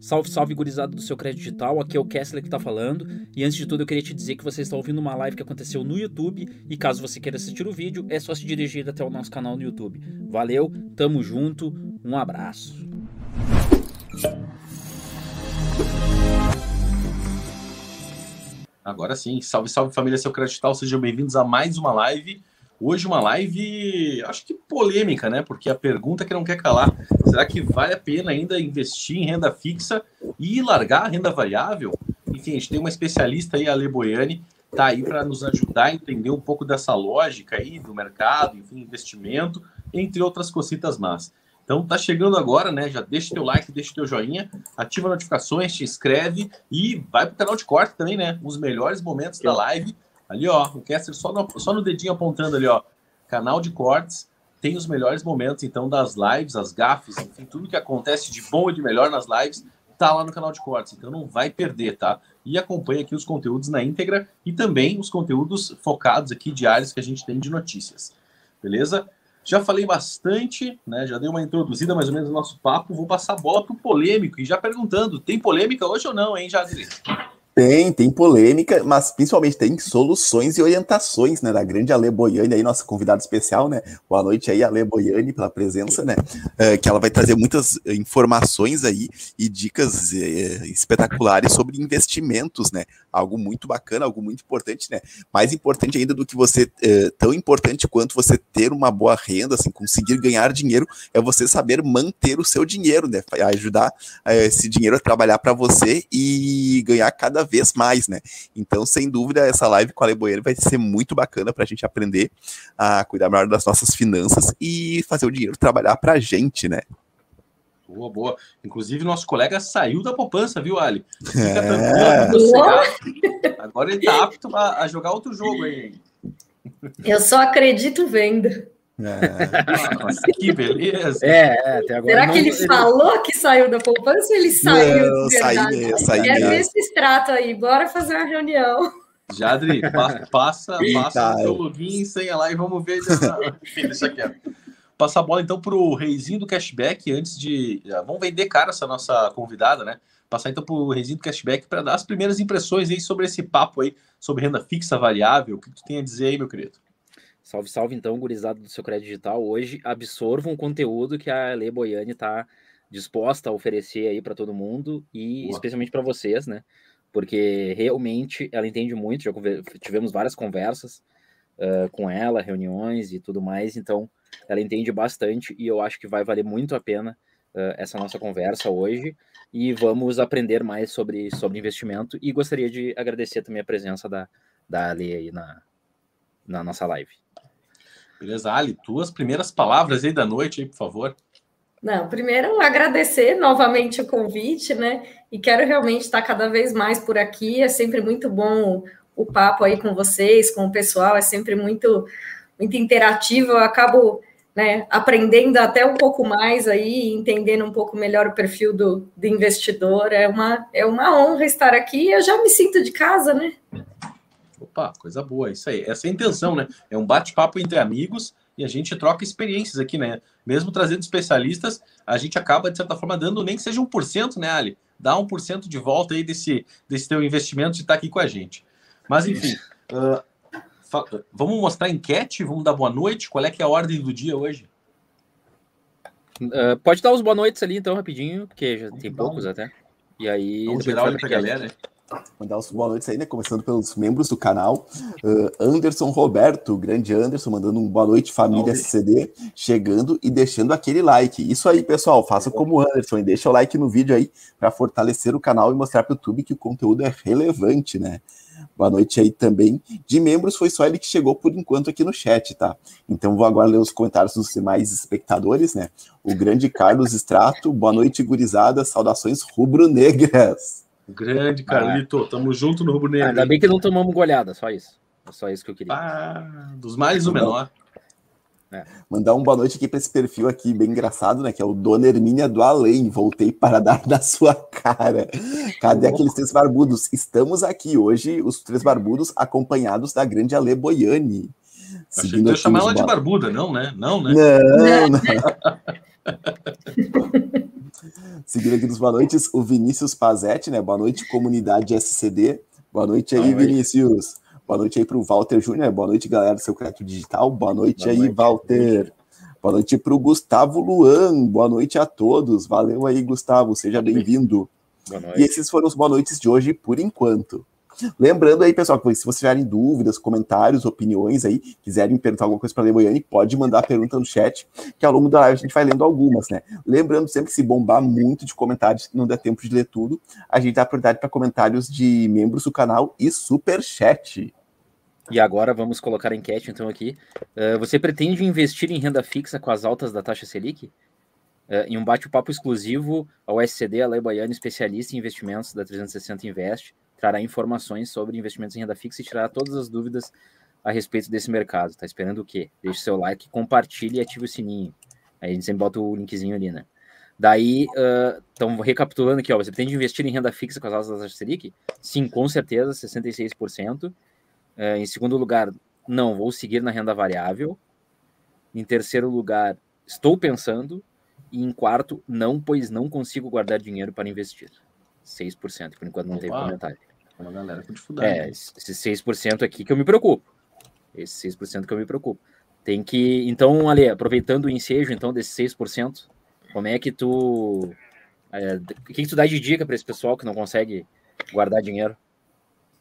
Salve, salve, gurizada do seu crédito digital. Aqui é o Kessler que tá falando. E antes de tudo, eu queria te dizer que você está ouvindo uma live que aconteceu no YouTube. E caso você queira assistir o vídeo, é só se dirigir até o nosso canal no YouTube. Valeu, tamo junto, um abraço. Agora sim, salve, salve família seu crédito digital. Sejam bem-vindos a mais uma live. Hoje uma live, acho que polêmica, né? Porque a pergunta que não quer calar, será que vale a pena ainda investir em renda fixa e largar a renda variável? Enfim, a gente tem uma especialista aí, a Ale Boiani, tá aí para nos ajudar a entender um pouco dessa lógica aí do mercado, enfim, investimento, entre outras cositas más. Então tá chegando agora, né? Já deixa teu like, deixa teu joinha, ativa notificações, te inscreve e vai pro canal de corte também, né? Os melhores momentos da live Ali, ó, o Kessler só no, só no dedinho apontando ali, ó. Canal de cortes tem os melhores momentos, então, das lives, as gafes, enfim, tudo que acontece de bom e de melhor nas lives, tá lá no canal de cortes. Então não vai perder, tá? E acompanha aqui os conteúdos na íntegra e também os conteúdos focados aqui diários que a gente tem de notícias. Beleza? Já falei bastante, né? Já dei uma introduzida mais ou menos no nosso papo. Vou passar a bola pro polêmico e já perguntando: tem polêmica hoje ou não, hein, Jadri? Tem, tem polêmica, mas principalmente tem soluções e orientações, né, da grande Ale Boiani, aí, nossa convidada especial, né, boa noite aí, Ale Boiani, pela presença, né, uh, que ela vai trazer muitas informações aí e dicas uh, espetaculares sobre investimentos, né, algo muito bacana, algo muito importante, né, mais importante ainda do que você, uh, tão importante quanto você ter uma boa renda, assim, conseguir ganhar dinheiro, é você saber manter o seu dinheiro, né, ajudar esse dinheiro a trabalhar para você e ganhar cada vez mais, né? Então, sem dúvida, essa live com a Leboeira vai ser muito bacana para a gente aprender a cuidar melhor das nossas finanças e fazer o dinheiro trabalhar para a gente, né? Boa, boa. Inclusive, nosso colega saiu da poupança, viu, Ali? Fica é. Agora ele tá apto a, a jogar outro jogo aí. Eu só acredito vendo. É. Nossa, que beleza. É, é até agora Será que ele, falou que saiu da poupança ou ele saiu não, de verdade? Saí, saí ver esse extrato aí, bora fazer uma reunião. Jadri, passa, passa, passa o seu login, senha lá e vamos ver. Enfim, deixa quieto. Passar a bola então para o reizinho do cashback antes de. Vamos vender cara essa nossa convidada, né? Passar então para o reizinho do cashback para dar as primeiras impressões aí sobre esse papo aí, sobre renda fixa variável. O que tu tem a dizer aí, meu querido? Salve, salve então, gurizado do seu crédito digital. Hoje absorvam o conteúdo que a Lê Boiani está disposta a oferecer aí para todo mundo e Boa. especialmente para vocês, né? Porque realmente ela entende muito, já tivemos várias conversas uh, com ela, reuniões e tudo mais, então ela entende bastante e eu acho que vai valer muito a pena uh, essa nossa conversa hoje e vamos aprender mais sobre, sobre investimento e gostaria de agradecer também a presença da, da Ale aí na, na nossa live. Beleza, Ali, tuas primeiras palavras aí da noite, aí, por favor. Não, primeiro agradecer novamente o convite, né? E quero realmente estar cada vez mais por aqui. É sempre muito bom o papo aí com vocês, com o pessoal, é sempre muito, muito interativo. Eu acabo né, aprendendo até um pouco mais aí, entendendo um pouco melhor o perfil do, do investidor. É uma, é uma honra estar aqui. Eu já me sinto de casa, né? Opa, coisa boa, isso aí. Essa é a intenção, né? É um bate-papo entre amigos e a gente troca experiências aqui, né? Mesmo trazendo especialistas, a gente acaba, de certa forma, dando nem que seja 1%, né, Ali? Dá 1% de volta aí desse, desse teu investimento de estar aqui com a gente. Mas, enfim, uh, vamos mostrar a enquete, vamos dar boa noite. Qual é que é a ordem do dia hoje? Uh, pode dar os boa noites ali, então, rapidinho, porque já tem poucos até. E aí. Vamos geral pra galera, né? Mandar os boa noite aí, né? Começando pelos membros do canal. Uh, Anderson Roberto, grande Anderson, mandando um boa noite, família SCD, chegando e deixando aquele like. Isso aí, pessoal, faça como o Anderson e deixa o like no vídeo aí para fortalecer o canal e mostrar para o YouTube que o conteúdo é relevante, né? Boa noite aí também. De membros, foi só ele que chegou por enquanto aqui no chat, tá? Então vou agora ler os comentários dos demais espectadores, né? O grande Carlos Estrato, boa noite, gurizada, saudações rubro-negras. Grande Carlito, ah. tamo junto no rubro negro. Ainda bem que não tomamos goleada, só isso. É só isso que eu queria. Ah, dos mais o menor. É. Mandar uma boa noite aqui para esse perfil aqui bem engraçado, né? Que é o Dona Hermínia do Além. Voltei para dar na sua cara. Cadê oh. aqueles três barbudos? Estamos aqui hoje, os três barbudos, acompanhados da grande Ale Boiani. Achei que eu chamar ela de barbuda, não, né? Não, né? Não, não. Seguindo aqui dos boa noites, o Vinícius Pazetti, né? Boa noite, comunidade SCD. Boa noite aí, boa Vinícius. Boa noite aí para o Walter Júnior. Boa noite, galera do seu crédito digital. Boa noite boa aí, noite. Walter. Boa noite para o Gustavo Luan. Boa noite a todos. Valeu aí, Gustavo. Seja bem-vindo. E esses foram os boa noites de hoje por enquanto. Lembrando aí, pessoal, que se vocês tiverem dúvidas, comentários, opiniões aí, quiserem perguntar alguma coisa para a Leboiane, pode mandar pergunta no chat, que ao longo da live a gente vai lendo algumas, né? Lembrando sempre que se bombar muito de comentários, não der tempo de ler tudo, a gente dá prioridade para comentários de membros do canal e super chat. E agora vamos colocar a enquete então aqui. Uh, você pretende investir em renda fixa com as altas da taxa Selic? Uh, em um bate-papo exclusivo ao SCD, a Lei especialista em investimentos da 360 Invest, trará informações sobre investimentos em renda fixa e tirará todas as dúvidas a respeito desse mercado. Tá esperando o quê? Deixe seu like, compartilhe e ative o sininho. Aí a gente sempre bota o linkzinho ali, né? Daí, então, uh, recapitulando aqui, ó, você pretende investir em renda fixa com as altas da taxa Selic? Sim, com certeza, 66%. Uh, em segundo lugar, não, vou seguir na renda variável. Em terceiro lugar, estou pensando. E em quarto, não, pois não consigo guardar dinheiro para investir. 6%, por enquanto não Opa. teve comentário. Uma galera com É, esse 6% aqui que eu me preocupo. Esse 6% que eu me preocupo. Tem que. Então, ali, aproveitando o ensejo então, desse 6%, como é que tu. É, o que, que tu dá de dica para esse pessoal que não consegue guardar dinheiro?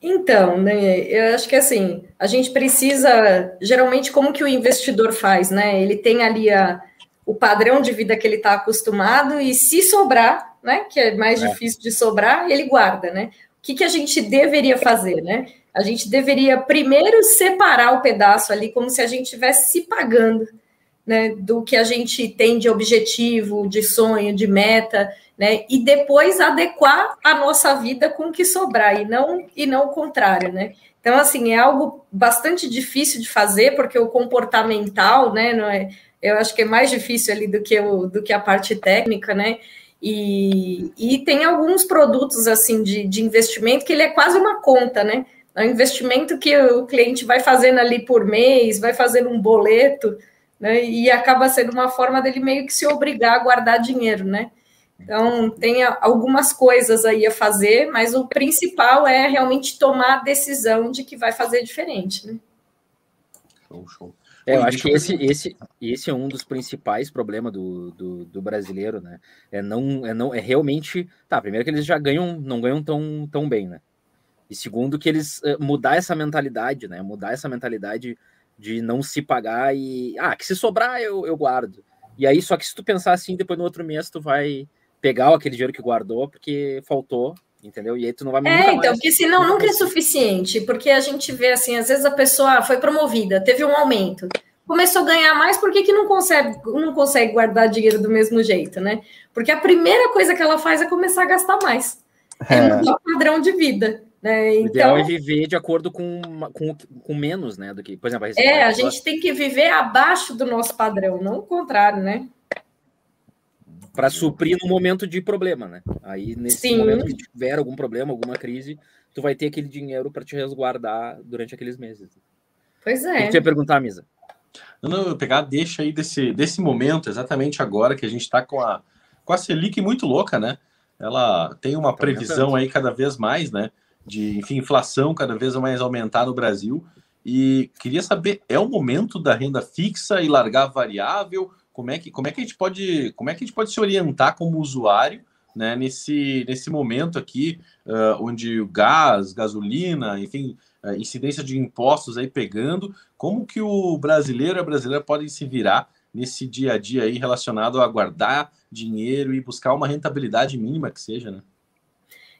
Então, né, eu acho que assim, a gente precisa, geralmente, como que o investidor faz, né? Ele tem ali a, o padrão de vida que ele está acostumado e se sobrar, né, que é mais é. difícil de sobrar, ele guarda, né? Que, que a gente deveria fazer, né? A gente deveria primeiro separar o pedaço ali, como se a gente estivesse se pagando, né, do que a gente tem de objetivo, de sonho, de meta, né, e depois adequar a nossa vida com o que sobrar e não e não o contrário, né? Então assim é algo bastante difícil de fazer porque o comportamental, né, não é, eu acho que é mais difícil ali do que o do que a parte técnica, né? E, e tem alguns produtos assim de, de investimento que ele é quase uma conta, né? É um investimento que o cliente vai fazendo ali por mês, vai fazendo um boleto, né? E acaba sendo uma forma dele meio que se obrigar a guardar dinheiro, né? Então, tem algumas coisas aí a fazer, mas o principal é realmente tomar a decisão de que vai fazer diferente, né? Show, show. É, eu acho que esse, esse, esse é um dos principais problemas do, do, do, brasileiro, né? É não, é não, é realmente. Tá, primeiro que eles já ganham, não ganham tão, tão bem, né? E segundo que eles uh, mudar essa mentalidade, né? Mudar essa mentalidade de não se pagar e ah, que se sobrar eu, eu guardo. E aí, só que se tu pensar assim, depois no outro mês tu vai pegar aquele dinheiro que guardou porque faltou entendeu? E aí tu não vai É, então, porque senão nunca é suficiente, porque a gente vê assim, às vezes a pessoa foi promovida, teve um aumento, começou a ganhar mais, por que, que não consegue não consegue guardar dinheiro do mesmo jeito, né? Porque a primeira coisa que ela faz é começar a gastar mais. É, é mudar o padrão de vida. Né? Então, o ideal é viver de acordo com, com, com menos, né? Do que, por exemplo, a É, a gente tem que viver abaixo do nosso padrão, não o contrário, né? Para suprir no momento de problema, né? Aí nesse Sim. momento que tiver algum problema, alguma crise, tu vai ter aquele dinheiro para te resguardar durante aqueles meses. Pois é. O que ia perguntar, Misa? Não, não, eu pegar deixa aí desse, desse momento, exatamente agora que a gente está com a, com a Selic muito louca, né? Ela tem uma tá previsão aí cada vez mais, né? De, enfim, inflação cada vez mais aumentar no Brasil. E queria saber, é o momento da renda fixa e largar variável? Como é que, como é que a gente pode, como é que a gente pode se orientar como usuário, né, nesse, nesse momento aqui, uh, onde o gás, gasolina, enfim, uh, incidência de impostos aí pegando, como que o brasileiro e a brasileira podem se virar nesse dia a dia aí relacionado a guardar dinheiro e buscar uma rentabilidade mínima que seja, né?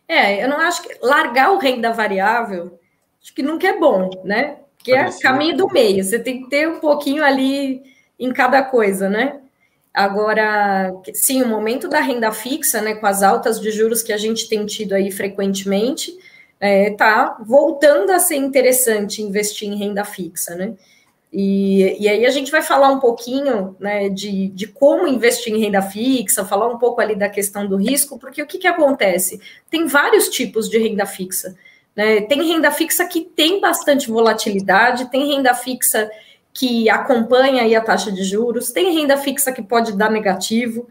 É, eu não acho que largar o renda variável, acho que nunca é bom, né? Porque é caminho do meio, você tem que ter um pouquinho ali em cada coisa, né? Agora, sim, o momento da renda fixa, né, com as altas de juros que a gente tem tido aí frequentemente, é, tá voltando a ser interessante investir em renda fixa, né? E, e aí a gente vai falar um pouquinho né, de, de como investir em renda fixa, falar um pouco ali da questão do risco, porque o que, que acontece? Tem vários tipos de renda fixa. Né? Tem renda fixa que tem bastante volatilidade, tem renda fixa que acompanha aí a taxa de juros, tem renda fixa que pode dar negativo,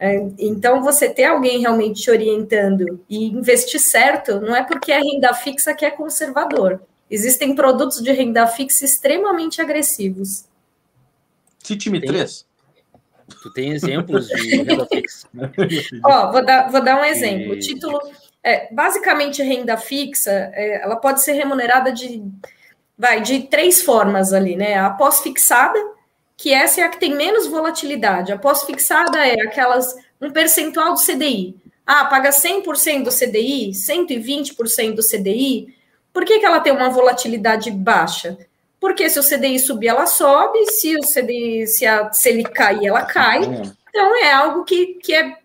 É, então, você ter alguém realmente te orientando e investir certo, não é porque é renda fixa que é conservador. Existem produtos de renda fixa extremamente agressivos. time 3. Tu tem exemplos de renda fixa? Ó, vou dar, vou dar um exemplo. O título, é, basicamente, renda fixa, é, ela pode ser remunerada de, vai, de três formas ali, né? A pós-fixada, que essa é a que tem menos volatilidade. A pós-fixada é aquelas, um percentual do CDI. Ah, paga 100% do CDI, 120% do CDI. Por que, que ela tem uma volatilidade baixa? Porque se o CDI subir, ela sobe, se o CDI, se, a, se ele cair, ela cai. Então é algo que, que é,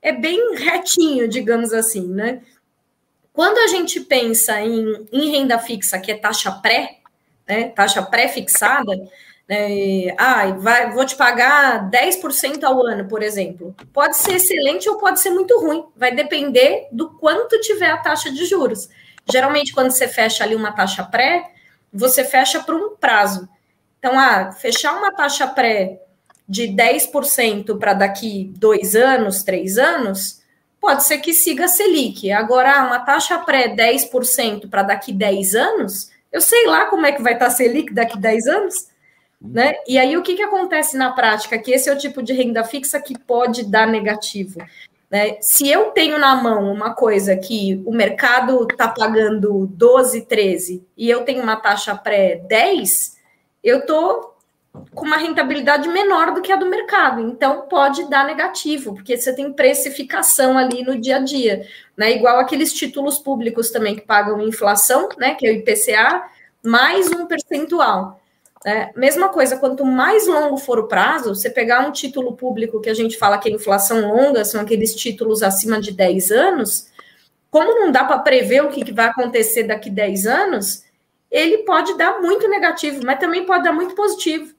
é bem retinho, digamos assim, né? Quando a gente pensa em, em renda fixa, que é taxa pré, né, taxa pré-fixada, né, ah, vai, vou te pagar 10% ao ano, por exemplo. Pode ser excelente ou pode ser muito ruim, vai depender do quanto tiver a taxa de juros. Geralmente, quando você fecha ali uma taxa pré, você fecha por um prazo. Então, ah, fechar uma taxa pré de 10% para daqui dois anos, três anos, pode ser que siga a Selic. Agora, ah, uma taxa pré 10% para daqui 10 anos, eu sei lá como é que vai estar a Selic daqui 10 anos. Né? E aí, o que, que acontece na prática? Que esse é o tipo de renda fixa que pode dar negativo. Né? Se eu tenho na mão uma coisa que o mercado está pagando 12, 13 e eu tenho uma taxa pré 10, eu estou com uma rentabilidade menor do que a do mercado. Então pode dar negativo, porque você tem precificação ali no dia a dia. Né? Igual aqueles títulos públicos também que pagam inflação, né? que é o IPCA, mais um percentual. É, mesma coisa, quanto mais longo for o prazo, você pegar um título público que a gente fala que é inflação longa, são aqueles títulos acima de 10 anos, como não dá para prever o que, que vai acontecer daqui 10 anos, ele pode dar muito negativo, mas também pode dar muito positivo.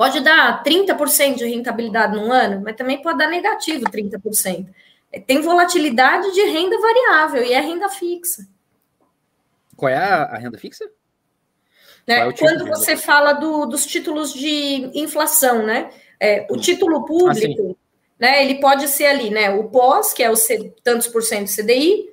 Pode dar 30% de rentabilidade num ano, mas também pode dar negativo 30%. É, tem volatilidade de renda variável e é renda fixa. Qual é a, a renda fixa? Né? É Quando você fala do, dos títulos de inflação, né? É, o hum. título público, ah, né? Ele pode ser ali, né? O pós, que é o C, tantos por cento CDI,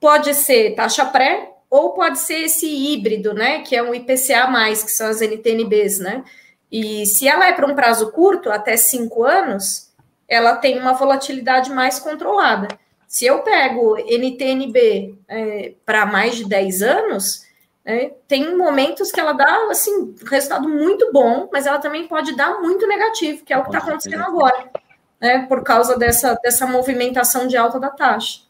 pode ser taxa pré, ou pode ser esse híbrido, né? Que é um IPCA, que são as NTNBs, né? E se ela é para um prazo curto, até cinco anos, ela tem uma volatilidade mais controlada. Se eu pego NTNB é, para mais de 10 anos, é, tem momentos que ela dá assim resultado muito bom, mas ela também pode dar muito negativo, que é o que está acontecendo agora, né, por causa dessa, dessa movimentação de alta da taxa.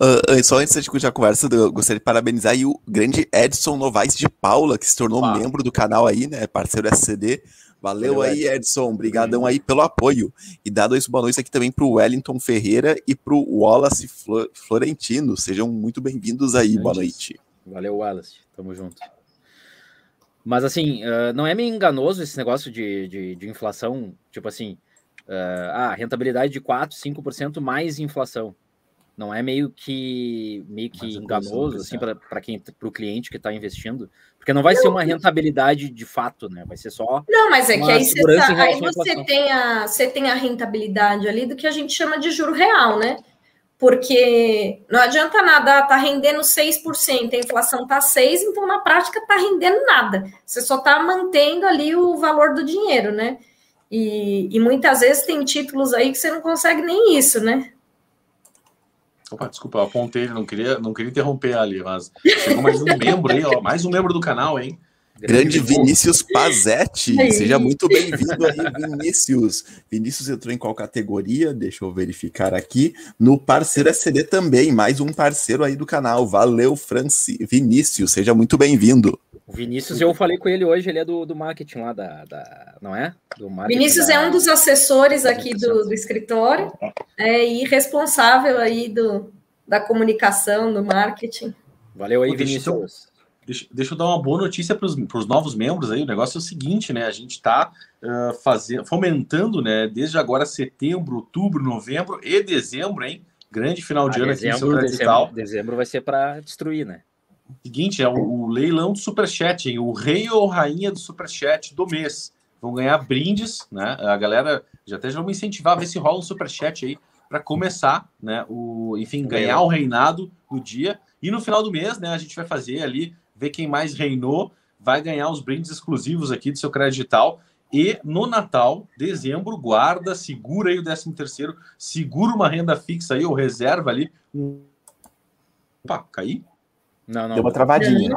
Uh, só antes de continuar a conversa, eu gostaria de parabenizar o grande Edson Novaes de Paula, que se tornou ah. membro do canal aí, né? Parceiro SCD. Valeu, Valeu aí, Edson. Obrigadão aí pelo apoio. E dá dois boa noite aqui também para o Wellington Ferreira e para o Wallace Florentino. Sejam muito bem-vindos aí. Boa noite. Valeu, Wallace. Tamo junto. Mas assim, uh, não é meio enganoso esse negócio de, de, de inflação, tipo assim, uh, ah, rentabilidade de 4, 5% mais inflação. Não é meio que meio que enganoso assim para quem para o cliente que está investindo, porque não vai não, ser uma rentabilidade de fato, né? Vai ser só Não, mas é que aí você, tá, aí você tem a você tem a rentabilidade ali do que a gente chama de juro real, né? porque não adianta nada, tá rendendo 6%, a inflação tá 6%, então na prática tá rendendo nada. Você só tá mantendo ali o valor do dinheiro, né? E, e muitas vezes tem títulos aí que você não consegue nem isso, né? Opa, desculpa, eu apontei, não queria, não queria interromper ali, mas chegou mais um membro aí, ó, mais um membro do canal, hein? Grande Vinícius Pazetti, seja muito bem-vindo aí, Vinícius. Vinícius entrou em qual categoria? Deixa eu verificar aqui. No parceiro SCD também, mais um parceiro aí do canal. Valeu, Franci. Vinícius, seja muito bem-vindo. O Vinícius, eu falei com ele hoje, ele é do, do marketing lá da, da não é? Do Vinícius da... é um dos assessores aqui do, do escritório é, e responsável aí do, da comunicação, do marketing. Valeu aí, Vinícius. Deixa, deixa eu dar uma boa notícia para os novos membros aí. O negócio é o seguinte, né? A gente está uh, fazendo, fomentando, né? Desde agora setembro, outubro, novembro e dezembro, hein? Grande final de ah, ano dezembro, aqui no seu dezembro, dezembro vai ser para destruir, né? Seguinte, é o, o, leilão do Superchat, hein? O rei ou rainha do Superchat do mês. vão ganhar brindes, né? A galera já até já vamos incentivar, ver se rola um superchat aí para começar, né? O, enfim, ganhar o reinado do dia. E no final do mês, né, a gente vai fazer ali, ver quem mais reinou, vai ganhar os brindes exclusivos aqui do seu crédito digital. E no Natal, dezembro, guarda, segura aí o 13 terceiro, segura uma renda fixa aí, ou reserva ali. Opa, caí? Não, não. Deu uma travadinha.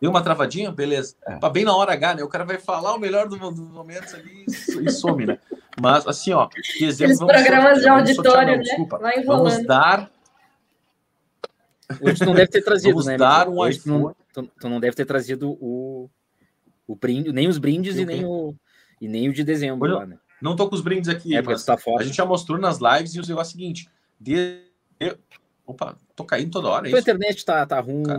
Deu uma travadinha? Beleza. É. Bem na hora H, né? O cara vai falar o melhor dos do momentos ali e some, né? Mas, assim, ó. Dezembro, Aqueles programas sortear, de auditório, não, né? Desculpa. Vai Vamos dar Hoje tu não deve ter trazido, Vamos né? Dar um Hoje tu, não, tu, tu, não deve ter trazido o, o brinde, nem os brindes e, e nem o e nem o de dezembro Hoje, lá, né? Não tô com os brindes aqui. É, porque tá. A gente já mostrou nas lives e o negócio é o seguinte: de... Opa, tô caindo toda hora. É Tua internet tá, tá ruim.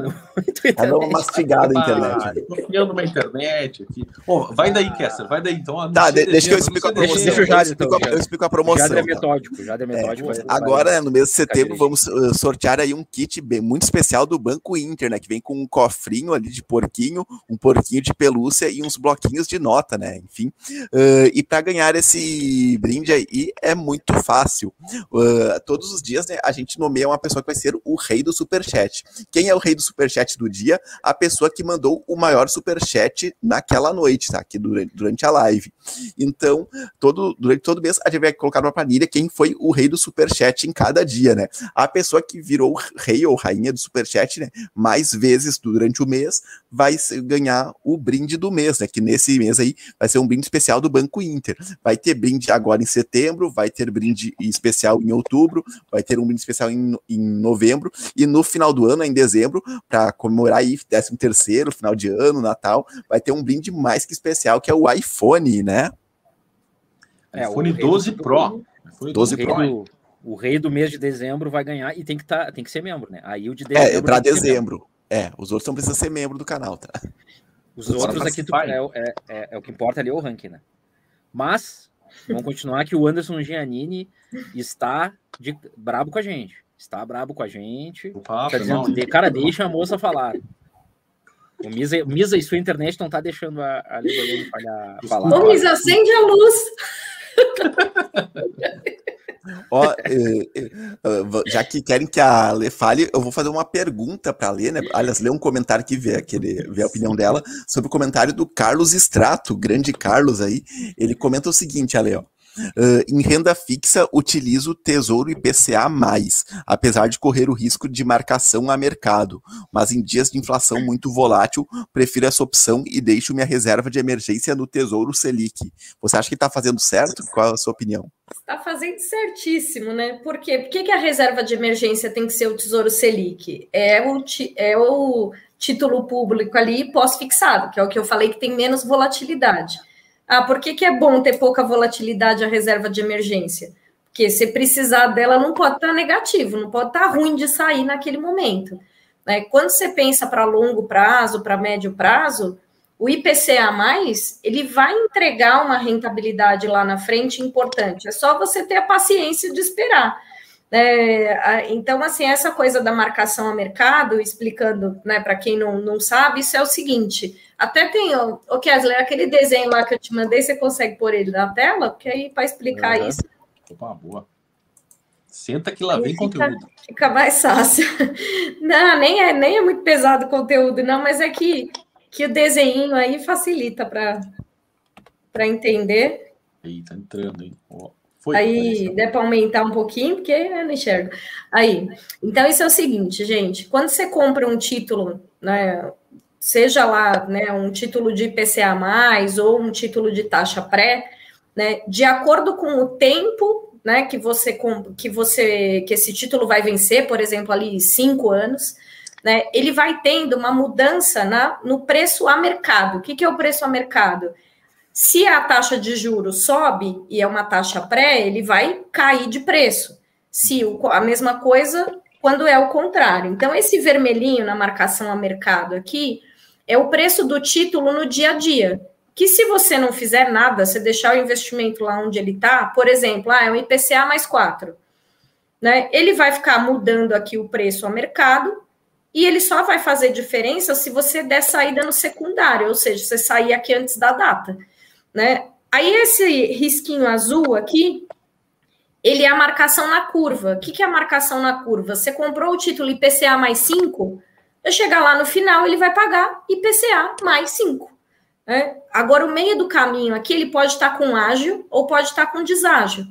Tá dando uma mastigada a internet. Tô criando uma internet aqui. Oh, vai daí, Kessler, vai daí então. Tá, de, deixa que eu explico a promoção. Deixa, deixa eu, já, então, eu, explico a, promoção. Já é metódico, já é metódico. É, agora, né, no mês de setembro, vamos uh, sortear aí um kit bem, muito especial do Banco Inter, né? Que vem com um cofrinho ali de porquinho, um porquinho de pelúcia e uns bloquinhos de nota, né? Enfim. Uh, e para ganhar esse brinde aí é muito fácil. Uh, todos os dias, né, a gente nomeia uma pessoa que vai ser o rei do superchat. Quem é o rei do superchat do dia? A pessoa que mandou o maior superchat naquela noite, tá? Aqui durante, durante a live. Então, todo, durante todo mês, a gente vai colocar numa planilha quem foi o rei do superchat em cada dia, né? A pessoa que virou rei ou rainha do superchat, né? Mais vezes durante o mês, vai ganhar o brinde do mês, né? Que nesse mês aí vai ser um brinde especial do Banco Inter. Vai ter brinde agora em setembro, vai ter brinde especial em outubro, vai ter um brinde especial em, em novembro e no final do ano, em dezembro, para comemorar aí 13 terceiro, final de ano, Natal, vai ter um brinde mais que especial, que é o iPhone, né? É, iPhone 12 Pro. iPhone 12 Pro. Do, o rei do mês de dezembro vai ganhar e tem que, tá, tem que ser membro, né? Aí o de dezembro. É, para dezembro. É, os outros não precisam ser membro do canal, tá? Os, os outros aqui tu, é, é, é, é, o que importa ali é o ranking, né? Mas vamos continuar que o Anderson Giannini está de, brabo com a gente está brabo com a gente. Opa, tá dizendo, de, cara, deixa a moça falar. O Misa, Misa e sua internet não tá deixando a, a falhar, falar. Ô, Misa, acende a luz. Ó, eh, eh, já que querem que a Lê fale, eu vou fazer uma pergunta para a Lê, né? Aliás, lê um comentário que vê, aquele, vê a opinião dela sobre o comentário do Carlos Strato, grande Carlos aí. Ele comenta o seguinte, Ale, ó. Uh, em renda fixa, utilizo Tesouro IPCA+, apesar de correr o risco de marcação a mercado, mas em dias de inflação muito volátil, prefiro essa opção e deixo minha reserva de emergência no Tesouro Selic. Você acha que está fazendo certo? Qual a sua opinião? Está fazendo certíssimo, né? Por quê? Por que, que a reserva de emergência tem que ser o Tesouro Selic? É o, é o título público ali pós-fixado, que é o que eu falei que tem menos volatilidade. Ah, por que, que é bom ter pouca volatilidade a reserva de emergência? Porque se precisar dela, não pode estar negativo, não pode estar ruim de sair naquele momento. Né? Quando você pensa para longo prazo, para médio prazo, o IPCA, ele vai entregar uma rentabilidade lá na frente importante. É só você ter a paciência de esperar. É, então, assim, essa coisa da marcação a mercado, explicando né, para quem não, não sabe, isso é o seguinte: até tem, o oh, Kessler, aquele desenho lá que eu te mandei, você consegue pôr ele na tela? Porque aí, para explicar uhum. isso. Opa, boa. Senta que lá vem fica, conteúdo. Fica mais fácil. Não, nem é, nem é muito pesado o conteúdo, não, mas é que, que o desenho aí facilita para entender. Aí, tá entrando, hein? Ó. Foi, aí, dá para aumentar um pouquinho, porque eu não enxergo. Aí, então isso é o seguinte, gente, quando você compra um título, né, seja lá, né, um título de IPCA+, ou um título de taxa pré, né, de acordo com o tempo, né, que você, que você, que esse título vai vencer, por exemplo, ali cinco anos, né, ele vai tendo uma mudança na, no preço a mercado. O que, que é o preço a mercado? Se a taxa de juros sobe e é uma taxa pré, ele vai cair de preço. Se o, a mesma coisa quando é o contrário. Então, esse vermelhinho na marcação a mercado aqui é o preço do título no dia a dia. Que se você não fizer nada, você deixar o investimento lá onde ele está, por exemplo, ah, é um IPCA mais 4. Né? Ele vai ficar mudando aqui o preço a mercado, e ele só vai fazer diferença se você der saída no secundário, ou seja, você sair aqui antes da data, né? Aí esse risquinho azul aqui, ele é a marcação na curva. O que, que é a marcação na curva? Você comprou o título IPCA mais 5, eu chegar lá no final, ele vai pagar IPCA mais 5. Né? Agora, o meio do caminho aqui, ele pode estar com ágil ou pode estar com deságio.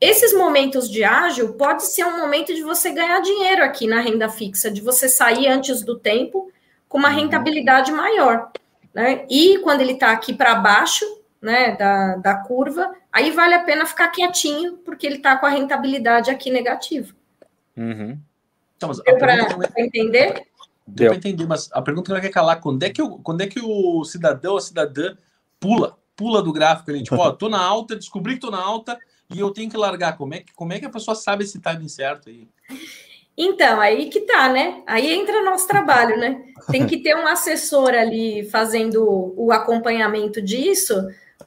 Esses momentos de ágil pode ser um momento de você ganhar dinheiro aqui na renda fixa, de você sair antes do tempo com uma uhum. rentabilidade maior. Né? E quando ele está aqui para baixo, né, da, da curva, aí vale a pena ficar quietinho, porque ele está com a rentabilidade aqui negativa. Uhum. Então, para é... entender? Deu para entender, mas a pergunta não quer calar. Quando é que, eu, quando é que o cidadão ou a cidadã pula, pula do gráfico ali? Tipo, ó, tô na alta, descobri que tô na alta e eu tenho que largar. Como é que, como é que a pessoa sabe esse timing certo aí? Então, aí que tá, né? Aí entra nosso trabalho, né? Tem que ter um assessor ali fazendo o acompanhamento disso,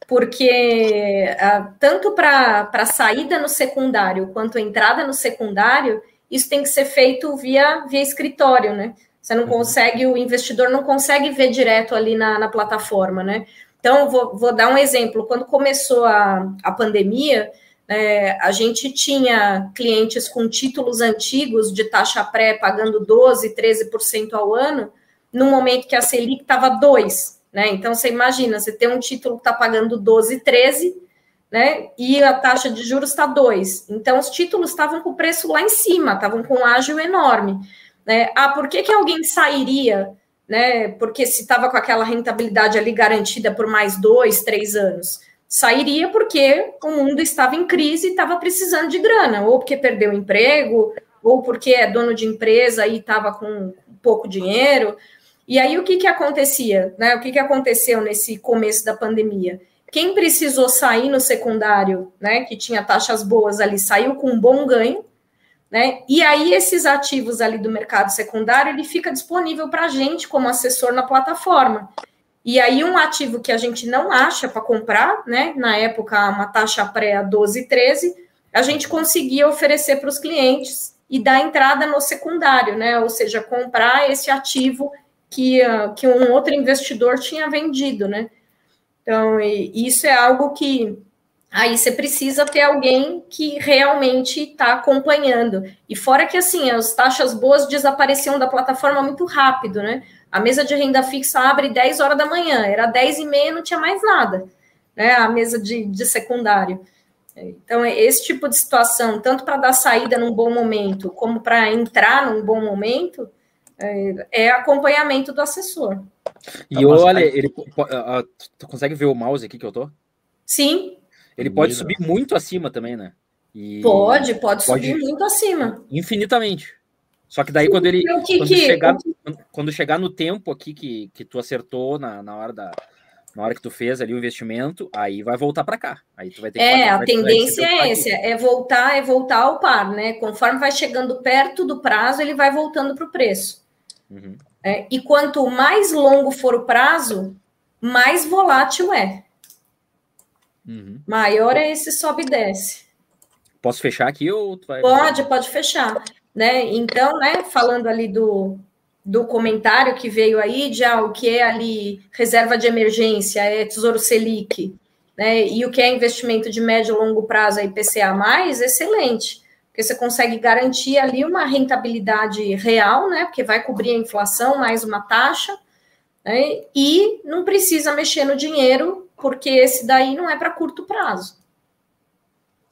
porque uh, tanto para saída no secundário quanto entrada no secundário, isso tem que ser feito via, via escritório, né? Você não uhum. consegue, o investidor não consegue ver direto ali na, na plataforma, né? Então, vou, vou dar um exemplo. Quando começou a, a pandemia, é, a gente tinha clientes com títulos antigos de taxa pré pagando 12%, 13% ao ano, no momento que a Selic estava 2%. Né? Então, você imagina, você tem um título que está pagando 12, 13, né? E a taxa de juros está 2. Então, os títulos estavam com o preço lá em cima, estavam com um ágio enorme. Né? Ah, por que, que alguém sairia? Né? Porque se estava com aquela rentabilidade ali garantida por mais dois, três anos. Sairia porque o mundo estava em crise e estava precisando de grana, ou porque perdeu emprego, ou porque é dono de empresa e estava com pouco dinheiro. E aí o que, que acontecia? Né? O que, que aconteceu nesse começo da pandemia? Quem precisou sair no secundário, né, que tinha taxas boas ali, saiu com um bom ganho, né? E aí esses ativos ali do mercado secundário, ele fica disponível para a gente como assessor na plataforma. E aí um ativo que a gente não acha para comprar, né? Na época uma taxa pré a 12, 13, a gente conseguia oferecer para os clientes e dar entrada no secundário, né? Ou seja, comprar esse ativo que, uh, que um outro investidor tinha vendido, né? Então, isso é algo que aí você precisa ter alguém que realmente está acompanhando. E fora que assim, as taxas boas desapareciam da plataforma muito rápido, né? A mesa de renda fixa abre 10 horas da manhã, era 10 e meia, não tinha mais nada, né? A mesa de, de secundário. Então, é esse tipo de situação, tanto para dar saída num bom momento, como para entrar num bom momento, é, é acompanhamento do assessor. E tá olha, ele, tu consegue ver o mouse aqui que eu tô? Sim. Ele pode subir muito acima também, né? E pode, pode, pode subir muito acima. Infinitamente. Só que daí quando ele que, quando, que, chegar, quando chegar no tempo aqui que, que tu acertou na, na hora da na hora que tu fez ali o investimento, aí vai voltar para cá. Aí tu vai ter É, a tendência é essa, é voltar, é voltar ao par, né? Conforme vai chegando perto do prazo, ele vai voltando para o preço. Uhum. É, e quanto mais longo for o prazo, mais volátil é. Uhum. Maior é esse sobe e desce. Posso fechar aqui ou vai... Pode, pode fechar. Né? Então, né, falando ali do, do comentário que veio aí, de ah, o que é ali reserva de emergência, é Tesouro Selic, né? E o que é investimento de médio e longo prazo, é IPCA+, excelente. Porque você consegue garantir ali uma rentabilidade real, né? Porque vai cobrir a inflação mais uma taxa, né? E não precisa mexer no dinheiro porque esse daí não é para curto prazo.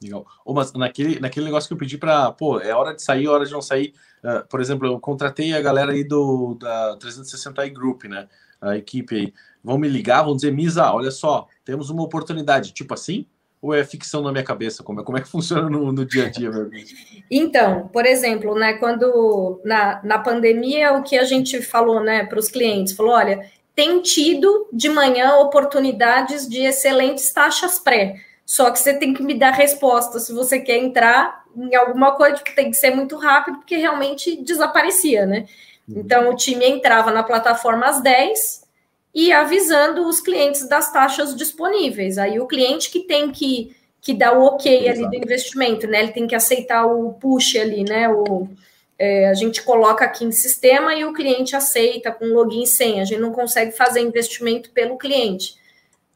Legal. Ô, mas naquele, naquele negócio que eu pedi para, pô, é hora de sair, hora de não sair. Uh, por exemplo, eu contratei a galera aí do da 360 Group, né? A equipe aí. Vão me ligar, vão dizer, Misa, olha só, temos uma oportunidade. Tipo assim? Ou é ficção na minha cabeça? Como é, como é que funciona no, no dia a dia, Então, por exemplo, né, quando na, na pandemia, o que a gente falou né, para os clientes? Falou: olha, tem tido de manhã oportunidades de excelentes taxas pré. Só que você tem que me dar resposta se você quer entrar em alguma coisa, que tem que ser muito rápido, porque realmente desaparecia, né? Uhum. Então o time entrava na plataforma às 10 e avisando os clientes das taxas disponíveis. Aí o cliente que tem que, que dar o ok Exato. ali do investimento, né? Ele tem que aceitar o push ali, né? O, é, a gente coloca aqui em sistema e o cliente aceita com login e senha. A gente não consegue fazer investimento pelo cliente,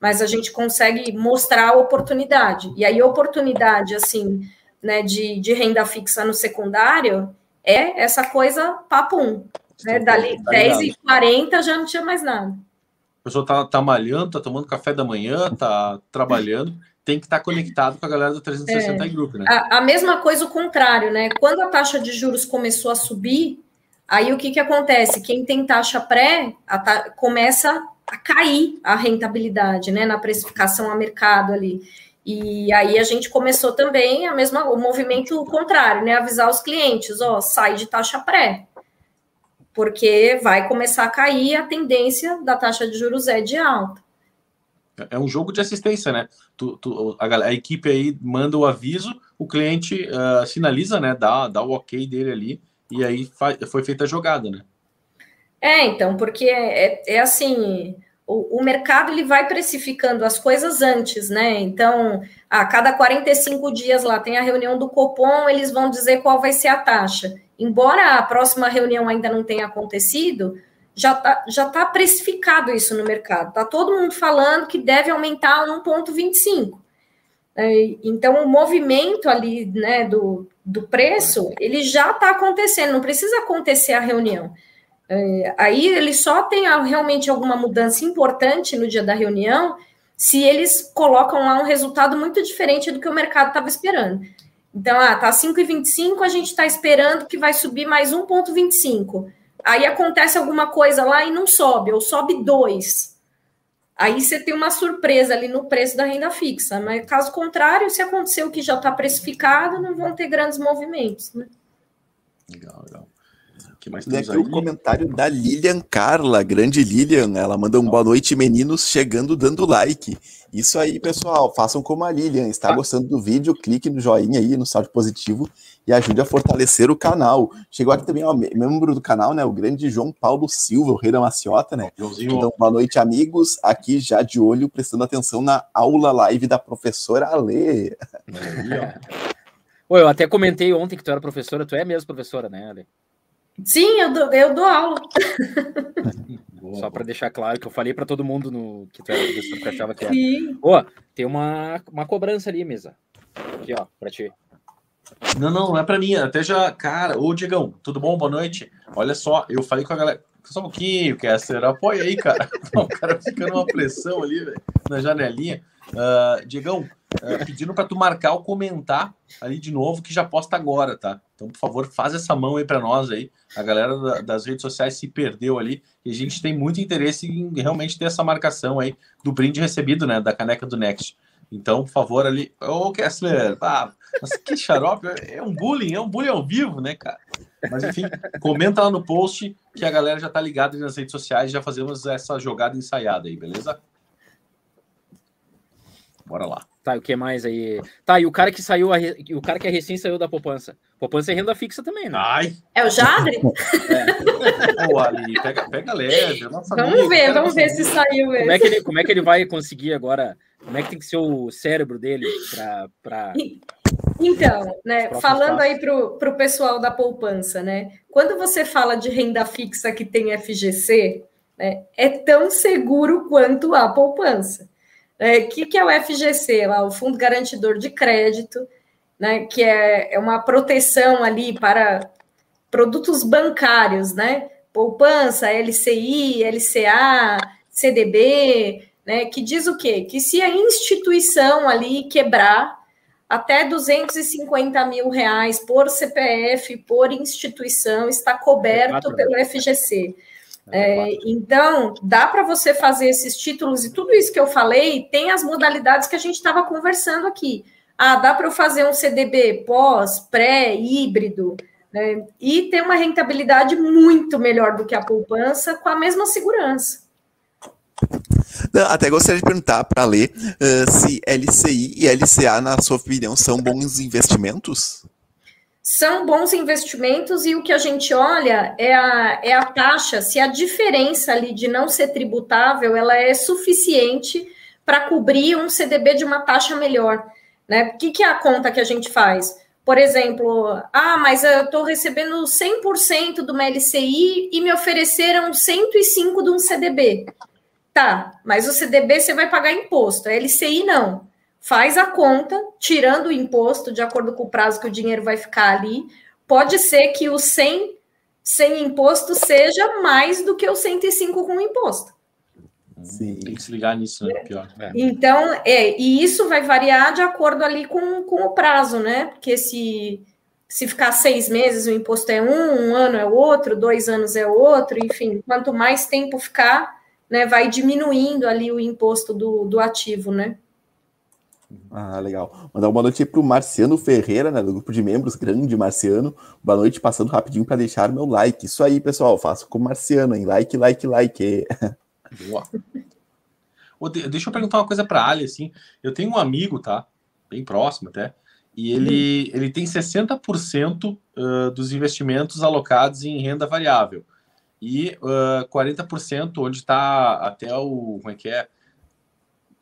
mas a gente consegue mostrar a oportunidade. E aí, oportunidade, assim, né, de, de renda fixa no secundário é essa coisa papum. Né? Dali tá 10 e 40 já não tinha mais nada. A pessoa tá, tá malhando, tá tomando café da manhã, tá trabalhando tem que estar conectado com a galera do 360 é. Group, né? A, a, mesma coisa o contrário, né? Quando a taxa de juros começou a subir, aí o que, que acontece? Quem tem taxa pré ta, começa a cair a rentabilidade, né? Na precificação a mercado ali. E aí a gente começou também a mesma, o movimento contrário, né? Avisar os clientes, ó, sai de taxa pré. Porque vai começar a cair a tendência da taxa de juros é de alta. É um jogo de assistência, né? Tu, tu, a, a, equipe aí manda o aviso, o cliente uh, sinaliza, né? Dá, dá o ok dele ali, e aí foi feita a jogada, né? É, então, porque é, é, é assim, o, o, mercado ele vai precificando as coisas antes, né? Então, a cada 45 dias lá tem a reunião do Copom, eles vão dizer qual vai ser a taxa. Embora a próxima reunião ainda não tenha acontecido, já está já tá precificado isso no mercado. Está todo mundo falando que deve aumentar 1,25. É, então, o movimento ali né, do, do preço, ele já está acontecendo, não precisa acontecer a reunião. É, aí ele só tem realmente alguma mudança importante no dia da reunião se eles colocam lá um resultado muito diferente do que o mercado estava esperando. Então, ah, tá 5,25, a gente está esperando que vai subir mais 1,25 aí acontece alguma coisa lá e não sobe, ou sobe dois. Aí você tem uma surpresa ali no preço da renda fixa. Mas caso contrário, se acontecer o que já está precificado, não vão ter grandes movimentos. Né? Legal, legal. Que mais tem aqui aí? o comentário da Lilian Carla, grande Lilian. Ela manda um boa noite, meninos, chegando dando like. Isso aí, pessoal, façam como a Lilian. Está ah. gostando do vídeo? Clique no joinha aí, no saldo positivo e ajude a fortalecer o canal. Chegou aqui também, ó, membro do canal, né? O grande João Paulo Silva, o rei da maciota, né? Então, boa noite, amigos. Aqui já de olho, prestando atenção na aula live da professora Alê. Oi, eu até comentei ontem que tu era professora, tu é mesmo professora, né, Ale? Sim, eu dou, eu dou aula. Só para deixar claro que eu falei para todo mundo no que tu era professor que achava que era. Tem uma, uma cobrança ali, mesa. Aqui, ó, para ti. Não, não, não é para mim. Até já, cara, ô Diegão, tudo bom? Boa noite. Olha só, eu falei com a galera. Só um pouquinho, Kessler, apoia aí, cara. o cara fica numa pressão ali, véio, na janelinha. Uh, Diegão, uh, pedindo para tu marcar ou comentar ali de novo, que já posta agora, tá? Então, por favor, faz essa mão aí para nós aí. A galera da, das redes sociais se perdeu ali e a gente tem muito interesse em realmente ter essa marcação aí do brinde recebido, né? Da caneca do Next. Então, por favor, ali. Ô, Kessler, ah, mas que xarope, é um bullying, é um bullying ao vivo, né, cara? Mas enfim, comenta lá no post que a galera já tá ligada nas redes sociais, já fazemos essa jogada ensaiada aí, beleza? Bora lá. Tá, o que mais aí? Tá, e o cara que saiu, a, o cara que é recém saiu da poupança. Poupança é renda fixa também, né? Ai. É o Jadre? É. Pô, Ali, pega, pega leve. É vamos amiga, ver, vamos ver se saiu mesmo. Como é, que ele, como é que ele vai conseguir agora? Como é que tem que ser o cérebro dele para. Pra... Então, né, falando aí para o pessoal da poupança, né? Quando você fala de renda fixa que tem FGC, né, é tão seguro quanto a poupança. O é, que, que é o FGC, lá, o Fundo Garantidor de Crédito, né, que é, é uma proteção ali para produtos bancários, né? Poupança, LCI, LCA, CDB, né? Que diz o quê? Que se a instituição ali quebrar até 250 mil reais por CPF, por instituição, está coberto pelo FGC. É, então, dá para você fazer esses títulos e tudo isso que eu falei tem as modalidades que a gente estava conversando aqui. Ah, dá para eu fazer um CDB pós, pré, híbrido, né? e ter uma rentabilidade muito melhor do que a poupança com a mesma segurança. Até gostaria de perguntar para ler uh, se LCI e LCA, na sua opinião, são bons investimentos? São bons investimentos e o que a gente olha é a, é a taxa, se a diferença ali de não ser tributável ela é suficiente para cobrir um CDB de uma taxa melhor. Né? O que, que é a conta que a gente faz? por exemplo, ah, mas eu estou recebendo 100% do LCI e me ofereceram 105 de um CDB. Tá, mas o CDB você vai pagar imposto, a LCI não. Faz a conta, tirando o imposto, de acordo com o prazo que o dinheiro vai ficar ali. Pode ser que o 100 sem imposto seja mais do que o 105 com imposto. Sim. Tem que se ligar nisso, né? Pior. É. Então, é, e isso vai variar de acordo ali com, com o prazo, né? Porque se, se ficar seis meses, o imposto é um, um ano é outro, dois anos é outro, enfim, quanto mais tempo ficar, né, vai diminuindo ali o imposto do, do ativo, né? Ah, legal. Mandar uma boa noite aí para o Marciano Ferreira, né, do grupo de membros, grande Marciano. Boa noite, passando rapidinho para deixar meu like. Isso aí, pessoal, faço com o Marciano, hein? Like, like, like. Boa. Deixa eu perguntar uma coisa para Ali, assim. Eu tenho um amigo, tá? Bem próximo até. E ele, ele tem 60% uh, dos investimentos alocados em renda variável. E uh, 40% onde está até o. Como é que é?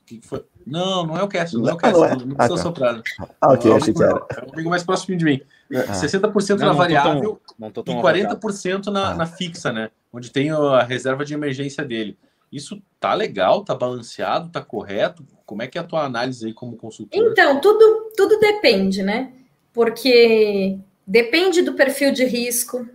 Que foi? Não, não é o Cast, não é o Cast, não, é. não precisa ah, tá. soprar. Ah, ok, achei que era. É um amigo mais próximo de mim. Ah. 60% não, na variável tão, e 40% na, ah. na fixa, né? Onde tem a reserva de emergência dele. Isso tá legal, tá balanceado, tá correto? Como é que é a tua análise aí como consultor? Então, tudo, tudo depende, né? Porque depende do perfil de risco,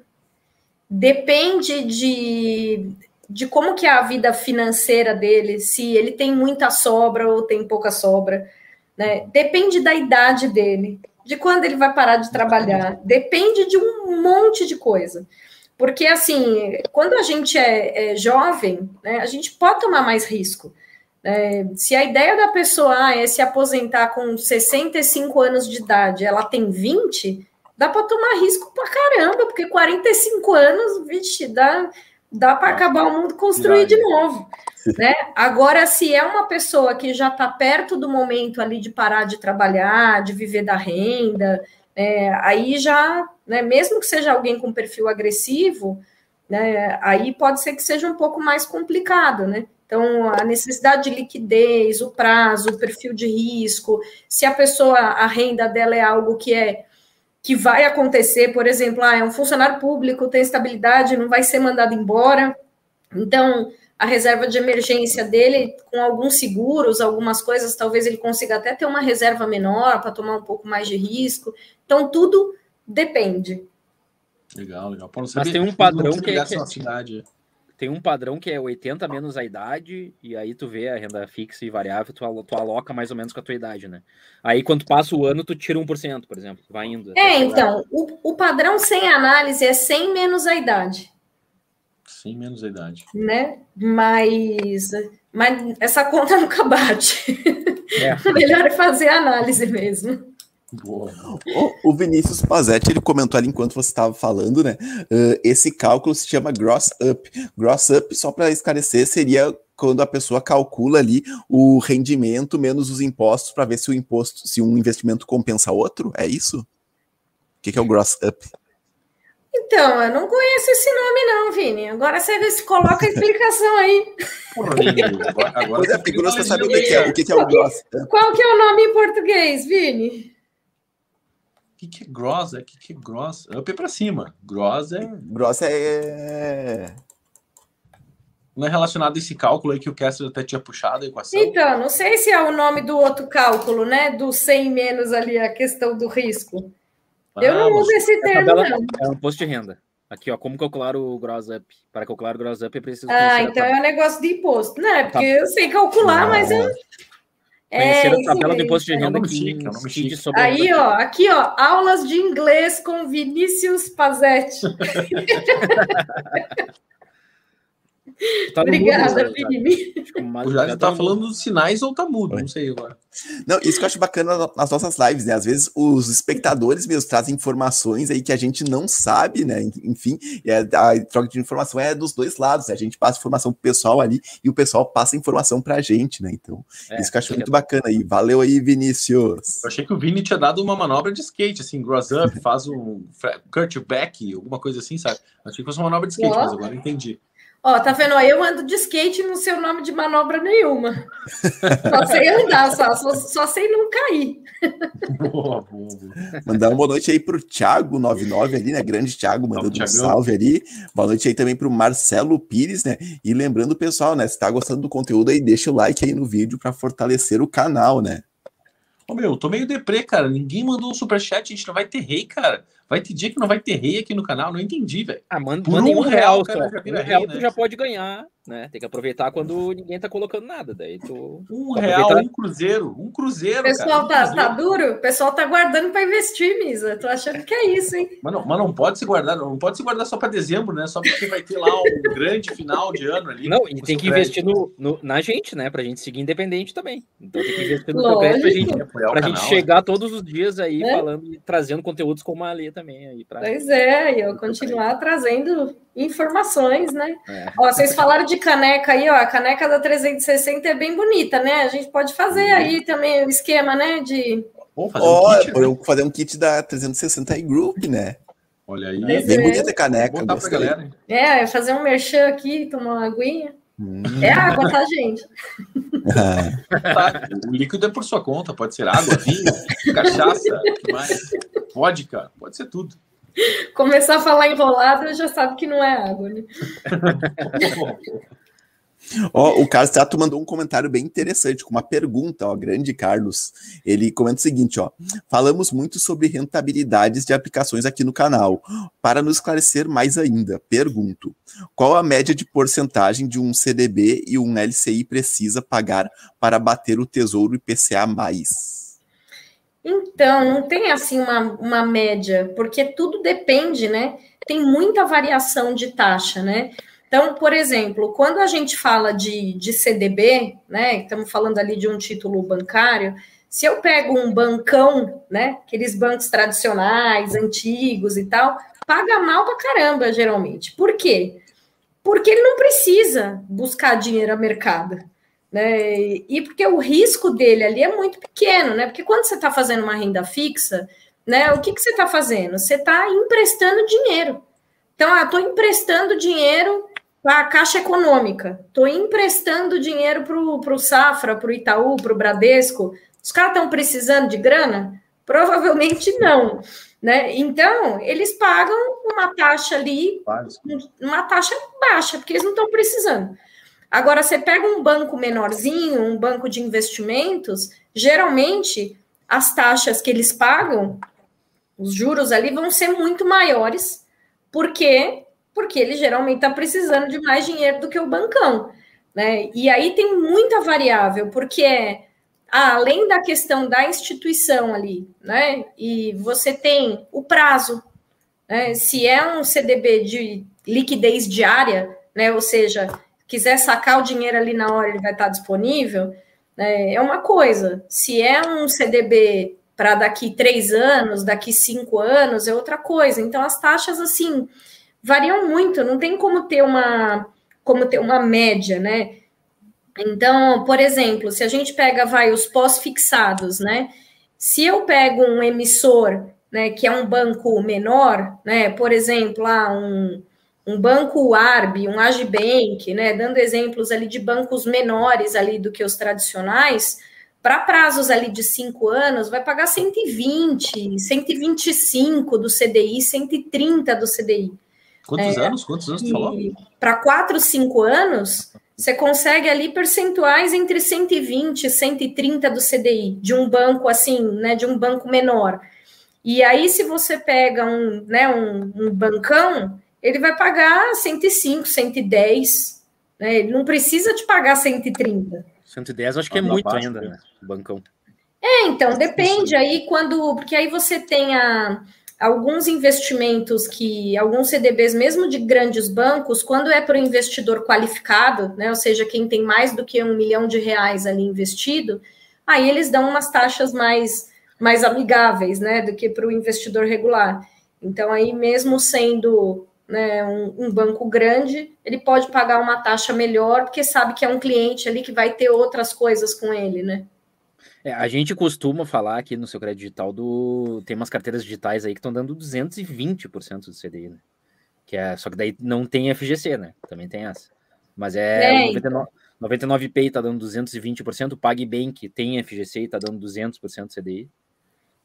depende de, de como que é a vida financeira dele, se ele tem muita sobra ou tem pouca sobra, né? Depende da idade dele, de quando ele vai parar de trabalhar, depende de um monte de coisa. Porque, assim, quando a gente é, é jovem, né, a gente pode tomar mais risco. É, se a ideia da pessoa ah, é se aposentar com 65 anos de idade, ela tem 20, dá para tomar risco para caramba, porque 45 anos, vixe, dá, dá para acabar o mundo construir de novo. Né? Agora, se é uma pessoa que já está perto do momento ali de parar de trabalhar, de viver da renda, é, aí já, né, mesmo que seja alguém com perfil agressivo, né, aí pode ser que seja um pouco mais complicado, né? Então, a necessidade de liquidez, o prazo, o perfil de risco, se a pessoa, a renda dela é algo que é que vai acontecer, por exemplo, ah, é um funcionário público, tem estabilidade, não vai ser mandado embora. Então, a reserva de emergência dele, com alguns seguros, algumas coisas, talvez ele consiga até ter uma reserva menor para tomar um pouco mais de risco. Então, tudo depende. Legal, legal. Pô, Mas tem um padrão que, é, tem um padrão que é 80 menos a idade, e aí tu vê a renda fixa e variável, tu, tu aloca mais ou menos com a tua idade, né? Aí quando passa o ano, tu tira 1%, por exemplo, vai indo. É, então, o, o padrão sem análise é 100 menos a idade. Sim, menos a idade. Né? Mas, mas essa conta nunca bate. É. Melhor é fazer análise mesmo. Boa. O, o Vinícius Pazetti, ele comentou ali enquanto você estava falando, né? Uh, esse cálculo se chama gross up. Gross up, só para esclarecer, seria quando a pessoa calcula ali o rendimento menos os impostos para ver se o imposto, se um investimento compensa outro. É isso? O que, que é o gross up? Então, eu não conheço esse nome, não, Vini. Agora você coloca a explicação aí. agora, agora pois é, porque curioso saber o que, é, o que, que é o gross. Qual que é o nome em português, Vini? O que, que é gross? O que, que é gross? Up é para cima. Gross é. Gross é. Não é relacionado a esse cálculo aí que o Kessler até tinha puxado a equação? Então, não sei se é o nome do outro cálculo, né? Do 100 menos ali, a questão do risco. Eu não uso esse termo, tabela, não. É um posto de renda. Aqui, ó, como calcular o gross up? Para calcular o gross up, é preciso. Ah, então é um negócio de imposto, né? Porque tá. eu sei calcular, não. mas eu. É, Conhecer a tabela do imposto de renda é que incide sobre Aí, ó, aqui, ó, aulas de inglês com Vinícius Pazetti. Tá Obrigada, Felipe. O Jorge tá falando dos sinais ou tá mudo, não sei agora. Não, isso que eu acho bacana nas nossas lives, né? Às vezes os espectadores mesmo trazem informações aí que a gente não sabe, né? Enfim, a troca de informação é dos dois lados. Né? A gente passa informação pro pessoal ali e o pessoal passa informação pra gente, né? Então, é, isso que eu acho muito é... bacana aí. Valeu aí, Vinícius. Eu achei que o Vini tinha dado uma manobra de skate, assim, gross up, faz um cut back, alguma coisa assim, sabe? Eu achei que fosse uma manobra de skate, mas agora entendi. Ó, tá vendo? Eu ando de skate no seu nome de manobra nenhuma. Só sei andar, só, só, só sei não cair. Boa, boa, boa. Mandar uma boa noite aí pro Thiago99 ali, né? Grande Thiago, mandando um salve ali. Boa noite aí também pro Marcelo Pires, né? E lembrando, pessoal, né? Se tá gostando do conteúdo aí, deixa o like aí no vídeo para fortalecer o canal, né? Ô, meu, tô meio deprê, cara. Ninguém mandou um superchat, a gente não vai ter rei, cara. Vai ter dia que não vai ter rei aqui no canal, não entendi, velho. Ah, manda, Por um, um real, cara, só. Um real né? já pode ganhar, né? Tem que aproveitar quando ninguém tá colocando nada. Daí tu. Um real, aproveitar... um cruzeiro. Um cruzeiro. Pessoal, cara, um tá, tá duro? O pessoal tá guardando para investir, Misa. Tô achando que é isso, hein? Mas não, mas não pode se guardar, não pode se guardar só para dezembro, né? Só porque vai ter lá um grande final de ano ali. Não, e tem que investir no, no, na gente, né? Pra gente seguir independente também. Então tem que investir no progresso pra gente, pra gente chegar todos os dias aí é. falando e trazendo conteúdos como a Lê também aí. Pra... Pois é, e eu continuar trazendo informações, né? É. Ó, vocês falaram de caneca aí, ó, a caneca da 360 é bem bonita, né? A gente pode fazer uhum. aí também o esquema, né, de... Vamos fazer oh, um kit, né? fazer um kit da 360 e Group, né? Olha aí. Bem é. bonita a caneca. Vou galera. É, fazer um merchan aqui, tomar uma aguinha. Hum. É água, tá, gente? tá, o líquido é por sua conta, pode ser água, vinho, cachaça, mais? vodka, pode ser tudo. Começar a falar enrolado, já sabe que não é água, né? Ó, o Carlos Tato mandou um comentário bem interessante, com uma pergunta, ó, grande Carlos. Ele comenta o seguinte, ó: "Falamos muito sobre rentabilidades de aplicações aqui no canal. Para nos esclarecer mais ainda, pergunto: qual a média de porcentagem de um CDB e um LCI precisa pagar para bater o Tesouro IPCA mais?" Então, não tem assim uma, uma média, porque tudo depende, né? Tem muita variação de taxa, né? Então, por exemplo, quando a gente fala de, de CDB, né? Estamos falando ali de um título bancário. Se eu pego um bancão, né? Aqueles bancos tradicionais, antigos e tal, paga mal pra caramba, geralmente. Por quê? Porque ele não precisa buscar dinheiro a mercado. Né? E porque o risco dele ali é muito pequeno, né? Porque quando você está fazendo uma renda fixa, né? O que, que você está fazendo? Você está emprestando dinheiro. Então, ah, estou emprestando dinheiro para a Caixa Econômica, estou emprestando dinheiro para o Safra, para o Itaú, para o Bradesco. Os caras estão precisando de grana? Provavelmente não. Né? Então, eles pagam uma taxa ali, uma taxa baixa, porque eles não estão precisando. Agora, você pega um banco menorzinho, um banco de investimentos, geralmente as taxas que eles pagam, os juros ali vão ser muito maiores, porque porque ele geralmente está precisando de mais dinheiro do que o bancão, né? E aí tem muita variável, porque é além da questão da instituição ali, né? E você tem o prazo, né? Se é um CDB de liquidez diária, né? Ou seja, quiser sacar o dinheiro ali na hora, ele vai estar disponível, né, é uma coisa. Se é um CDB para daqui três anos, daqui cinco anos, é outra coisa. Então, as taxas, assim, variam muito, não tem como ter uma, como ter uma média, né? Então, por exemplo, se a gente pega, vai, os pós-fixados, né? Se eu pego um emissor, né, que é um banco menor, né, por exemplo, lá um, um banco ARB, um Agibank, né, dando exemplos ali de bancos menores ali do que os tradicionais, para prazos ali de cinco anos, vai pagar 120, 125 do CDI, 130 do CDI. Quantos é, anos? Quantos anos você falou? Para quatro, cinco anos, você consegue ali percentuais entre 120 e 130 do CDI, de um banco assim, né, de um banco menor. E aí, se você pega um, né, um, um bancão, ele vai pagar 105, 110. Né? Ele não precisa te pagar 130. 110 acho que é muito ainda, né? Bancão. É, então, depende aí quando. Porque aí você tem a, alguns investimentos que. Alguns CDBs, mesmo de grandes bancos, quando é para o investidor qualificado, né? Ou seja, quem tem mais do que um milhão de reais ali investido, aí eles dão umas taxas mais, mais amigáveis, né? Do que para o investidor regular. Então, aí, mesmo sendo né, um, um, banco grande, ele pode pagar uma taxa melhor, porque sabe que é um cliente ali que vai ter outras coisas com ele, né? É, a gente costuma falar aqui no seu crédito digital do. Tem umas carteiras digitais aí que estão dando 220% do CDI, né? Que é, só que daí não tem FGC, né? Também tem essa. Mas é, é 99, 99Pay está dando 220%, o PagBank tem FGC e está dando 200% CDI.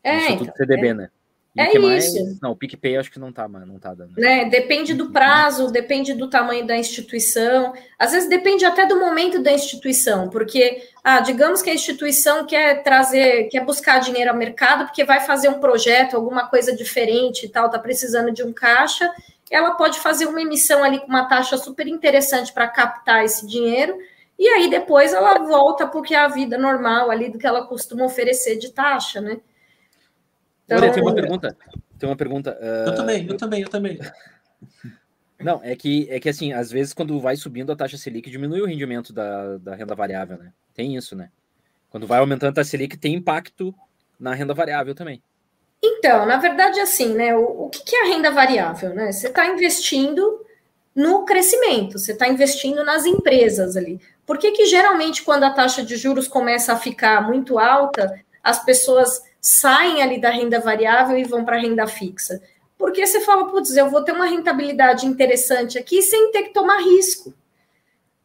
É, isso então, tudo CDB, é, né? E é isso. Mais? Não, o PicPay acho que não tá, não tá dando. Né? Depende do prazo, depende do tamanho da instituição. Às vezes depende até do momento da instituição, porque, ah, digamos que a instituição quer trazer, quer buscar dinheiro ao mercado, porque vai fazer um projeto, alguma coisa diferente e tal, tá precisando de um caixa, ela pode fazer uma emissão ali com uma taxa super interessante para captar esse dinheiro, e aí depois ela volta porque é a vida normal ali do que ela costuma oferecer de taxa, né? Então... Olha, tem uma pergunta. Tem uma pergunta. Uh... Eu também, eu também, eu também. Não, é que, é que assim, às vezes quando vai subindo a taxa Selic, diminui o rendimento da, da renda variável, né? Tem isso, né? Quando vai aumentando a taxa Selic, tem impacto na renda variável também. Então, na verdade, assim, né? O, o que, que é a renda variável, né? Você está investindo no crescimento, você está investindo nas empresas ali. Por que, que geralmente, quando a taxa de juros começa a ficar muito alta, as pessoas saem ali da renda variável e vão para a renda fixa? Porque você fala, putz, eu vou ter uma rentabilidade interessante aqui sem ter que tomar risco.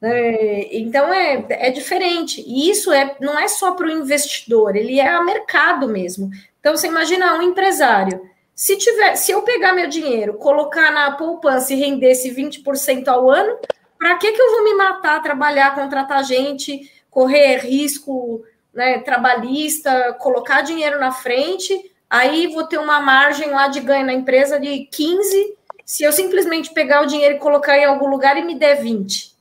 É, então é, é diferente. E isso é, não é só para o investidor, ele é a mercado mesmo. Então você imagina um empresário. Se, tiver, se eu pegar meu dinheiro, colocar na poupança e render esse 20% ao ano, para que, que eu vou me matar, trabalhar, contratar gente, correr risco né, trabalhista, colocar dinheiro na frente, aí vou ter uma margem lá de ganho na empresa de 15, se eu simplesmente pegar o dinheiro e colocar em algum lugar e me der 20.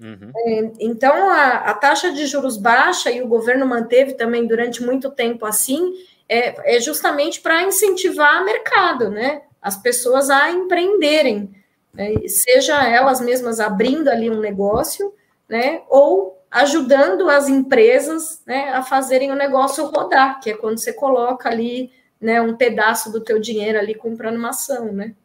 Uhum. É, então, a, a, taxa de juros baixa, e o governo manteve também durante muito tempo assim, é, é justamente para incentivar o mercado, né? As pessoas a empreenderem, né? seja elas mesmas abrindo ali um negócio, né? Ou ajudando as empresas né, a fazerem o negócio rodar, que é quando você coloca ali né, um pedaço do teu dinheiro ali comprando uma ação, né?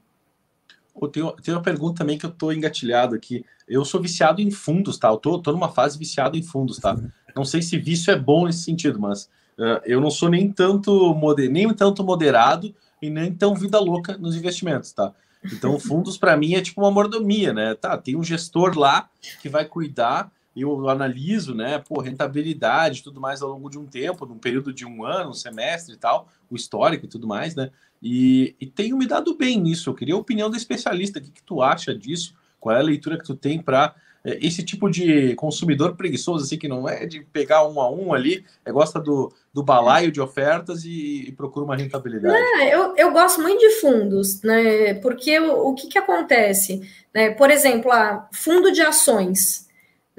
Tem, tem uma pergunta também que eu estou engatilhado aqui. Eu sou viciado em fundos, tá? Eu tô, tô numa fase viciado em fundos, tá? Não sei se vício é bom nesse sentido, mas uh, eu não sou nem tanto, moder, nem tanto moderado e nem tão vida louca nos investimentos, tá? Então, fundos para mim é tipo uma mordomia, né? Tá, tem um gestor lá que vai cuidar eu analiso, né, pô, rentabilidade tudo mais ao longo de um tempo, num período de um ano, um semestre e tal, o histórico e tudo mais, né? E, e tenho me dado bem nisso. Eu queria a opinião do especialista. O que, que tu acha disso? Qual é a leitura que tu tem para é, esse tipo de consumidor preguiçoso, assim, que não é de pegar um a um ali, é, gosta do, do balaio de ofertas e, e procura uma rentabilidade? Eu, eu gosto muito de fundos, né? Porque o, o que, que acontece? Né? Por exemplo, a fundo de ações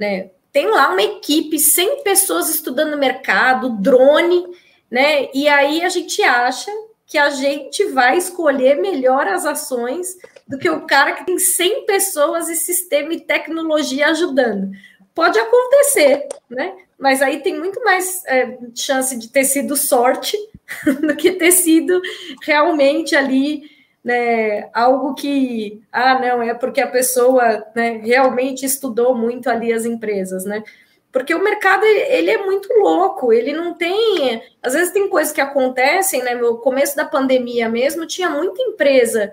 né? Tem lá uma equipe, 100 pessoas estudando mercado, drone, né? E aí a gente acha que a gente vai escolher melhor as ações do que o cara que tem 100 pessoas e sistema e tecnologia ajudando. Pode acontecer, né? Mas aí tem muito mais é, chance de ter sido sorte do que ter sido realmente ali né, algo que, ah, não, é porque a pessoa né, realmente estudou muito ali as empresas, né? Porque o mercado, ele é muito louco, ele não tem... Às vezes tem coisas que acontecem, né? No começo da pandemia mesmo, tinha muita empresa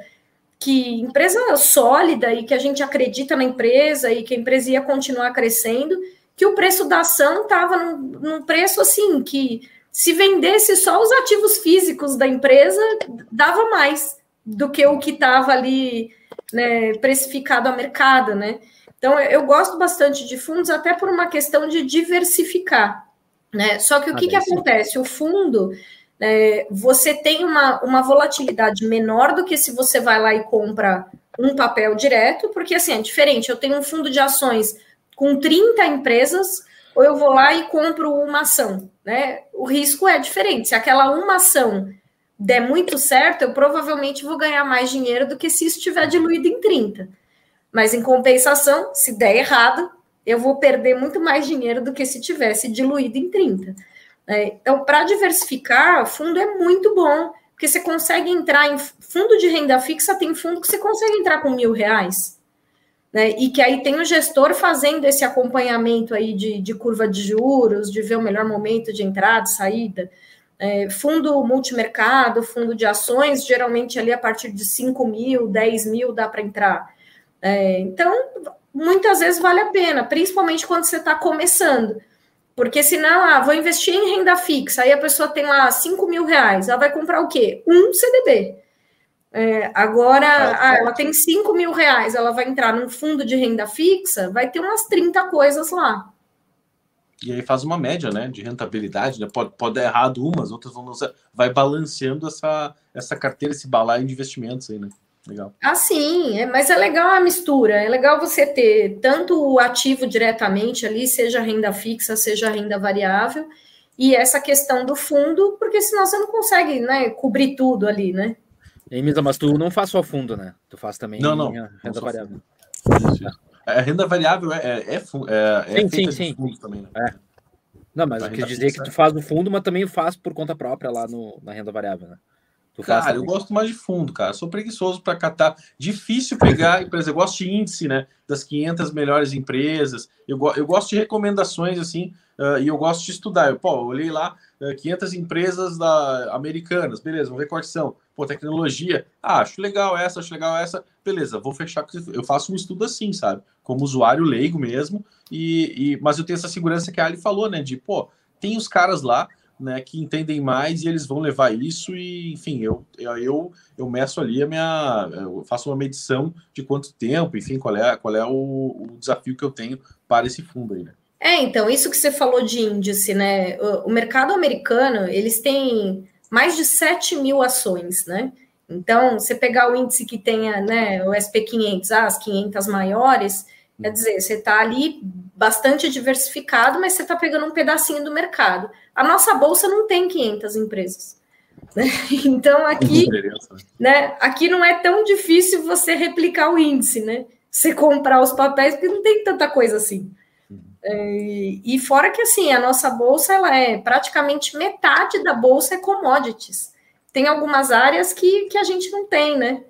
que empresa sólida e que a gente acredita na empresa e que a empresa ia continuar crescendo, que o preço da ação estava num, num, preço assim que se vendesse só os ativos físicos da empresa dava mais do que o que estava ali né, precificado ao mercado, né? Então, eu gosto bastante de fundos até por uma questão de diversificar, né? Só que o ah, que, que acontece? O fundo, é, você tem uma, uma volatilidade menor do que se você vai lá e compra um papel direto, porque assim, é diferente. Eu tenho um fundo de ações com 30 empresas, ou eu vou lá e compro uma ação, né? O risco é diferente. Se aquela uma ação der muito certo, eu provavelmente vou ganhar mais dinheiro do que se isso estiver diluído em 30. Mas em compensação, se der errado, eu vou perder muito mais dinheiro do que se tivesse diluído em 30. É, então, para diversificar, fundo é muito bom, porque você consegue entrar em fundo de renda fixa, tem fundo que você consegue entrar com mil reais. Né? E que aí tem o gestor fazendo esse acompanhamento aí de, de curva de juros, de ver o melhor momento de entrada, saída. É, fundo multimercado, fundo de ações, geralmente ali a partir de 5 mil, 10 mil dá para entrar. É, então, muitas vezes vale a pena, principalmente quando você está começando. Porque senão, ah, vou investir em renda fixa, aí a pessoa tem lá 5 mil reais, ela vai comprar o quê? Um CDB. É, agora, ah, ela tem 5 mil reais, ela vai entrar num fundo de renda fixa, vai ter umas 30 coisas lá. E aí faz uma média, né, de rentabilidade, né? Pode, pode dar errado umas, outras vão vai balanceando essa, essa carteira, esse balaio de investimentos aí, né? Legal. Ah, sim, é, mas é legal a mistura. É legal você ter tanto o ativo diretamente ali, seja renda fixa, seja renda variável, e essa questão do fundo, porque senão você não consegue né, cobrir tudo ali, né? E, Misa, mas tu não faz só fundo, né? Tu faz também não, não, renda variável. A renda variável é, é, é, é sim, sim, sim. fundo também, né? É. Não, mas quer dizer fixa, que tu faz no fundo, mas também faz por conta própria lá no, na renda variável, né? cara, eu gosto mais de fundo, cara. Sou preguiçoso para catar. Difícil pegar empresa. Eu gosto de índice, né? Das 500 melhores empresas. Eu, eu gosto de recomendações, assim, uh, e eu gosto de estudar. Eu, pô, eu olhei lá uh, 500 empresas da, americanas. Beleza, vamos ver quais são. Pô, tecnologia. Ah, acho legal essa, acho legal essa. Beleza, vou fechar. Eu faço um estudo assim, sabe? Como usuário leigo mesmo. E, e, mas eu tenho essa segurança que a Ali falou, né? De, pô, tem os caras lá né, que entendem mais e eles vão levar isso e, enfim, eu eu, eu meço ali a minha, eu faço uma medição de quanto tempo, enfim, qual é, qual é o, o desafio que eu tenho para esse fundo aí, né? É, então, isso que você falou de índice, né? O, o mercado americano, eles têm mais de 7 mil ações, né? Então, você pegar o índice que tenha, né, o SP500, ah, as 500 maiores, quer dizer, você está ali bastante diversificado, mas você está pegando um pedacinho do mercado. A nossa bolsa não tem 500 empresas. Né? Então, aqui, né, aqui não é tão difícil você replicar o índice, né? Você comprar os papéis, porque não tem tanta coisa assim. E fora que, assim, a nossa bolsa, ela é praticamente metade da bolsa é commodities. Tem algumas áreas que, que a gente não tem, né?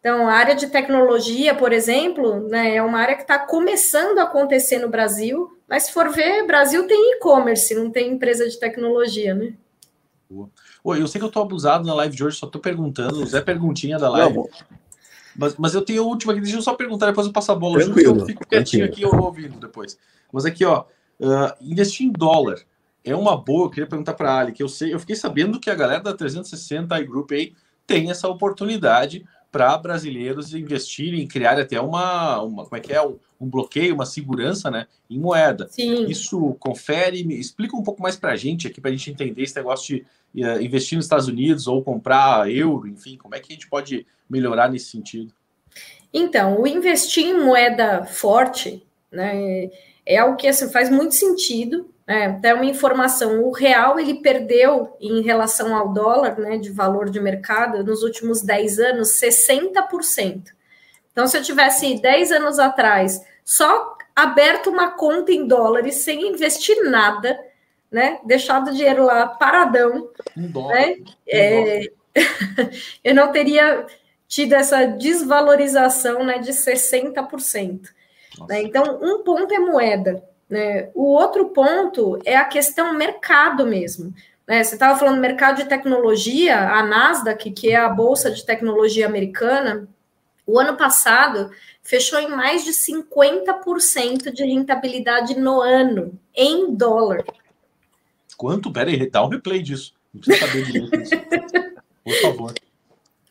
Então, a área de tecnologia, por exemplo, né, é uma área que está começando a acontecer no Brasil, mas se for ver, Brasil tem e-commerce, não tem empresa de tecnologia, né? Oi, eu sei que eu estou abusado na live de hoje, só estou perguntando, Zé Perguntinha da live. Não, mas, mas eu tenho a última aqui, deixa eu só perguntar, depois eu passo a bola. Tranquilo. Eu fico quietinho aqui, eu ouvindo depois. Mas aqui, ó, uh, investir em dólar é uma boa, eu queria perguntar para a Ali, que eu sei, eu fiquei sabendo que a galera da 360 iGroup aí tem essa oportunidade para brasileiros investirem, criar até uma, uma como é que é, um, um, bloqueio, uma segurança, né, em moeda. Sim. Isso confere, me explica um pouco mais para a gente aqui, para a gente entender esse negócio de uh, investir nos Estados Unidos ou comprar euro, enfim, como é que a gente pode melhorar nesse sentido? Então, o investir em moeda forte, né, é algo que assim, faz muito sentido, é, até uma informação, o real ele perdeu em relação ao dólar, né, de valor de mercado, nos últimos 10 anos, 60%. Então, se eu tivesse 10 anos atrás só aberto uma conta em dólares sem investir nada, né, deixado o dinheiro lá paradão, um dólar, né, um é, eu não teria tido essa desvalorização né, de 60%. Né? Então, um ponto é moeda. Né? O outro ponto é a questão mercado mesmo. Né? Você estava falando mercado de tecnologia, a Nasdaq, que é a bolsa de tecnologia americana, o ano passado fechou em mais de 50% de rentabilidade no ano, em dólar. Quanto? Pera aí, dá um replay disso. Não precisa saber disso. Por favor.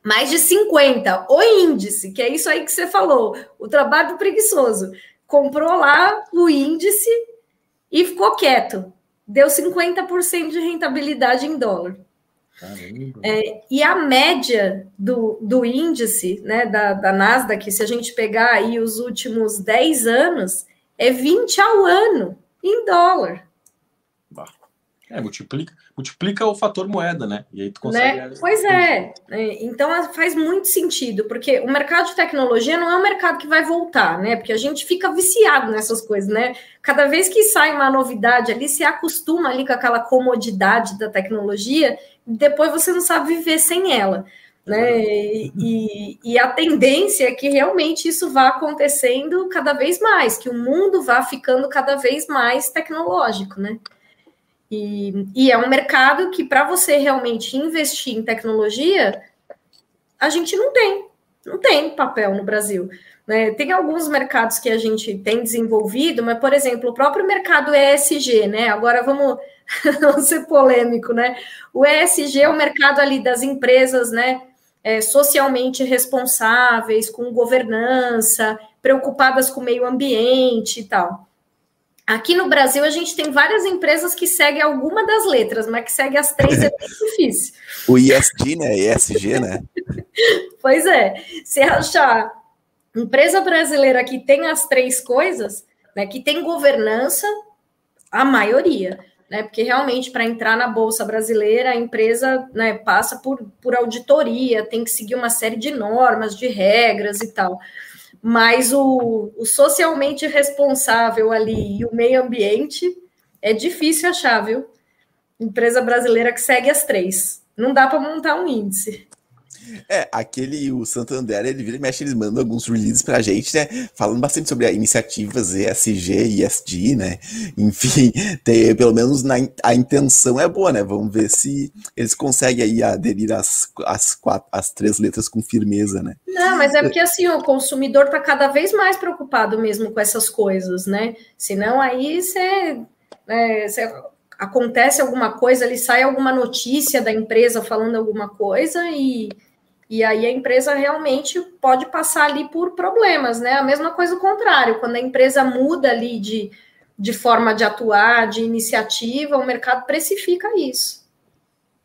Mais de 50. O índice, que é isso aí que você falou, o trabalho preguiçoso comprou lá o índice e ficou quieto. Deu 50% de rentabilidade em dólar. É, e a média do, do índice né, da, da Nasdaq, se a gente pegar aí os últimos 10 anos, é 20 ao ano em dólar. É, multiplica, multiplica o fator moeda, né? E aí tu consegue. Né? Pois é. é. Então faz muito sentido, porque o mercado de tecnologia não é um mercado que vai voltar, né? Porque a gente fica viciado nessas coisas, né? Cada vez que sai uma novidade ali, se acostuma ali com aquela comodidade da tecnologia, depois você não sabe viver sem ela. Né? E, e, a tendência é que realmente isso vá acontecendo cada vez mais, que o mundo vá ficando cada vez mais tecnológico, né? E, e é um mercado que, para você realmente investir em tecnologia, a gente não tem, não tem papel no Brasil. Né? Tem alguns mercados que a gente tem desenvolvido, mas, por exemplo, o próprio mercado ESG, né? Agora vamos, ser polêmico, né? O ESG é o mercado ali das empresas, né? É, socialmente responsáveis, com governança, preocupadas com o meio ambiente e tal. Aqui no Brasil, a gente tem várias empresas que seguem alguma das letras, mas que segue as três é bem difícil. O ISG, né? ESG, né? pois é. Se achar empresa brasileira que tem as três coisas, né, que tem governança, a maioria, né? Porque realmente, para entrar na Bolsa Brasileira, a empresa né, passa por, por auditoria, tem que seguir uma série de normas, de regras e tal mas o, o, socialmente responsável ali e o meio ambiente é difícil achar, viu? Empresa brasileira que segue as três. Não dá para montar um índice. É, aquele, o Santander, ele vira e mexe, eles mandam alguns releases pra gente, né? Falando bastante sobre iniciativas ESG, ESG, né? Enfim, tem, pelo menos na, a intenção é boa, né? Vamos ver se eles conseguem aí aderir às, às, quatro, às três letras com firmeza, né? Não, mas é porque assim, o consumidor tá cada vez mais preocupado mesmo com essas coisas, né? Senão aí você. É, acontece alguma coisa, ele sai alguma notícia da empresa falando alguma coisa e e aí a empresa realmente pode passar ali por problemas, né? A mesma coisa o contrário, quando a empresa muda ali de, de forma de atuar, de iniciativa, o mercado precifica isso.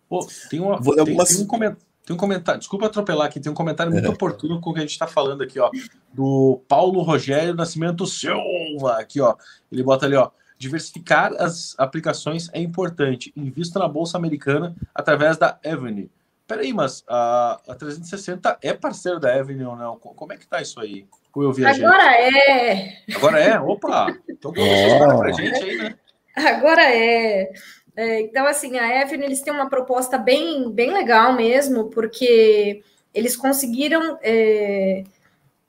Pô, tem, uma, tem, algumas... tem, um comentário, tem um comentário, desculpa atropelar aqui, tem um comentário muito é. oportuno com o que a gente está falando aqui, ó, do Paulo Rogério Nascimento Silva, aqui, ó, ele bota ali, ó, diversificar as aplicações é importante, invista na Bolsa Americana através da Avenue Peraí, mas a, a 360 é parceiro da Avenue ou não? Como é que tá isso aí? Como eu vi Agora é. Agora é? Opa! Então oh. pra gente aí, né? Agora é. é. Então, assim, a Avenue, eles têm uma proposta bem, bem legal mesmo, porque eles conseguiram é,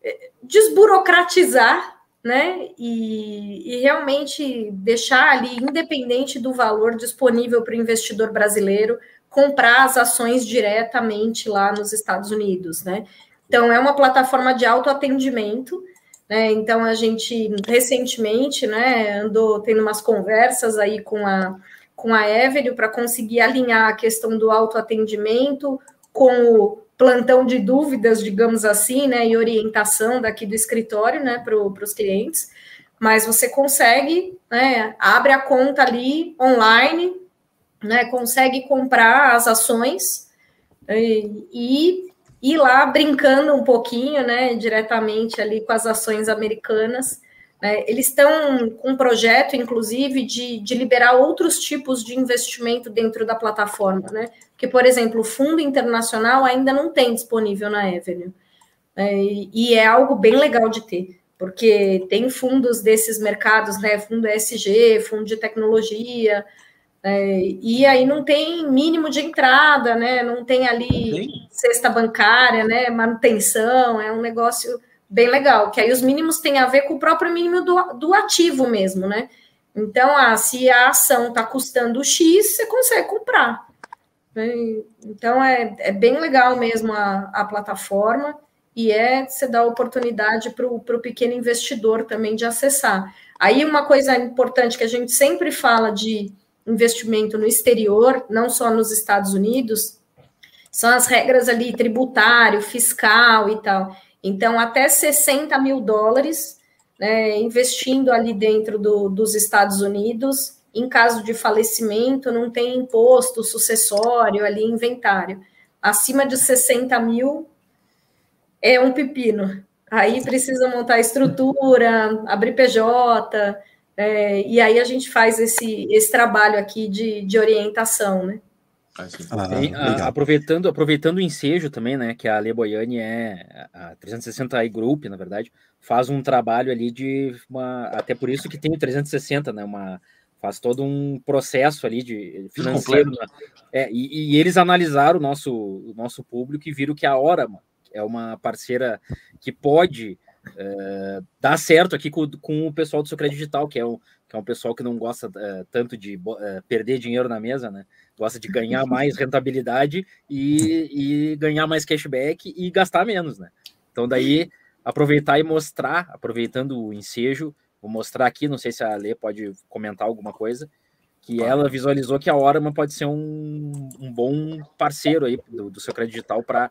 é desburocratizar né? E, e, realmente deixar ali, independente do valor disponível para o investidor brasileiro, comprar as ações diretamente lá nos Estados Unidos, né? Então, é uma plataforma de autoatendimento, né? Então, a gente recentemente, né, andou tendo umas conversas aí com a, com a Evelyn para conseguir alinhar a questão do autoatendimento com o plantão de dúvidas, digamos assim, né, e orientação daqui do escritório, né, para os clientes. Mas você consegue, né, abre a conta ali online, né, consegue comprar as ações e, ir lá brincando um pouquinho, né, diretamente ali com as ações americanas. Né, eles estão com um projeto, inclusive, de, de liberar outros tipos de investimento dentro da plataforma, né? Que, por exemplo, o fundo internacional ainda não tem disponível na Avenue. E, e é algo bem legal de ter porque tem fundos desses mercados, né? Fundo ESG, fundo de tecnologia, é, e aí não tem mínimo de entrada, né? Não tem ali cesta bancária, né? Manutenção, é um negócio bem legal, que aí os mínimos têm a ver com o próprio mínimo do, do ativo mesmo, né? Então, ah, se a ação está custando X, você consegue comprar. Né? Então, é, é bem legal mesmo a, a plataforma e é você dá oportunidade para o pequeno investidor também de acessar. Aí, uma coisa importante que a gente sempre fala de investimento no exterior, não só nos Estados Unidos, são as regras ali tributário, fiscal e tal. Então, até 60 mil dólares né, investindo ali dentro do, dos Estados Unidos, em caso de falecimento, não tem imposto sucessório ali, inventário. Acima de 60 mil é um pepino. Aí precisa montar estrutura, abrir PJ, é, e aí a gente faz esse, esse trabalho aqui de, de orientação, né? Ah, aproveitando, aproveitando o ensejo também, né, que a Ale Boiani é a 360 Group, na verdade, faz um trabalho ali de uma, até por isso que tem o 360, né, uma faz todo um processo ali de financeiro, né? é, e, e, eles analisaram o nosso, o nosso público e viram que a Hora é uma parceira que pode é, dá certo aqui com, com, o pessoal do seu crédito digital, que é, um, que é um pessoal que não gosta é, tanto de é, perder dinheiro na mesa, né? Gosta de ganhar mais rentabilidade e, e ganhar mais cashback e gastar menos, né? Então, daí, aproveitar e mostrar, aproveitando o ensejo, vou mostrar aqui, não sei se a Lê pode comentar alguma coisa, que ela visualizou que a Orama pode ser um, um bom parceiro aí do, do seu crédito digital para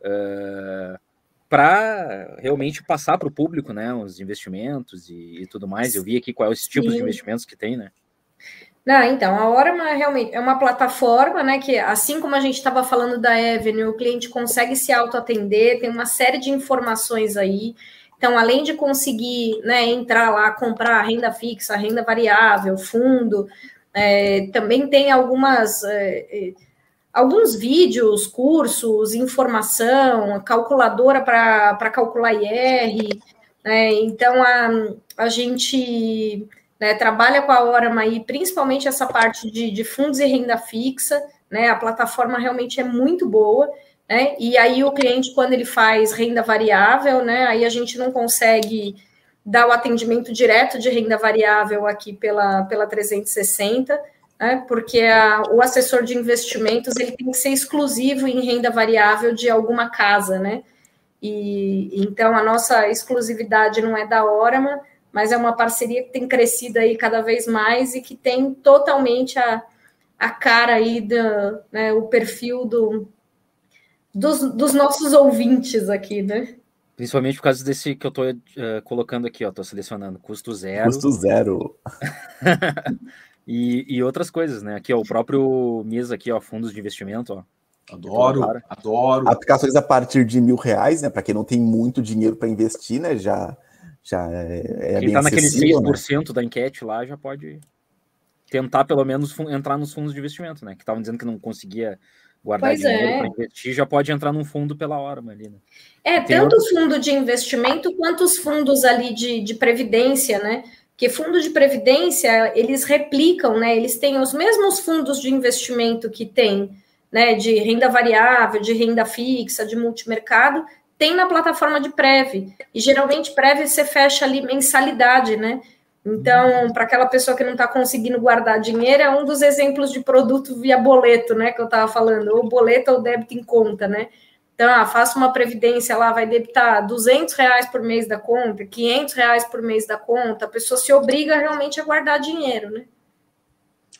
uh, para realmente passar para o público, né, os investimentos e, e, tudo mais. Eu vi aqui quais os tipos de investimentos que tem, né? Não, então, a Orama realmente é uma plataforma, né, que assim como a gente estava falando da Avenue, o cliente consegue se autoatender, tem uma série de informações aí. Então, além de conseguir né, entrar lá, comprar renda fixa, renda variável, fundo, é, também tem algumas... É, é alguns vídeos, cursos, informação, calculadora para calcular IR. Né? Então, a, a gente né, trabalha com a Orama aí, principalmente essa parte de, de fundos e renda fixa. Né? A plataforma realmente é muito boa. Né? E aí o cliente, quando ele faz renda variável, né, aí a gente não consegue dar o atendimento direto de renda variável aqui pela, pela 360, né, porque a, o assessor de investimentos ele tem que ser exclusivo em renda variável de alguma casa, né? E então a nossa exclusividade não é da Orama, mas é uma parceria que tem crescido aí cada vez mais e que tem totalmente a, a cara aí do né, o perfil do, dos, dos nossos ouvintes aqui, né? Principalmente por causa desse que eu estou uh, colocando aqui, ó, tô selecionando custo zero. Custo zero. E, e outras coisas, né? Aqui, ó, o próprio MIS aqui, ó, fundos de investimento, ó. Adoro, adoro. Aplicações a partir de mil reais, né? Para quem não tem muito dinheiro para investir, né? Já, já é, é quem está naquele 6% né? da enquete lá já pode tentar pelo menos entrar nos fundos de investimento, né? Que estavam dizendo que não conseguia guardar pois dinheiro é. para investir, já pode entrar num fundo pela hora, Marina. É, Tem tanto outros... fundo de investimento quanto os fundos ali de, de previdência, né? Que fundo de previdência, eles replicam, né? Eles têm os mesmos fundos de investimento que tem, né? De renda variável, de renda fixa, de multimercado, tem na plataforma de Prev. E geralmente Prev você fecha ali mensalidade, né? Então, para aquela pessoa que não está conseguindo guardar dinheiro, é um dos exemplos de produto via boleto, né? Que eu estava falando, ou boleto ou débito em conta, né? Então, ah, faça uma previdência lá, vai debitar 200 reais por mês da conta, 500 reais por mês da conta, a pessoa se obriga realmente a guardar dinheiro, né?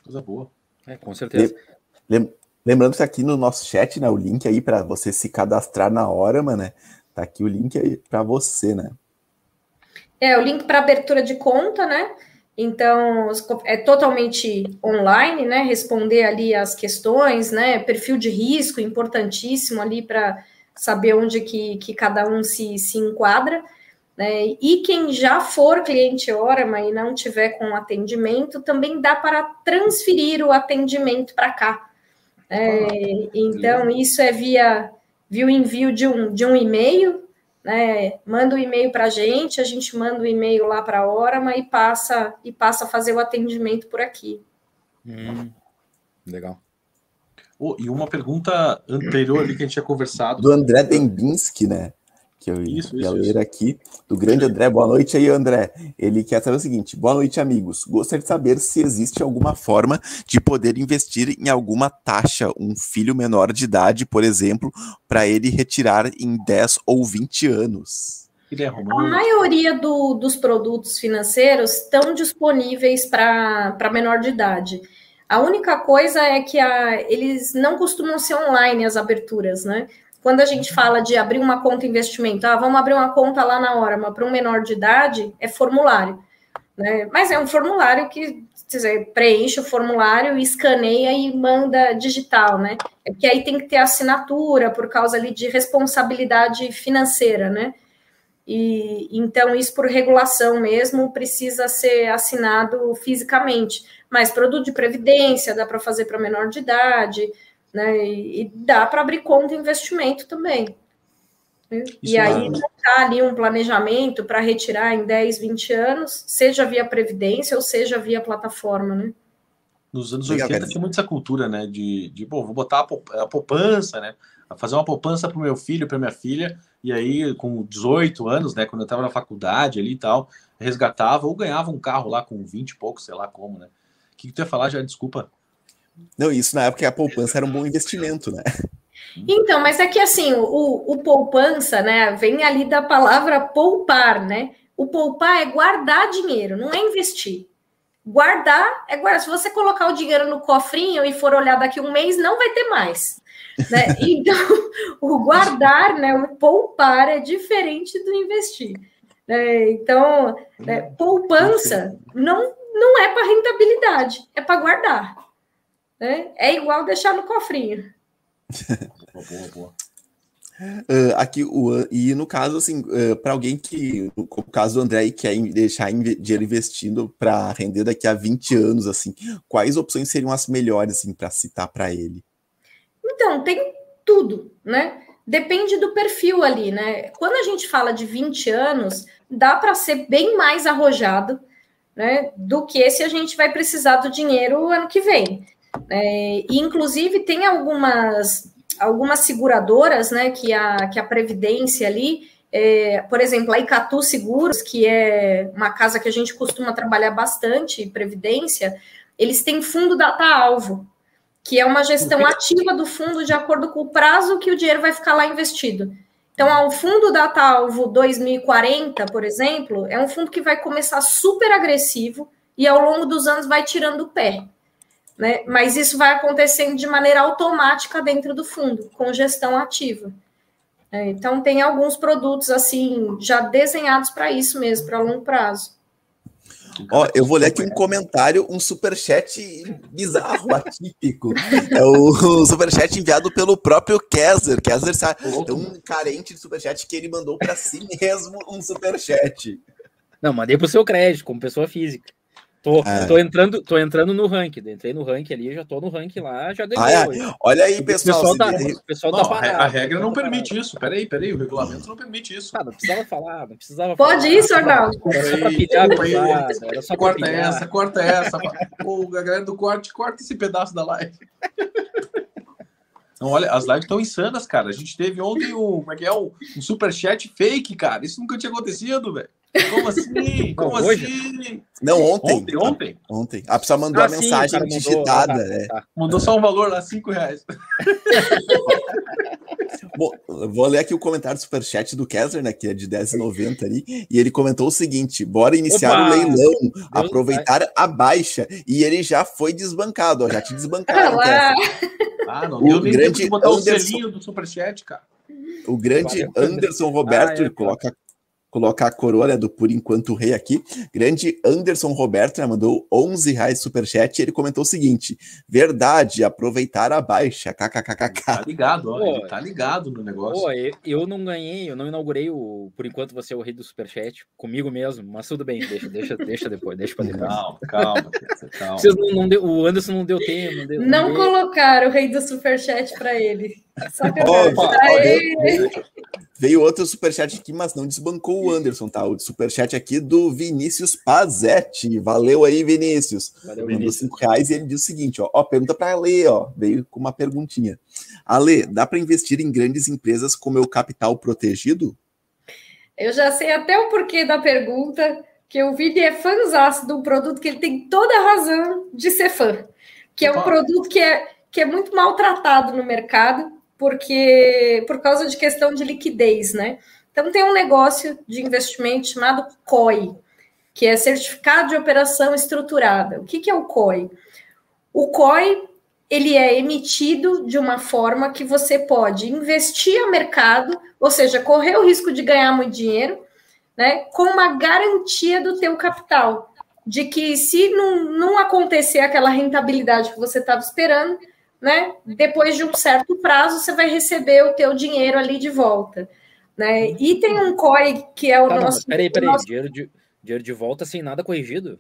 Coisa boa. É, com certeza. Lembrando que aqui no nosso chat, né, o link aí para você se cadastrar na hora, mano, né? Tá aqui o link aí para você, né? É, o link para abertura de conta, né? Então, é totalmente online, né? Responder ali as questões, né? Perfil de risco, importantíssimo ali para saber onde que, que cada um se, se enquadra. Né? E quem já for cliente Orama e não tiver com atendimento, também dá para transferir o atendimento para cá. É, então, isso é via, via o envio de um, de um e-mail, né? Manda um e-mail para a gente, a gente manda o um e-mail lá para a Orama e passa e passa a fazer o atendimento por aqui. Hum, legal. Oh, e uma pergunta anterior ali que a gente tinha conversado. Do André Dembinski, né? Que eu isso, ia isso, ler isso. aqui, do grande André. Boa noite aí, André. Ele quer saber o seguinte: boa noite, amigos. Gostaria de saber se existe alguma forma de poder investir em alguma taxa, um filho menor de idade, por exemplo, para ele retirar em 10 ou 20 anos. A maioria do, dos produtos financeiros estão disponíveis para menor de idade. A única coisa é que a, eles não costumam ser online as aberturas, né? Quando a gente fala de abrir uma conta investimento, ah, vamos abrir uma conta lá na hora, mas para um menor de idade é formulário. Né? Mas é um formulário que dizer, preenche o formulário, escaneia e manda digital, né? É que aí tem que ter assinatura por causa ali de responsabilidade financeira, né? E então isso por regulação mesmo precisa ser assinado fisicamente. Mas produto de previdência dá para fazer para menor de idade, né? E, e dá para abrir conta de investimento também. Né? E aí tá ali um planejamento para retirar em 10, 20 anos, seja via previdência ou seja via plataforma, né? Nos anos Legal, 80 tinha muito essa cultura, né? De, de bom, vou botar a poupança, né? fazer uma poupança para o meu filho, para minha filha, e aí com 18 anos, né, quando eu estava na faculdade ali e tal, resgatava ou ganhava um carro lá com 20 e pouco, sei lá como, né? O que, que tu ia falar já? Desculpa. Não, isso na época a poupança era um bom investimento, né? Então, mas é que assim, o, o poupança, né, vem ali da palavra poupar, né? O poupar é guardar dinheiro, não é investir. Guardar é guardar. Se você colocar o dinheiro no cofrinho e for olhar daqui um mês, não vai ter mais. Né? Então, o guardar, né, o poupar é diferente do investir. É, então, é, poupança não, não é para rentabilidade, é para guardar. Né? É igual deixar no cofrinho. boa, boa, boa. Uh, aqui, o, e no caso, assim, uh, para alguém que, no caso do André, quer deixar dinheiro investindo para render daqui a 20 anos, assim, quais opções seriam as melhores, assim, para citar para ele? Então, tem tudo, né? Depende do perfil ali, né? Quando a gente fala de 20 anos, dá para ser bem mais arrojado, né? Do que se a gente vai precisar do dinheiro ano que vem. É, e, inclusive, tem algumas, algumas seguradoras, né? Que a, que a Previdência ali, é, por exemplo, a Icatu Seguros, que é uma casa que a gente costuma trabalhar bastante, Previdência, eles têm fundo data-alvo que é uma gestão ativa do fundo de acordo com o prazo que o dinheiro vai ficar lá investido. Então, o fundo Data Alvo 2040, por exemplo, é um fundo que vai começar super agressivo e ao longo dos anos vai tirando o pé. Né? Mas isso vai acontecendo de maneira automática dentro do fundo, com gestão ativa. É, então, tem alguns produtos assim já desenhados para isso mesmo, para longo prazo. Ó, eu vou ler aqui um comentário, um superchat bizarro, atípico. É o, o superchat enviado pelo próprio Kessler. Kessler está tão carente de superchat que ele mandou para si mesmo um superchat. Não, mandei pro seu crédito, como pessoa física. Tô, é. tô, entrando, tô entrando no ranking. Entrei no ranking ali, já tô no ranking lá, já ganhei. Ah, é. Olha aí, pessoal. O pessoal, tá, o pessoal tá não, tá parado, A regra não permite isso. Peraí, peraí, o regulamento não permite isso. Ah, não precisava falar, não precisava Pode falar, isso, Arnaldo? Era só pra pedir a era só Corta essa, corta essa. Pô, a galera do corte, corta esse pedaço da live. Não, olha, as lives estão insanas, cara. A gente teve ontem um, como é que é, um, um superchat fake, cara. Isso nunca tinha acontecido, velho. Como assim? Como Não, assim? Não, ontem. Ontem, ontem. Ontem. A pessoa mandou ah, a mensagem sim, digitada. Mandou, né? tá, mandou só um valor lá, cinco reais. Bom, vou ler aqui o comentário do superchat do Kessler, né, que é de 10,90 ali, e ele comentou o seguinte: bora iniciar Opa! o leilão, Deus aproveitar Deus. a baixa, e ele já foi desbancado, ó, já te desbancaram. ah, não o deu grande botar Anderson, o selinho do superchat, cara. O grande Anderson Roberto ah, é, coloca colocar a coroa né, do Por Enquanto Rei aqui. Grande Anderson Roberto né, mandou 11 reais superchat e ele comentou o seguinte: verdade, aproveitar a baixa, kkkk. Tá ligado, ó, Pô, tá ligado no negócio. Pô, eu não ganhei, eu não inaugurei o Por Enquanto Você é o Rei do Superchat comigo mesmo, mas tudo bem, deixa, deixa, deixa depois, deixa pra depois. Calma, calma, calma. Vocês não, não deu, o Anderson não deu tempo. Não, deu, não, não colocaram o Rei do Superchat para ele. Ó. Veio outro superchat aqui, mas não desbancou o Anderson, tá? O superchat aqui do Vinícius Pazetti. Valeu aí, Vinícius. Valeu, Mandou Vinícius. cinco reais e ele diz o seguinte, ó. ó pergunta para Ale, ó. Veio com uma perguntinha. Ale, dá para investir em grandes empresas com meu capital protegido? Eu já sei até o porquê da pergunta, que o Vini é fãzão de um produto que ele tem toda a razão de ser fã. Que é um produto que é, que é muito maltratado no mercado, porque por causa de questão de liquidez, né? Então tem um negócio de investimento chamado COI, que é Certificado de Operação Estruturada. O que, que é o COI? O COI ele é emitido de uma forma que você pode investir a mercado, ou seja, correr o risco de ganhar muito dinheiro, né, com uma garantia do teu capital, de que se não, não acontecer aquela rentabilidade que você estava esperando, né? Depois de um certo prazo, você vai receber o teu dinheiro ali de volta. Né? E tem um COI que é o tá, nosso. Peraí, peraí, nosso... dinheiro, de, dinheiro de volta sem nada corrigido?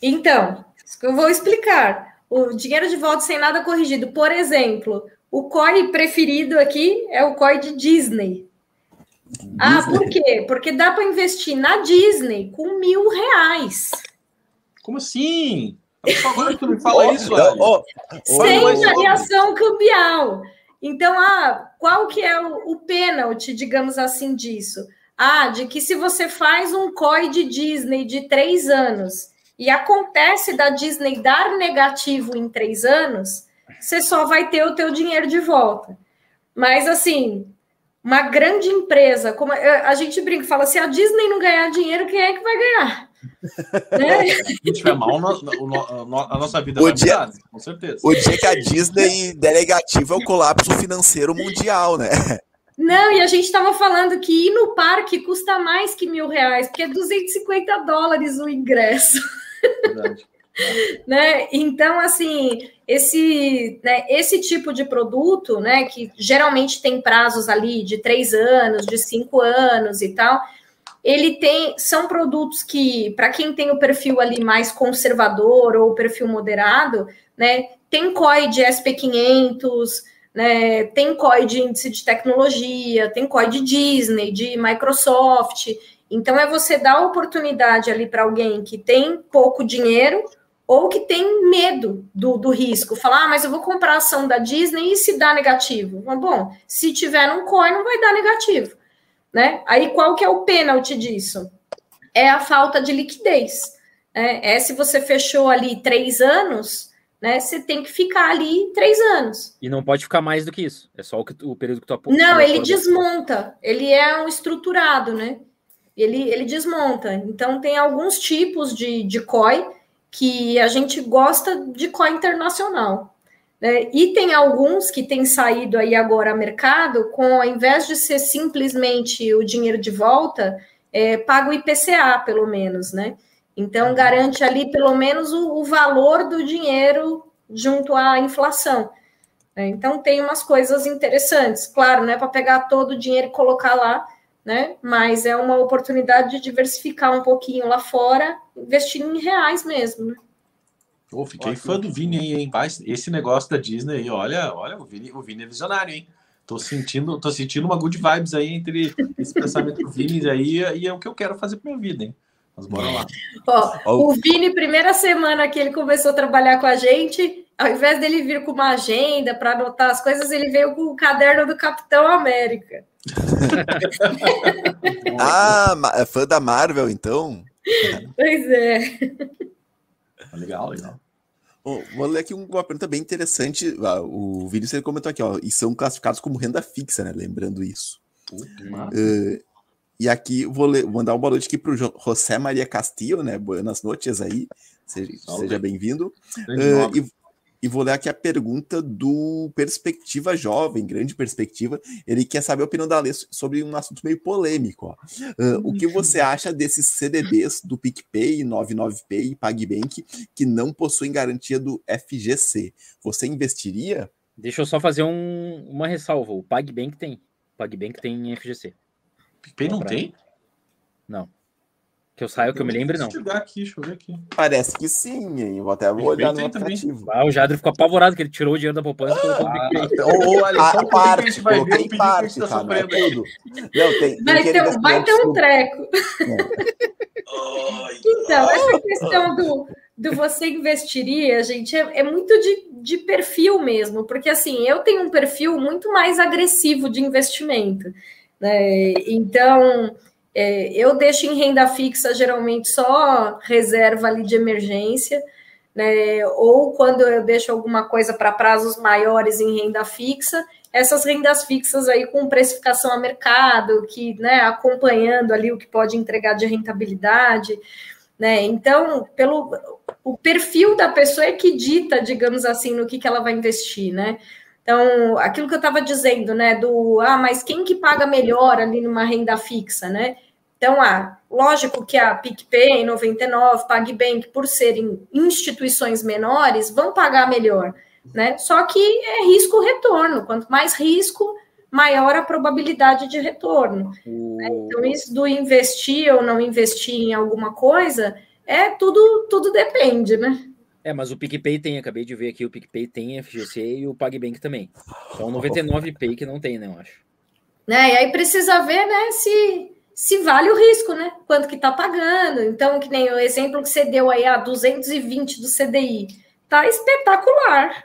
Então, eu vou explicar. O dinheiro de volta sem nada corrigido. Por exemplo, o COI preferido aqui é o COI de Disney. Disney. Ah, por quê? Porque dá para investir na Disney com mil reais. Como assim? Agora que tu me fala isso, oh, Sem variação cambial. Então, ah, qual que é o, o pênalti, digamos assim, disso? Ah, de que se você faz um COI de Disney de três anos e acontece da Disney dar negativo em três anos, você só vai ter o teu dinheiro de volta. Mas assim, uma grande empresa, como a gente brinca, fala, se a Disney não ganhar dinheiro, quem é que vai ganhar? né? Se tiver mal, a nossa vida o vai dia, mudar, com certeza. O dia que a Disney der negativo é o colapso financeiro mundial, né? Não, e a gente estava falando que ir no parque custa mais que mil reais, porque é 250 dólares o ingresso. Verdade. né? Então, assim, esse, né, esse tipo de produto, né, que geralmente tem prazos ali de três anos, de cinco anos e tal, ele tem, são produtos que, para quem tem o perfil ali mais conservador ou perfil moderado, né, tem COI de SP500, né, tem COI de índice de tecnologia, tem COI de Disney, de Microsoft. Então, é você dar oportunidade ali para alguém que tem pouco dinheiro ou que tem medo do, do risco. Falar, ah, mas eu vou comprar a ação da Disney e se dá negativo? Bom, se tiver um COI, não vai dar negativo. Né? Aí, qual que é o pênalti disso? É a falta de liquidez. Né? É se você fechou ali três anos né? Você tem que ficar ali três anos. E não pode ficar mais do que isso. É só o, que, o período que tu aponta. Não, ele desmonta. Ele é um estruturado, né? Ele, ele desmonta. Então tem alguns tipos de, de COI que a gente gosta de COI internacional. Né? E tem alguns que têm saído aí agora a mercado com, ao invés de ser simplesmente o dinheiro de volta, é, paga o IPCA, pelo menos, né? Então, uhum. garante ali pelo menos o, o valor do dinheiro junto à inflação. Né? Então, tem umas coisas interessantes. Claro, não é para pegar todo o dinheiro e colocar lá, né? Mas é uma oportunidade de diversificar um pouquinho lá fora, investindo em reais mesmo, né? Oh, fiquei fã do Vini aí, hein? Esse negócio da Disney aí, olha, olha, o Vini, o Vini é visionário, hein? Tô sentindo, tô sentindo uma good vibes aí entre esse pensamento do Vini aí e é o que eu quero fazer para minha vida, hein? Mas bora lá. Ó, o Vini, primeira semana que ele começou a trabalhar com a gente, ao invés dele vir com uma agenda para anotar as coisas, ele veio com o caderno do Capitão América. ah, é fã da Marvel, então? Pois é. Legal, legal. Bom, vou ler aqui uma pergunta bem interessante. Ah, o Vinícius comentou aqui, ó, e são classificados como renda fixa, né? Lembrando isso. Uh, e aqui vou, ler, vou mandar uma boa noite aqui para o José Maria Castillo, né? Buenas noches aí. Seja, seja bem-vindo. Uh, e, e, vou ler aqui a pergunta do Perspectiva Jovem, grande perspectiva. Ele quer saber a opinião da Alê sobre um assunto meio polêmico. Ó. Uh, o que você acha desses CDBs do PicPay, 99Pay e PagBank que não possuem garantia do FGC? Você investiria? Deixa eu só fazer um, uma ressalva. O PagBank tem. O PagBank tem FGC. PicPay não, tem? Não. Que eu saio, que eu me lembre, não. Deixa eu aqui, deixa eu ver aqui. Parece que sim, hein? Vou até olhar no aplicativo. Ah, o Jadre ficou apavorado que ele tirou o dinheiro da poupança e colocou ah, no PicPay. Ou, ou ali, a, a parte, a gente vai ver o parte, tá cara, é tudo. Não, tem, vai, tem ter, vai ter um treco. É. então, essa questão do, do você investiria, gente, é, é muito de, de perfil mesmo, porque assim, eu tenho um perfil muito mais agressivo de investimento. Né? Então, é, eu deixo em renda fixa geralmente só reserva ali de emergência, né? ou quando eu deixo alguma coisa para prazos maiores em renda fixa, essas rendas fixas aí com precificação a mercado, que né, acompanhando ali o que pode entregar de rentabilidade. Né? Então, pelo o perfil da pessoa é que dita, digamos assim, no que, que ela vai investir, né? Então, aquilo que eu estava dizendo, né, do ah, mas quem que paga melhor ali numa renda fixa, né? Então, ah, lógico que a PicPay, 99, PagBank, por serem instituições menores, vão pagar melhor, né? Só que é risco-retorno. Quanto mais risco, maior a probabilidade de retorno. Né? Então, isso do investir ou não investir em alguma coisa, é tudo, tudo depende, né? É, mas o PicPay tem, acabei de ver aqui, o PicPay tem FGC e o PagBank também. Só o 99Pay que não tem, né, eu acho. Né, e aí precisa ver, né, se, se vale o risco, né? Quanto que tá pagando. Então, que nem o exemplo que você deu aí, a 220 do CDI. Tá espetacular.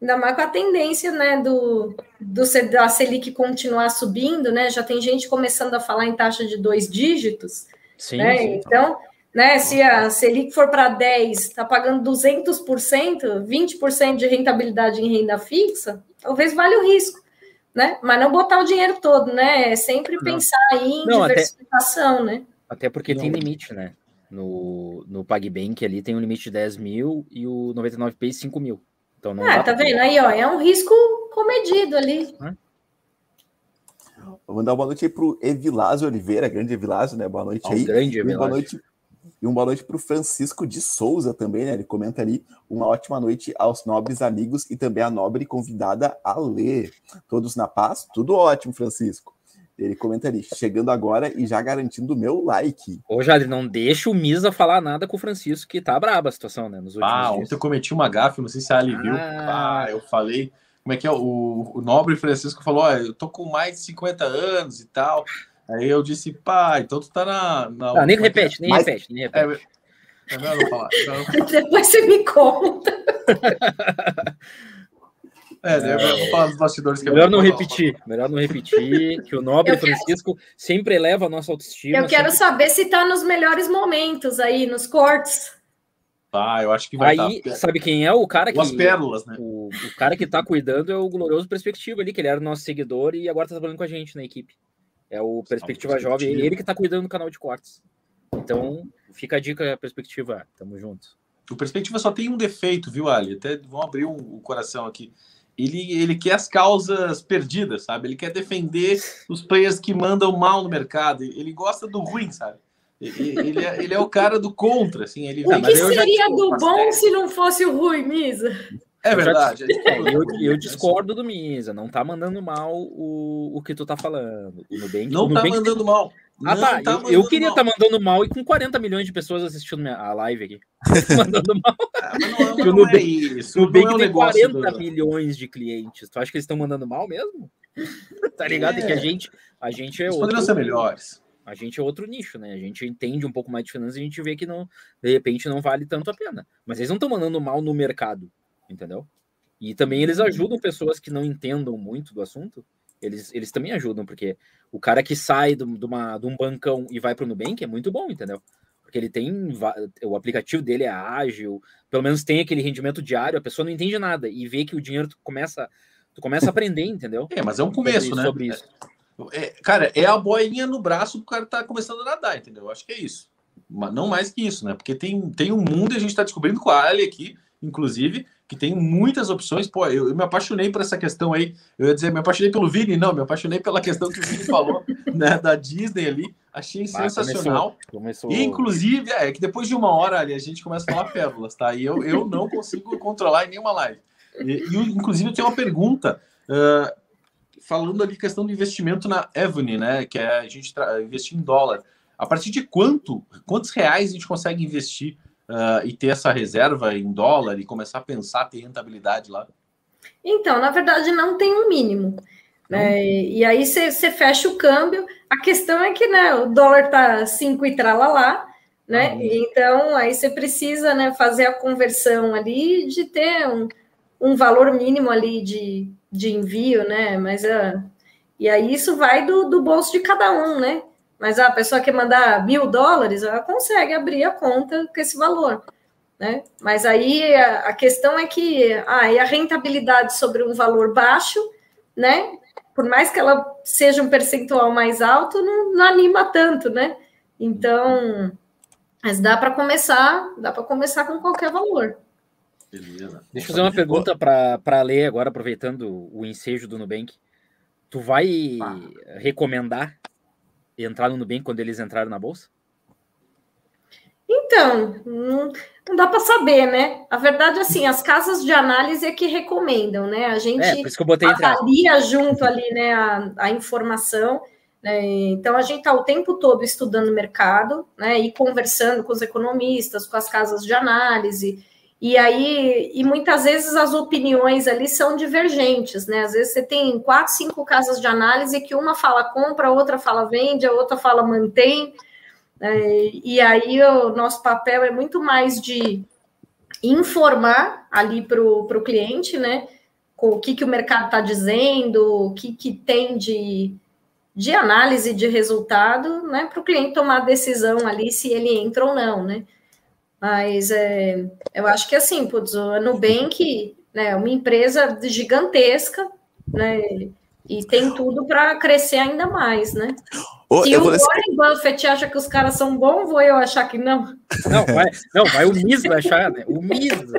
Ainda mais com a tendência né, do, do da Selic continuar subindo, né? Já tem gente começando a falar em taxa de dois dígitos. Sim, né? sim então, né, se a Selic for para 10, está pagando 200%, 20% de rentabilidade em renda fixa, talvez valha o risco. Né? Mas não botar o dinheiro todo, né? É sempre não. pensar em não, diversificação, até, né? Até porque não. tem limite, né? No, no PagBank ali tem um limite de 10 mil e o 99P 5 mil. Então não ah, tá vendo? Aí, ó, é um risco comedido ali. Vou mandar uma boa noite aí pro Evilásio Oliveira, grande Evilásio, né? Boa noite aí. grande Evilásio. Boa noite e uma boa noite para o Francisco de Souza também, né? Ele comenta ali uma ótima noite aos nobres amigos e também a nobre convidada a ler. Todos na paz? Tudo ótimo, Francisco. Ele comenta ali, chegando agora e já garantindo o meu like. Ô, Jade, não deixa o Misa falar nada com o Francisco, que tá braba a situação, né? Nos últimos ah, dias. ontem eu cometi uma gafe, não sei se a Ali ah. viu. Ah, eu falei. Como é que é? O, o nobre Francisco falou: ó, eu tô com mais de 50 anos e tal. Aí eu disse, pá, então tu tá na. na ah, nem repete, nem Mas... repete, nem repete. É, é melhor não falar. Depois você me conta. É, né, vou falar dos bastidores que é Melhor não repetir, melhor não repetir, que o nobre eu Francisco quero... sempre eleva a nossa autoestima. Eu quero sempre... saber se tá nos melhores momentos aí, nos cortes. Ah, eu acho que vai Aí, tá. sabe quem é o cara que. As pérolas, né? O, o, cara que tá cuidando é o glorioso Perspectiva ali, que ele era nosso seguidor e agora tá trabalhando com a gente na equipe. É o Perspectiva Jovem, ele que tá cuidando do canal de cortes. Então, fica a dica, Perspectiva. Tamo junto. O Perspectiva só tem um defeito, viu, Ali? Até vão abrir um, o coração aqui ele, ele quer as causas perdidas, sabe? Ele quer defender os players que mandam mal no mercado. Ele gosta do ruim, sabe? Ele, ele, é, ele é o cara do contra, assim. Ele, o que seria do bom se não fosse o ruim, Misa? É verdade. Eu, eu, eu, discordo do Misa. Não tá mandando mal o, o que tu tá falando. O Nubank, não o Nubank tá mandando tem... mal. Ah, tá. tá eu, eu, queria estar tá mandando mal e com 40 milhões de pessoas assistindo minha, a live aqui. mandando mal. Ah, mas não, mas não é isso. O Nubank é um tem 40 do... milhões de clientes. Tu acha que eles estão mandando mal mesmo? tá ligado? É. Que a gente, a gente é eles outro... poderiam ser melhores. A gente é outro nicho, né? A gente entende um pouco mais de finanças e a gente vê que não, de repente não vale tanto a pena. Mas eles não estão mandando mal no mercado, entendeu? E também eles uhum. ajudam pessoas que não entendam muito do assunto eles, eles também ajudam, porque o cara que sai do, de, uma, de um bancão e vai para o Nubank é muito bom, entendeu? Porque ele tem. O aplicativo dele é ágil, pelo menos tem aquele rendimento diário, a pessoa não entende nada e vê que o dinheiro tu começa, tu começa a aprender, entendeu? É, mas é um começo, sobre, né? Sobre isso. É, cara, é a boinha no braço pro cara tá começando a nadar, entendeu? Eu acho que é isso. Mas não mais que isso, né? Porque tem, tem um mundo e a gente tá descobrindo com a Ali aqui, inclusive, que tem muitas opções. Pô, eu, eu, me apaixonei por essa questão aí. Eu ia dizer, me apaixonei pelo Vini, não, me apaixonei pela questão que o Vini falou, né, da Disney ali. Achei ah, sensacional. Começou, começou... E, inclusive, é que depois de uma hora ali a gente começa a falar pérolas, tá? E eu, eu não consigo controlar em nenhuma live. E, e inclusive, eu tenho uma pergunta. Uh, falando ali questão do investimento na Evony, né? Que é a gente investir em dólar. A partir de quanto, quantos reais a gente consegue investir uh, e ter essa reserva em dólar e começar a pensar ter rentabilidade lá? Então, na verdade, não tem um mínimo. Né? E aí você fecha o câmbio. A questão é que né, o dólar tá 5 e tralalá, né? Ah, então aí você precisa né, fazer a conversão ali de ter um, um valor mínimo ali de, de envio, né? Mas uh, e aí isso vai do, do bolso de cada um, né? Mas a pessoa quer mandar mil dólares, ela consegue abrir a conta com esse valor. Né? Mas aí a, a questão é que ah, e a rentabilidade sobre um valor baixo, né? Por mais que ela seja um percentual mais alto, não, não anima tanto, né? Então, mas dá para começar, dá para começar com qualquer valor. Beleza. Deixa eu fazer uma pergunta para ler agora, aproveitando o ensejo do Nubank. Tu vai ah. recomendar entrar no Nubank quando eles entraram na bolsa? Então, não, não dá para saber, né? A verdade, assim, as casas de análise é que recomendam, né? A gente é, avalia junto ali, né, a, a informação. Né? Então, a gente está o tempo todo estudando o mercado, né? E conversando com os economistas, com as casas de análise. E aí, e muitas vezes as opiniões ali são divergentes, né? Às vezes você tem quatro, cinco casas de análise que uma fala compra, a outra fala vende, a outra fala mantém. Né? E aí o nosso papel é muito mais de informar ali para o cliente, né? o que, que o mercado está dizendo, o que, que tem de, de análise de resultado, né, para o cliente tomar a decisão ali se ele entra ou não, né? Mas é, eu acho que assim, putz, a Nubank né, é uma empresa gigantesca, né? E tem tudo para crescer ainda mais, né? Ô, Se o Warren Buffett acha que os caras são bons, vou eu achar que não. Não, vai, não, vai o Miso achar, né? O Miso.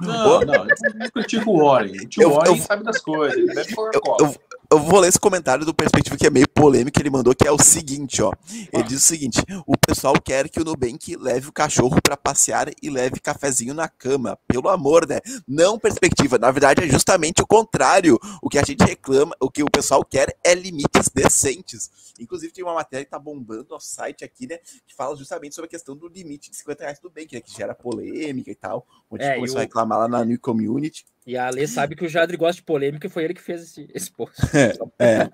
Não, não, eu critico o Warren. O tio eu, Warren eu, sabe das coisas, ele deve eu, eu vou ler esse comentário do perspectiva que é meio polêmico, ele mandou que é o seguinte, ó. Ele ah. diz o seguinte: o pessoal quer que o Nubank leve o cachorro para passear e leve cafezinho na cama. Pelo amor, né? Não perspectiva. Na verdade, é justamente o contrário. O que a gente reclama, o que o pessoal quer é limites decentes. Inclusive, tem uma matéria que tá bombando no site aqui, né? Que fala justamente sobre a questão do limite de 50 reais do Nubank, né? Que gera polêmica e tal. Onde é, começou eu... a reclamar lá na New Community. E a Alê sabe que o Jadri gosta de polêmica e foi ele que fez esse, esse post. É, é.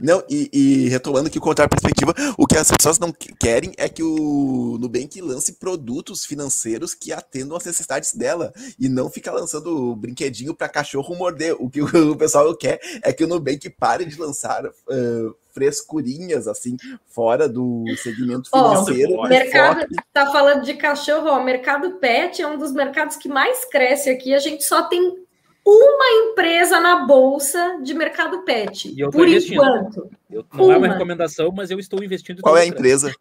Não, e, e retomando aqui contra a perspectiva, o que as pessoas não querem é que o Nubank lance produtos financeiros que atendam às necessidades dela e não fica lançando brinquedinho para cachorro morder. O que o pessoal quer é que o Nubank pare de lançar uh, frescurinhas, assim, fora do segmento financeiro. O mercado tá falando de cachorro, ó, o mercado pet é um dos mercados que mais cresce aqui. A gente só tem uma empresa na bolsa de mercado pet. por enquanto. Eu, não uma. é uma recomendação, mas eu estou investindo. Qual é a empresa?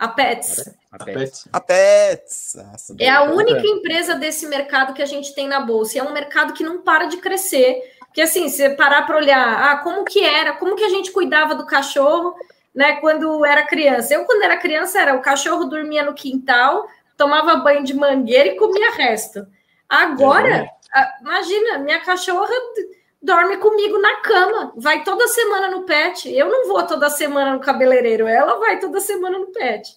A Pets. A Pets. A Pets. Nossa, é a única empresa desse mercado que a gente tem na bolsa. E é um mercado que não para de crescer. Porque assim, se parar para olhar, ah, como que era, como que a gente cuidava do cachorro, né, quando era criança. Eu, quando era criança, era o cachorro dormia no quintal, tomava banho de mangueira e comia resto. Agora, imagina, minha cachorra dorme comigo na cama, vai toda semana no pet. Eu não vou toda semana no cabeleireiro, ela vai toda semana no pet.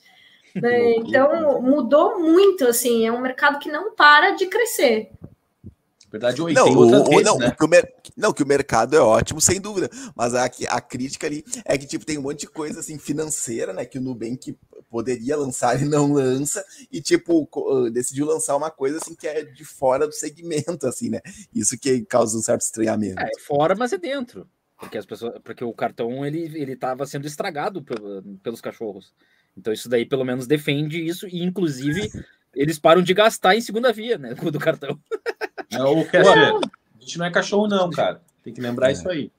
Né? Então mudou muito, assim, é um mercado que não para de crescer. Verdade, ou não, tem outras ou, não, né? que o mer... não, que o mercado é ótimo, sem dúvida. Mas a, a crítica ali é que tipo, tem um monte de coisa assim, financeira, né? Que o Nubank poderia lançar e não lança, e tipo, ah, decidiu lançar uma coisa assim que é de fora do segmento, assim, né? Isso que causa um certo estranhamento. É, fora, mas é dentro. Porque as pessoas, porque o cartão ele ele estava sendo estragado pelos cachorros. Então isso daí pelo menos defende isso e inclusive eles param de gastar em segunda via, né, do cartão. Não, quer dizer, a gente não é cachorro não, cara. Tem que lembrar é. isso aí.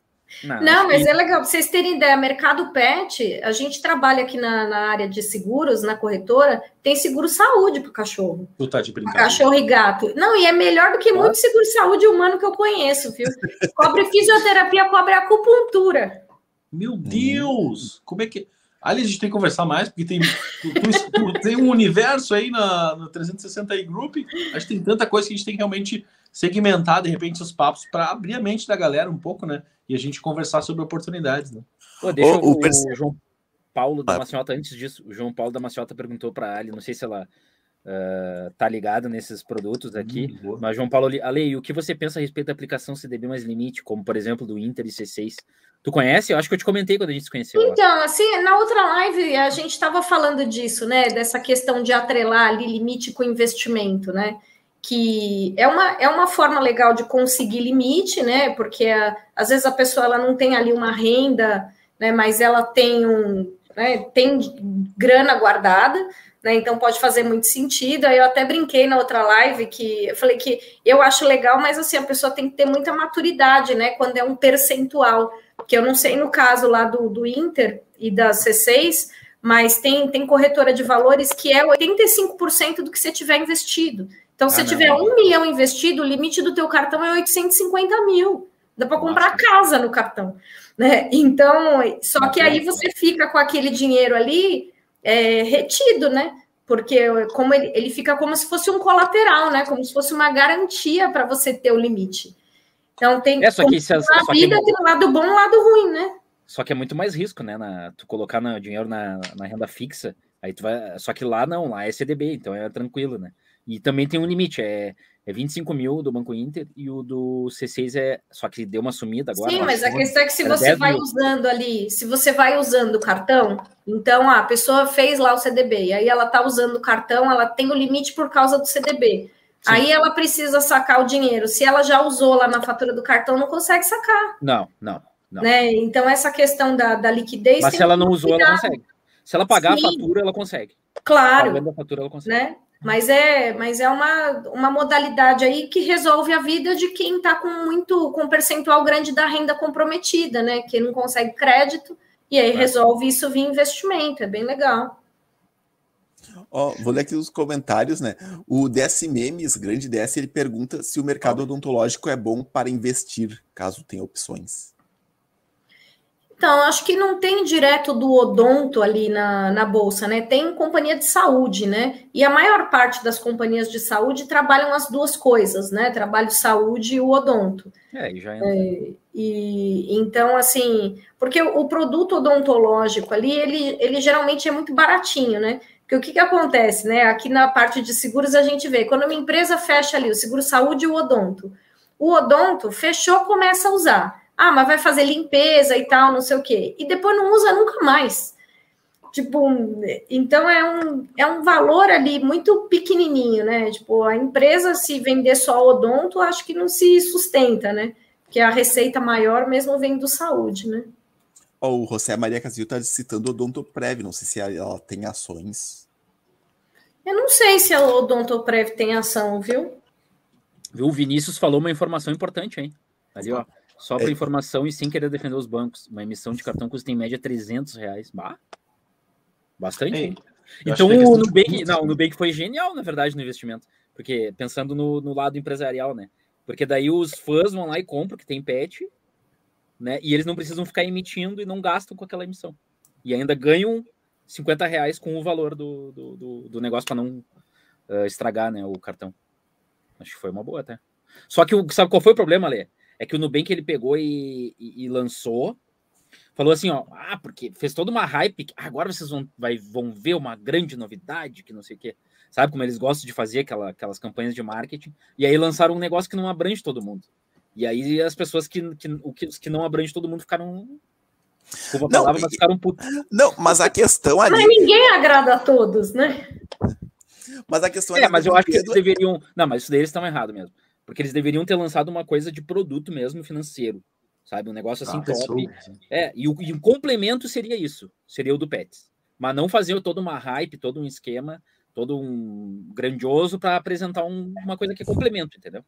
Não, não mas que... é legal, pra vocês terem ideia, mercado pet, a gente trabalha aqui na, na área de seguros, na corretora, tem seguro saúde para cachorro. Tu tá de brincadeira. Cachorro e gato. Não, e é melhor do que ah. muito seguro saúde humano que eu conheço, viu? Cobre fisioterapia, cobre acupuntura. Meu Deus! Como é que. Ali a gente tem que conversar mais, porque tem, tu, tu, tu, tem um universo aí na, no 360 Group. Acho que tem tanta coisa que a gente tem que realmente segmentar, de repente, os papos para abrir a mente da galera um pouco, né? E a gente conversar sobre oportunidades, né? Pô, deixa o, o, o João Paulo da. Maciota, antes disso, o João Paulo da Maciota perguntou para a Ali, não sei se ela uh, tá ligada nesses produtos aqui, hum, mas João Paulo, Ale, o que você pensa a respeito da aplicação CDB mais limite, como por exemplo do Inter e C6? Tu conhece? Eu acho que eu te comentei quando a gente se conheceu. Então, assim, na outra live a gente estava falando disso, né? Dessa questão de atrelar ali limite com investimento, né? Que é uma, é uma forma legal de conseguir limite, né? Porque a, às vezes a pessoa ela não tem ali uma renda, né? Mas ela tem um né, tem grana guardada, né? Então pode fazer muito sentido. Aí eu até brinquei na outra live que eu falei que eu acho legal, mas assim, a pessoa tem que ter muita maturidade, né? Quando é um percentual que eu não sei no caso lá do, do Inter e da C6, mas tem, tem corretora de valores que é 85% do que você tiver investido. Então, se ah, tiver um milhão investido, o limite do teu cartão é 850 mil. Dá para comprar casa no cartão. Né? Então, só que aí você fica com aquele dinheiro ali é, retido, né? Porque como ele, ele fica como se fosse um colateral, né? Como se fosse uma garantia para você ter o limite. Então tem é, só que se, a vida que... tem um lado bom e um lado ruim, né? Só que é muito mais risco, né? Na, tu colocar na, dinheiro na, na renda fixa, aí tu vai. Só que lá não, lá é CDB, então é tranquilo, né? E também tem um limite, é, é 25 mil do Banco Inter e o do C6 é. Só que deu uma sumida agora. Sim, mas a questão é que se você vai mil. usando ali, se você vai usando o cartão, então a pessoa fez lá o CDB, e aí ela tá usando o cartão, ela tem o limite por causa do CDB. Aí ela precisa sacar o dinheiro. Se ela já usou lá na fatura do cartão, não consegue sacar. Não, não. não. Né? Então, essa questão da, da liquidez. Mas se ela não usou, ela consegue. Se ela pagar Sim. a fatura, ela consegue. Claro. Pagando a fatura, ela consegue. Né? Mas é, mas é uma, uma modalidade aí que resolve a vida de quem está com muito, com um percentual grande da renda comprometida, né? Que não consegue crédito, e aí é. resolve isso via investimento, é bem legal. Ó, vou ler aqui os comentários, né? O DS Memes, grande DS, ele pergunta se o mercado odontológico é bom para investir, caso tenha opções. Então, acho que não tem direto do odonto ali na, na bolsa, né? Tem companhia de saúde, né? E a maior parte das companhias de saúde trabalham as duas coisas, né? Trabalho saúde e o odonto. É, e já é, e então, assim, porque o produto odontológico ali, ele, ele geralmente é muito baratinho, né? Porque o que, que acontece, né? Aqui na parte de seguros a gente vê, quando uma empresa fecha ali o seguro saúde e o odonto, o odonto fechou, começa a usar. Ah, mas vai fazer limpeza e tal, não sei o quê. E depois não usa nunca mais. Tipo, então é um, é um valor ali muito pequenininho, né? Tipo, a empresa, se vender só odonto, acho que não se sustenta, né? Porque a receita maior mesmo vem do saúde, né? Oh, o José Maria Casillo está citando Odontoprev, não sei se ela tem ações. Eu não sei se a Odontoprev tem ação, viu? Viu? O Vinícius falou uma informação importante, hein? Ali, ó. Só para é. informação e sem querer defender os bancos. Uma emissão de cartão custa em média 300 reais. Bah, bastante. Ei, então o Nubank, não, o Nubank foi genial, na verdade, no investimento. Porque pensando no, no lado empresarial, né? Porque daí os fãs vão lá e compram, que tem pet, né? E eles não precisam ficar emitindo e não gastam com aquela emissão. E ainda ganham 50 reais com o valor do, do, do, do negócio para não uh, estragar né, o cartão. Acho que foi uma boa até. Só que sabe qual foi o problema, Lê? É que o Nubank ele pegou e, e, e, lançou, falou assim, ó, ah, porque fez toda uma hype, agora vocês vão, vai, vão ver uma grande novidade, que não sei o quê. Sabe como eles gostam de fazer aquela, aquelas campanhas de marketing? E aí lançaram um negócio que não abrange todo mundo. E aí as pessoas que, que, que, que não abrange todo mundo ficaram não, palavra, mas ficaram putos. Não, mas a questão ali. Mas ninguém agrada a todos, né? Mas a questão é. mas eu acho que eles deveriam. Não, mas isso deles estão errado mesmo. Porque eles deveriam ter lançado uma coisa de produto mesmo financeiro, sabe? Um negócio assim ah, top. É, e o, e o complemento seria isso, seria o do Pets. Mas não fazer toda uma hype, todo um esquema, todo um grandioso para apresentar um, uma coisa que é complemento, entendeu?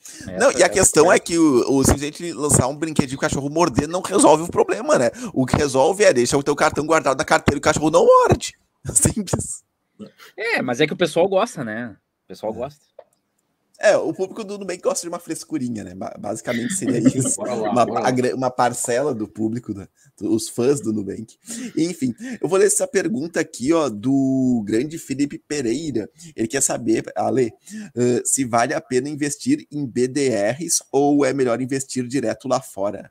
Essa, não, e a questão é, é que o, o simplesmente lançar um brinquedinho o cachorro morder não resolve o problema, né? O que resolve é deixar o teu cartão guardado na carteira e o cachorro não morde. Simples. É, mas é que o pessoal gosta, né? O pessoal é. gosta. É, o público do Nubank gosta de uma frescurinha, né? Basicamente seria isso. lá, uma, uma, parcela do público, né? os fãs do Nubank. Enfim, eu vou ler essa pergunta aqui, ó, do grande Felipe Pereira. Ele quer saber, Ale, uh, se vale a pena investir em BDRs ou é melhor investir direto lá fora?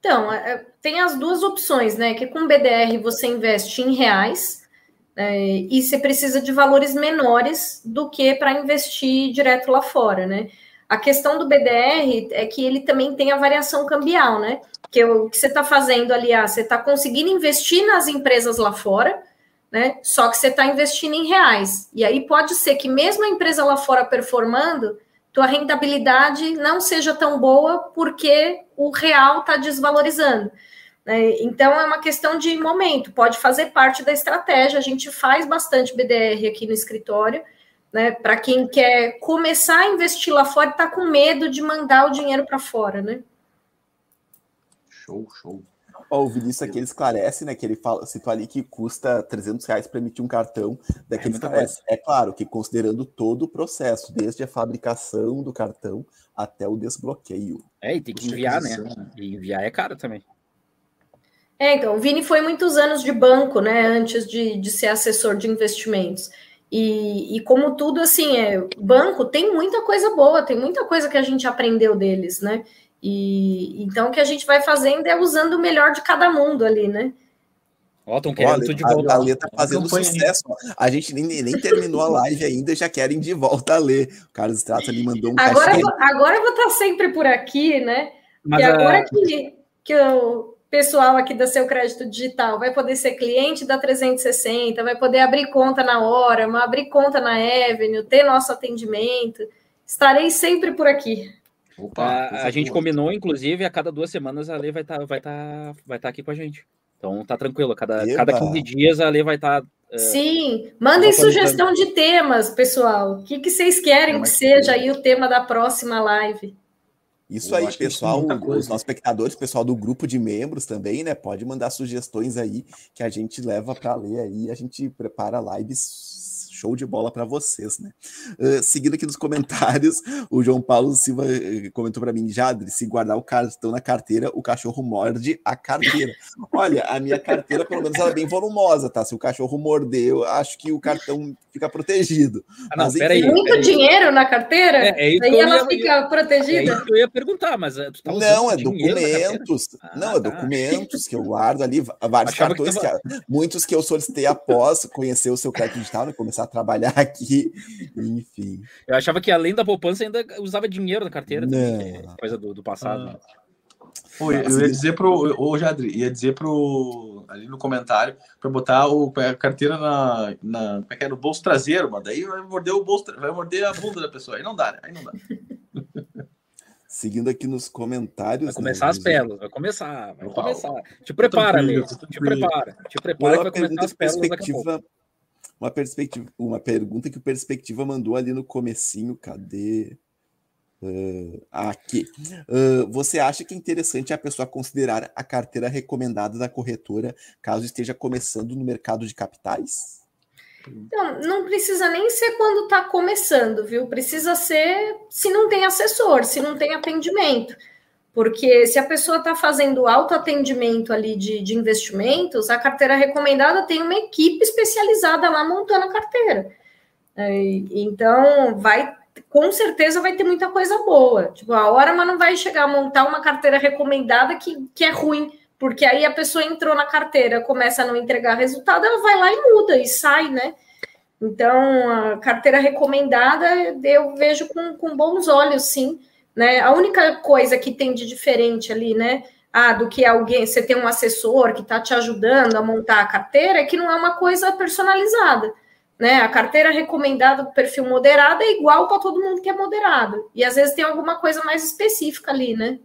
Então, é, é, tem as duas opções, né? Que com BDR você investe em reais é, e você precisa de valores menores do que para investir direto lá fora, né? A questão do BDR é que ele também tem a variação cambial, né? Que o que você está fazendo ali, ah, você está conseguindo investir nas empresas lá fora, né? Só que você está investindo em reais. E aí pode ser que mesmo a empresa lá fora performando, tua rentabilidade não seja tão boa porque o real está desvalorizando. Né? Então, é uma questão de momento, pode fazer parte da estratégia. A gente faz bastante BDR aqui no escritório, né? Para quem quer começar a investir lá fora e está com medo de mandar o dinheiro para fora, né? Show, show. o Vinícius aqui ele esclarece, né? Que ele fala, citou ali que custa 300 reais para emitir um cartão daqueles é, é claro que considerando todo o processo, desde a fabricação do cartão até o desbloqueio. É, e tem que enviar, né? E enviar é caro também. É, então, o Vini foi muitos anos de banco, né, antes de, de ser assessor de investimentos. E, e, como tudo, assim, é, banco tem muita coisa boa, tem muita coisa que a gente aprendeu deles, né? E então o que a gente vai fazendo é usando o melhor de cada mundo ali, né? Ó, estão querendo Olha, de volta. A Lê tá fazendo sucesso. A gente nem, nem terminou a live ainda, já querem de volta a Lê. O Carlos Strata me mandou um agora, vou, agora eu vou estar sempre por aqui, né? Mas, e agora a... que, que eu pessoal aqui da Seu Crédito Digital vai poder ser cliente da 360, vai poder abrir conta na hora, abrir conta na Avenue, ter nosso atendimento. Estarei sempre por aqui. Opa, a, a gente combinou, inclusive, a cada duas semanas a Lei vai estar tá, vai tá, vai tá aqui com a gente. Então tá tranquilo, cada, cada 15 dias a Lei vai estar. Tá, é, Sim, mandem sugestão de temas, pessoal. O que, que vocês querem é que seja aí o tema da próxima live? Isso aí, pessoal, os nossos espectadores, pessoal do grupo de membros também, né? Pode mandar sugestões aí que a gente leva para ler aí, a gente prepara lives show de bola para vocês, né? Uh, seguindo aqui nos comentários, o João Paulo Silva eh, comentou para mim, Jadre, se guardar o cartão na carteira, o cachorro morde a carteira. Olha, a minha carteira, pelo menos, ela é bem volumosa, tá? Se o cachorro morder, eu acho que o cartão fica protegido. Ah, não, Mas, peraí, Muito peraí. dinheiro na carteira? É, é isso Aí ela ia, fica ia, protegida? É isso que eu ia perguntar, mas eh, tá Não, é documentos. Ah, não, é tá. documentos que eu guardo ali, vários Achava cartões, que, tava... que, muitos que eu solicitei após conhecer o seu crédito digital, né? Começar a trabalhar aqui, enfim. Eu achava que além da poupança ainda usava dinheiro na carteira, também, coisa do, do passado. Ah. Pô, eu ia dizer pro. Ô, Jadri, ia dizer pro. Ali no comentário, para botar o, a carteira na, na. Como é que é? No bolso traseiro, mano. Daí vai morder o bolso, vai morder a bunda da pessoa. Aí não dá, né? Aí não dá. Seguindo aqui nos comentários. Vai começar né, as pérolas, vai começar, vai começar. Te prepara, Lê. Te prepara. Te prepara que vai começar as pérolas daqui a pouco uma perspectiva, uma pergunta que o Perspectiva mandou ali no comecinho, cadê? Uh, aqui. Uh, você acha que é interessante a pessoa considerar a carteira recomendada da corretora caso esteja começando no mercado de capitais? Então, não precisa nem ser quando está começando, viu? Precisa ser se não tem assessor, se não tem atendimento. Porque se a pessoa está fazendo autoatendimento ali de, de investimentos, a carteira recomendada tem uma equipe especializada lá montando a carteira. É, então, vai, com certeza vai ter muita coisa boa. Tipo, a hora, mas não vai chegar a montar uma carteira recomendada que, que é ruim, porque aí a pessoa entrou na carteira, começa a não entregar resultado, ela vai lá e muda e sai, né? Então, a carteira recomendada eu vejo com, com bons olhos, sim né? A única coisa que tem de diferente ali, né? Ah, do que alguém, você tem um assessor que está te ajudando a montar a carteira, é que não é uma coisa personalizada. Né? A carteira recomendada do perfil moderado é igual para todo mundo que é moderado. E às vezes tem alguma coisa mais específica ali, né?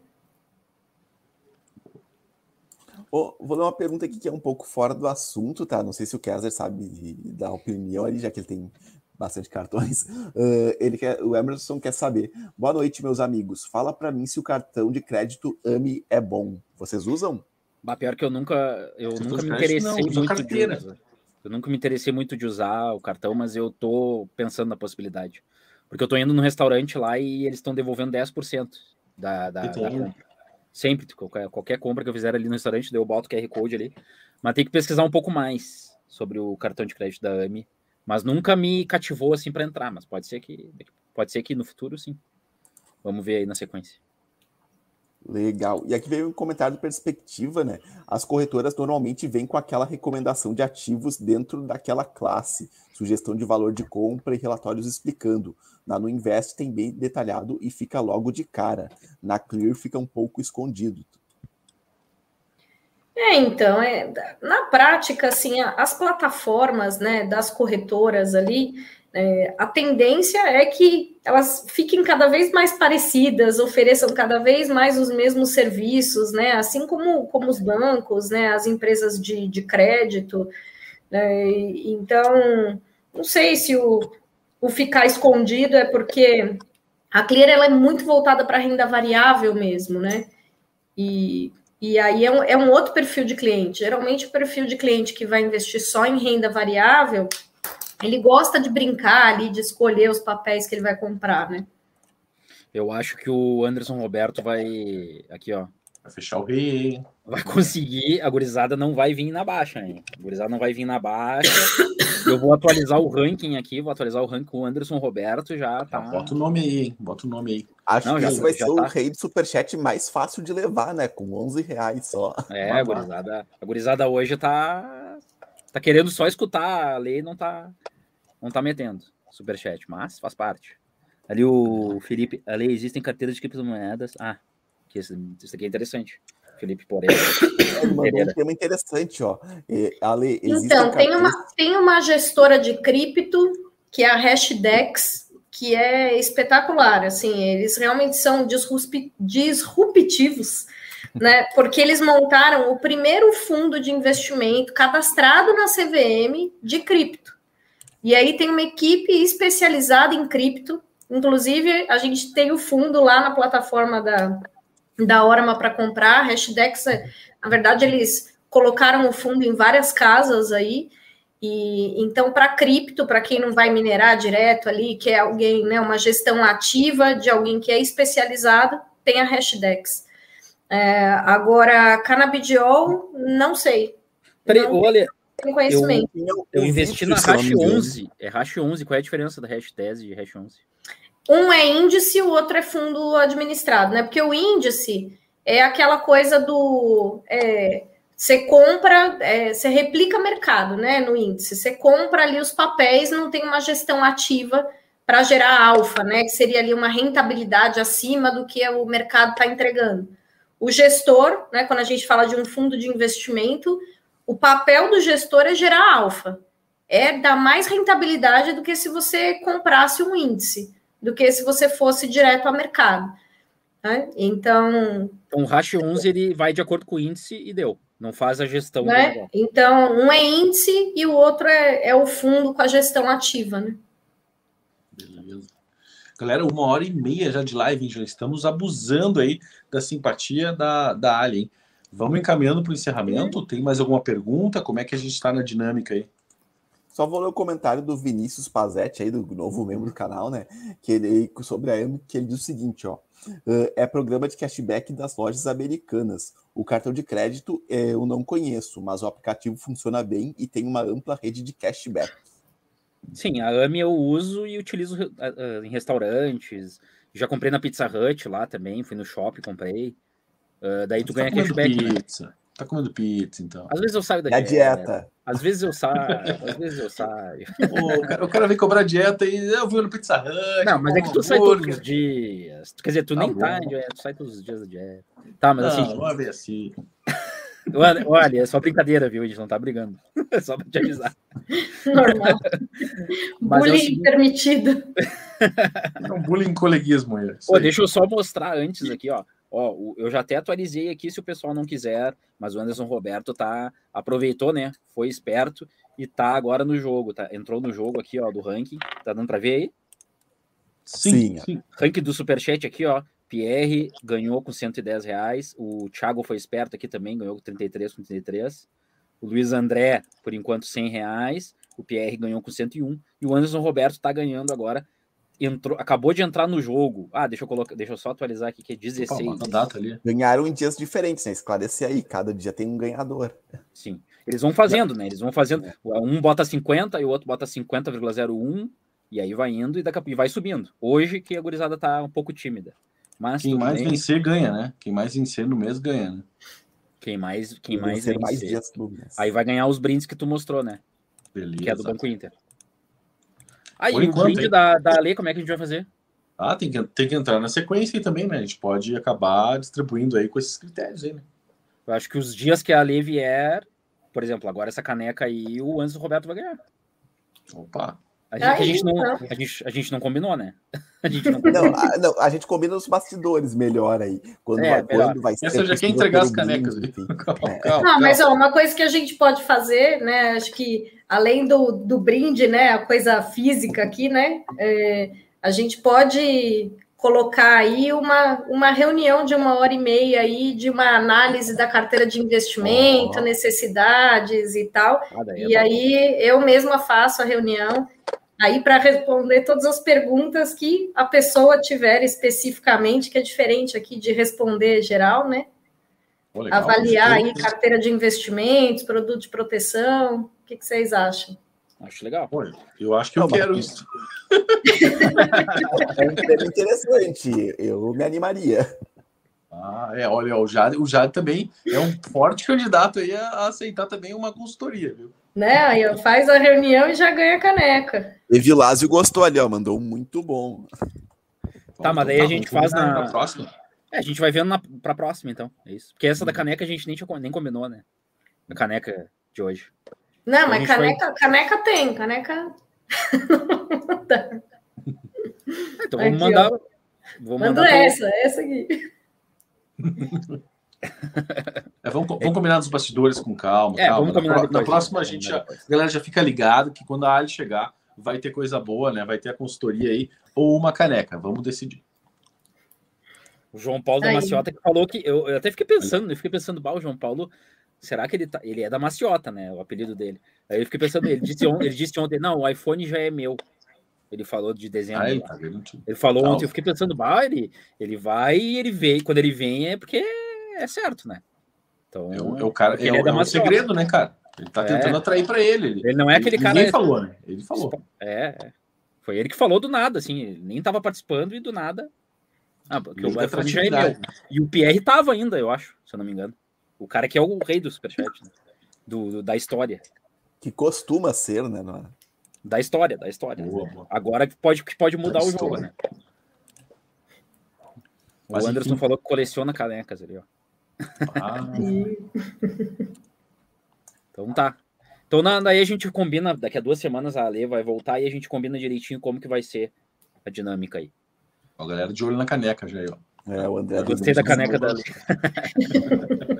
Oh, vou dar uma pergunta aqui que é um pouco fora do assunto, tá? Não sei se o Kessler sabe dar opinião ali, já que ele tem bastante cartões. Uh, ele quer, o Emerson quer saber. Boa noite, meus amigos. Fala para mim se o cartão de crédito AMI é bom. Vocês usam? Bah, pior que eu nunca, eu Você nunca me interessei não, muito carteira. de usar. Eu nunca me interessei muito de usar o cartão, mas eu tô pensando na possibilidade. Porque eu tô indo no restaurante lá e eles estão devolvendo 10% da, da, da compra. Sempre, qualquer, qualquer compra que eu fizer ali no restaurante, eu boto o QR Code ali. Mas tem que pesquisar um pouco mais sobre o cartão de crédito da AMI mas nunca me cativou assim para entrar, mas pode ser que pode ser que no futuro sim. Vamos ver aí na sequência. Legal. E aqui veio um comentário de perspectiva, né? As corretoras normalmente vêm com aquela recomendação de ativos dentro daquela classe, sugestão de valor de compra e relatórios explicando. Na No Invest tem bem detalhado e fica logo de cara. Na Clear fica um pouco escondido. É, então, é, na prática, assim, as plataformas né, das corretoras ali, é, a tendência é que elas fiquem cada vez mais parecidas, ofereçam cada vez mais os mesmos serviços, né, assim como, como os bancos, né, as empresas de, de crédito. Né, então, não sei se o, o ficar escondido é porque a Clear ela é muito voltada para renda variável mesmo, né? E e aí é um, é um outro perfil de cliente. Geralmente, o perfil de cliente que vai investir só em renda variável, ele gosta de brincar ali, de escolher os papéis que ele vai comprar, né? Eu acho que o Anderson Roberto vai. Aqui, ó. Vai fechar o rei. Vai conseguir. A gurizada não vai vir na baixa, hein? A gurizada não vai vir na baixa. Eu vou atualizar o ranking aqui, vou atualizar o ranking com o Anderson Roberto já. Tá... Bota o nome aí, bota o nome aí. Acho não, que esse vai ser tá... o rei do superchat mais fácil de levar, né? Com 11 reais só. É, a gurizada, a gurizada hoje tá, tá querendo só escutar a lei não tá, não tá metendo superchat, mas faz parte. Ali o Felipe, ali existem carteiras de criptomoedas. Ah, que isso, aqui é interessante. Felipe Porém. Mandou um tema interessante, ó. Ale, então, tem uma, tem uma gestora de cripto, que é a Hashdex, que é espetacular, assim, eles realmente são disruptivos, né? Porque eles montaram o primeiro fundo de investimento cadastrado na CVM de cripto. E aí tem uma equipe especializada em cripto. Inclusive, a gente tem o fundo lá na plataforma da, da Orama para comprar. Hashdex, na verdade, eles colocaram o fundo em várias casas aí. E então, para cripto, para quem não vai minerar direto ali, que é alguém, né, uma gestão ativa de alguém que é especializado, tem a Hashdex. É, agora, canabidiol, não sei. Peraí, não olha, tenho conhecimento. Eu, eu investi na Hash 11. É Hash 11. Qual é a diferença da Hash Tese e Hash 11? Um é índice, o outro é fundo administrado, né? Porque o índice é aquela coisa do. É, você compra, é, você replica mercado, né? No índice. Você compra ali os papéis, não tem uma gestão ativa para gerar alfa, né? Que seria ali uma rentabilidade acima do que o mercado está entregando. O gestor, né? Quando a gente fala de um fundo de investimento, o papel do gestor é gerar alfa. É dar mais rentabilidade do que se você comprasse um índice, do que se você fosse direto ao mercado. Né? Então. Então, o Hash 11 ele vai de acordo com o índice e deu. Não faz a gestão. Né? Então, um é índice e o outro é, é o fundo com a gestão ativa, né? Beleza. Galera, uma hora e meia já de live, já estamos abusando aí da simpatia da, da Alien. Vamos encaminhando para o encerramento. Tem mais alguma pergunta? Como é que a gente está na dinâmica aí? Só vou ler o comentário do Vinícius Pazetti, aí, do novo membro do canal, né? Que ele, sobre a AMO, que ele diz o seguinte, ó. É programa de cashback das lojas americanas. O cartão de crédito eu não conheço, mas o aplicativo funciona bem e tem uma ampla rede de cashback. Sim, a AMI eu uso e utilizo em restaurantes. Já comprei na Pizza Hut lá também, fui no shopping, comprei. Uh, daí tu tá ganha cashback. Né? Pizza. Né? Tá comendo pizza, então. Às vezes eu saio da é dieta. Às vezes eu saio, às vezes eu saio. Pô, o, cara, o cara vem cobrar dieta e eu vou no Pizza Hut. Não, mas é que tu sai todos os dias. Quer dizer, tu tá nem bom. tá em dieta, tu sai todos os dias da dieta. Tá, mas não, assim. Não, ver assim. Olha, é só brincadeira, viu? A gente não tá brigando. É só pra te avisar. Normal. bullying é permitido. É um bullying coleguismo. É Pô, deixa eu só mostrar antes aqui, ó. Ó, eu já até atualizei aqui se o pessoal não quiser, mas o Anderson Roberto tá aproveitou, né? Foi esperto e tá agora no jogo, tá? Entrou no jogo aqui, ó, do ranking. Tá dando para ver aí? Sim, sim. Ranking do Superchat aqui, ó. Pierre ganhou com 110 reais. O Thiago foi esperto aqui também, ganhou com 33 com 33. O Luiz André, por enquanto, 100 reais. O Pierre ganhou com 101. E o Anderson Roberto tá ganhando agora entrou, acabou de entrar no jogo. Ah, deixa eu colocar, deixa eu só atualizar aqui que é 16. Opa, data ali. Ganharam em dias diferentes, né? Esclarecer aí, cada dia tem um ganhador. Sim. Eles vão fazendo, né? Eles vão fazendo. É. Um bota 50 e o outro bota 50,01 e aí vai indo e, daqui, e vai subindo. Hoje que a gurizada tá um pouco tímida. Mas quem mais bem. vencer ganha, né? Quem mais vencer no mês ganha, né? Quem mais, quem, quem mais vencer, mais dias no mês. Aí vai ganhar os brindes que tu mostrou, né? Beleza. Que é do Banco Inter. Aí, Por o enquanto, brinde da, da lei, como é que a gente vai fazer? Ah, tem que, tem que entrar na sequência aí também, né? A gente pode acabar distribuindo aí com esses critérios aí, né? Eu acho que os dias que a lei vier, por exemplo, agora essa caneca aí, o Anso Roberto vai ganhar. Opa! A gente, a gente, não, a, gente, a gente não combinou, né? A gente não, não, a, não, a gente combina nos bastidores melhor aí. Quando, é, vai, quando vai ser. Essa já quer entregar as canecas. É. Não, mas ó, uma coisa que a gente pode fazer, né? Acho que além do, do brinde, né? A coisa física aqui, né? É, a gente pode colocar aí uma, uma reunião de uma hora e meia aí de uma análise da carteira de investimento, oh. necessidades e tal. Ah, e é aí eu mesma faço a reunião aí para responder todas as perguntas que a pessoa tiver especificamente, que é diferente aqui de responder geral, né? Oh, Avaliar aí carteira de investimentos, produto de proteção, que, que vocês acham? Acho legal. Pô, eu acho que eu quero isso. é interessante, eu me animaria. Ah, é, olha, o Jade, o Jade também é um forte candidato aí a aceitar também uma consultoria, viu? Né? Aí faz a reunião e já ganha caneca. Evilásio gostou ali, ó, mandou muito bom. Tá, mas daí a gente faz na... na próxima. É, a gente vai vendo na, pra próxima, então. É isso. Porque essa da caneca a gente nem, tinha, nem combinou, né? A caneca de hoje. Não, mas caneca, foi... caneca tem, caneca. então vamos aqui, mandar. Vou Manda essa, essa aqui. É, vamos, vamos, combinar nos bastidores com calma. É, calma. Na, depois, na, próxima a gente já, a galera já fica ligado que quando a Ali chegar vai ter coisa boa, né? Vai ter a consultoria aí ou uma caneca. Vamos decidir. O João Paulo da Maciota que falou que eu, eu, até fiquei pensando, eu fiquei pensando, bah, o João Paulo, será que ele tá, ele é da Maciota, né? O apelido dele. Aí eu fiquei pensando, ele disse, ontem, ele disse ontem, não, o iPhone já é meu. Ele falou de desenho. Ele, tá ele falou ontem, eu fiquei pensando, bah, ele, ele vai e ele vem. Quando ele vem é porque é certo, né? Então, é o, é o cara, é, é, é um segredo, né, cara? Ele tá tentando é. atrair para ele. ele. Não é aquele cara. Ele falou, né? Ele falou. É, é, foi ele que falou do nada, assim, ele nem tava participando e do nada. Ah, porque o iPhone já é meu. E o Pierre tava ainda, eu acho, se eu não me engano. O cara que é o rei do Superchat, né? do, do, da história. Que costuma ser, né? No... Da história, da história. Boa, boa. Agora pode, pode mudar da o história. jogo, né? O Mas, Anderson enfim... falou que coleciona canecas ali, ó. Ah. então tá. Então na, daí a gente combina, daqui a duas semanas a Ale vai voltar e a gente combina direitinho como que vai ser a dinâmica aí. A galera de olho na caneca já aí, ó. É, o André. Gostei da caneca da Ale.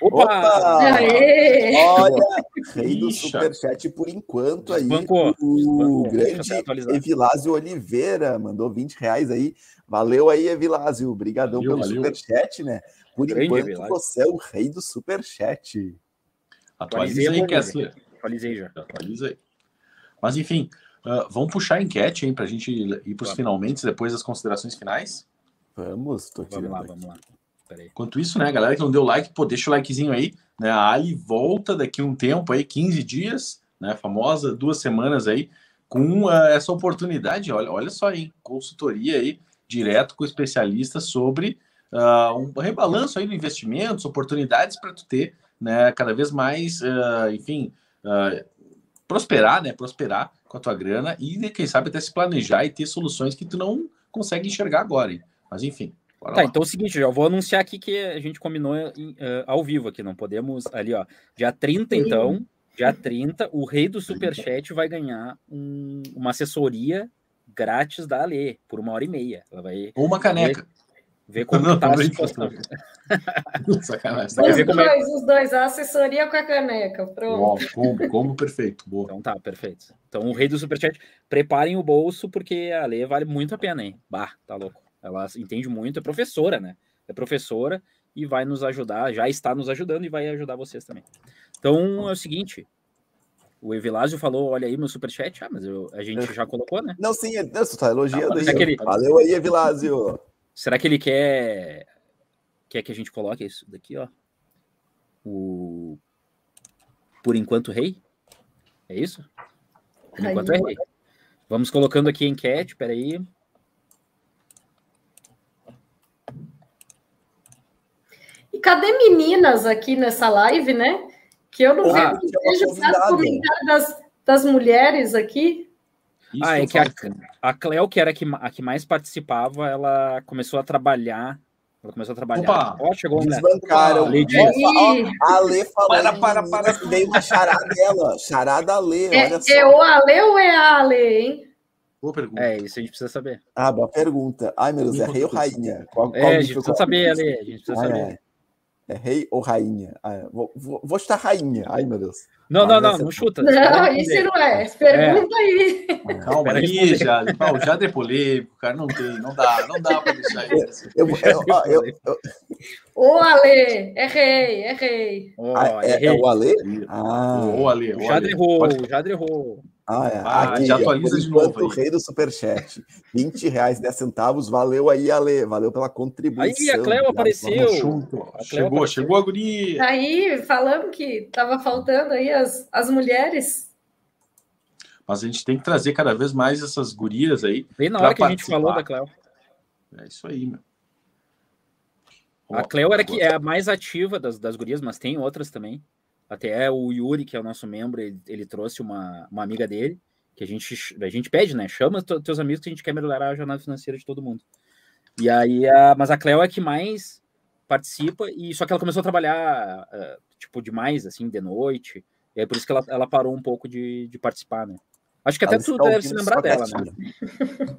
Opa! Opa! Olha, rei do superchat por enquanto aí. Espancou. O grande Evilásio Oliveira mandou 20 reais aí. Valeu aí, Evilásio. Obrigadão valeu, pelo valeu. superchat, né? Por grande enquanto, Evilásio. você é o rei do superchat. Atualizei aí, Kessler. Atualizei já. Atualiza aí. Mas enfim, uh, vamos puxar a enquete aí para a gente ir para os finalmente, depois das considerações finais? Vamos, tô Vamos lá, vamos lá. Enquanto isso, né, galera que não deu like, pô, deixa o likezinho aí, né? A Ali volta daqui um tempo aí, 15 dias, né? Famosa, duas semanas aí, com uh, essa oportunidade, olha, olha só aí, consultoria aí, direto com especialistas sobre uh, um rebalanço aí do investimentos, oportunidades para tu ter, né, cada vez mais, uh, enfim, prosperar, né? Prosperar com a tua grana e, quem sabe, até se planejar e ter soluções que tu não consegue enxergar agora. Hein? Mas enfim, Bora tá, lá. então é o seguinte, já vou anunciar aqui que a gente combinou em, uh, ao vivo aqui, não podemos ali, ó. Dia 30, Sim. então, dia 30, o rei do Superchat vai ganhar um, uma assessoria grátis da Ale, por uma hora e meia. Ela vai Ou uma caneca. Ver, como não, tá a situação. Sacanagem. Os, dois, é... os dois, a assessoria com a caneca, pronto. como, como perfeito, boa. Então tá, perfeito. Então o rei do Superchat, preparem o bolso, porque a Ale vale muito a pena, hein? Bah, tá louco. Ela entende muito, é professora, né? É professora e vai nos ajudar, já está nos ajudando e vai ajudar vocês também. Então é o seguinte. O Evilásio falou: olha aí meu superchat. Ah, mas eu, a gente já colocou, né? Não, sim, você tá elogiando ah, aí. Ele... Valeu aí, Evilásio. Será que ele quer quer que a gente coloque isso daqui, ó? O Por enquanto rei? É isso? Por enquanto é rei. Vamos colocando aqui a enquete, peraí. Cadê meninas aqui nessa live, né? Que eu não ah, vejo, vejo nada comentário das, das mulheres aqui. Isso ah, é que a, a Cleo, que era a que, a que mais participava, ela começou a trabalhar ela começou a trabalhar. Opa, ó, chegou Desbancaram. Né? A Lê falou. Para, para, para. Veio uma charada dela. Charada Lê. É, é o Ale ou é a Ale, hein? Boa pergunta. É, isso a gente precisa saber. Ah, boa pergunta. Ai, meu Deus, é rei ou rainha? Qual, é, a gente precisa saber, Ale. A gente precisa ah, saber. É. É rei ou rainha? Ah, vou, vou, vou chutar rainha. Ai, meu Deus. Não, não, não, não chuta. Não, isso não é. Pergunta é. aí. Calma aí, já, já deu polêmico, cara. Não tem, não dá, não dá para deixar isso. Eu, eu, eu, eu, Ô, Ale, é rei, é rei. Oh, ah, é, é, o Ale? Ah, o Ale. O Jadre errou, o Jadre errou. Ah, é. Ah, Aqui, já atualiza de novo. O rei do Superchat. 20 reais, 10 centavos. Valeu aí, Ale. Valeu pela contribuição. Aí, a Cleo apareceu. A Cleo chegou, apareceu. chegou a guria. Aí, falando que tava faltando aí as, as mulheres. Mas a gente tem que trazer cada vez mais essas gurias aí. Bem na hora que a gente falou da Cleo. É isso aí, meu. A Cleo era que é a mais ativa das, das gurias, mas tem outras também. Até o Yuri, que é o nosso membro, ele, ele trouxe uma, uma amiga dele, que a gente, a gente pede, né? Chama teus amigos que a gente quer melhorar a jornada financeira de todo mundo. E aí, a, mas a Cleo é que mais participa, e só que ela começou a trabalhar, uh, tipo, demais, assim, de noite. E aí por isso que ela, ela parou um pouco de, de participar, né? Acho que até tu tá deve se lembrar dela, né?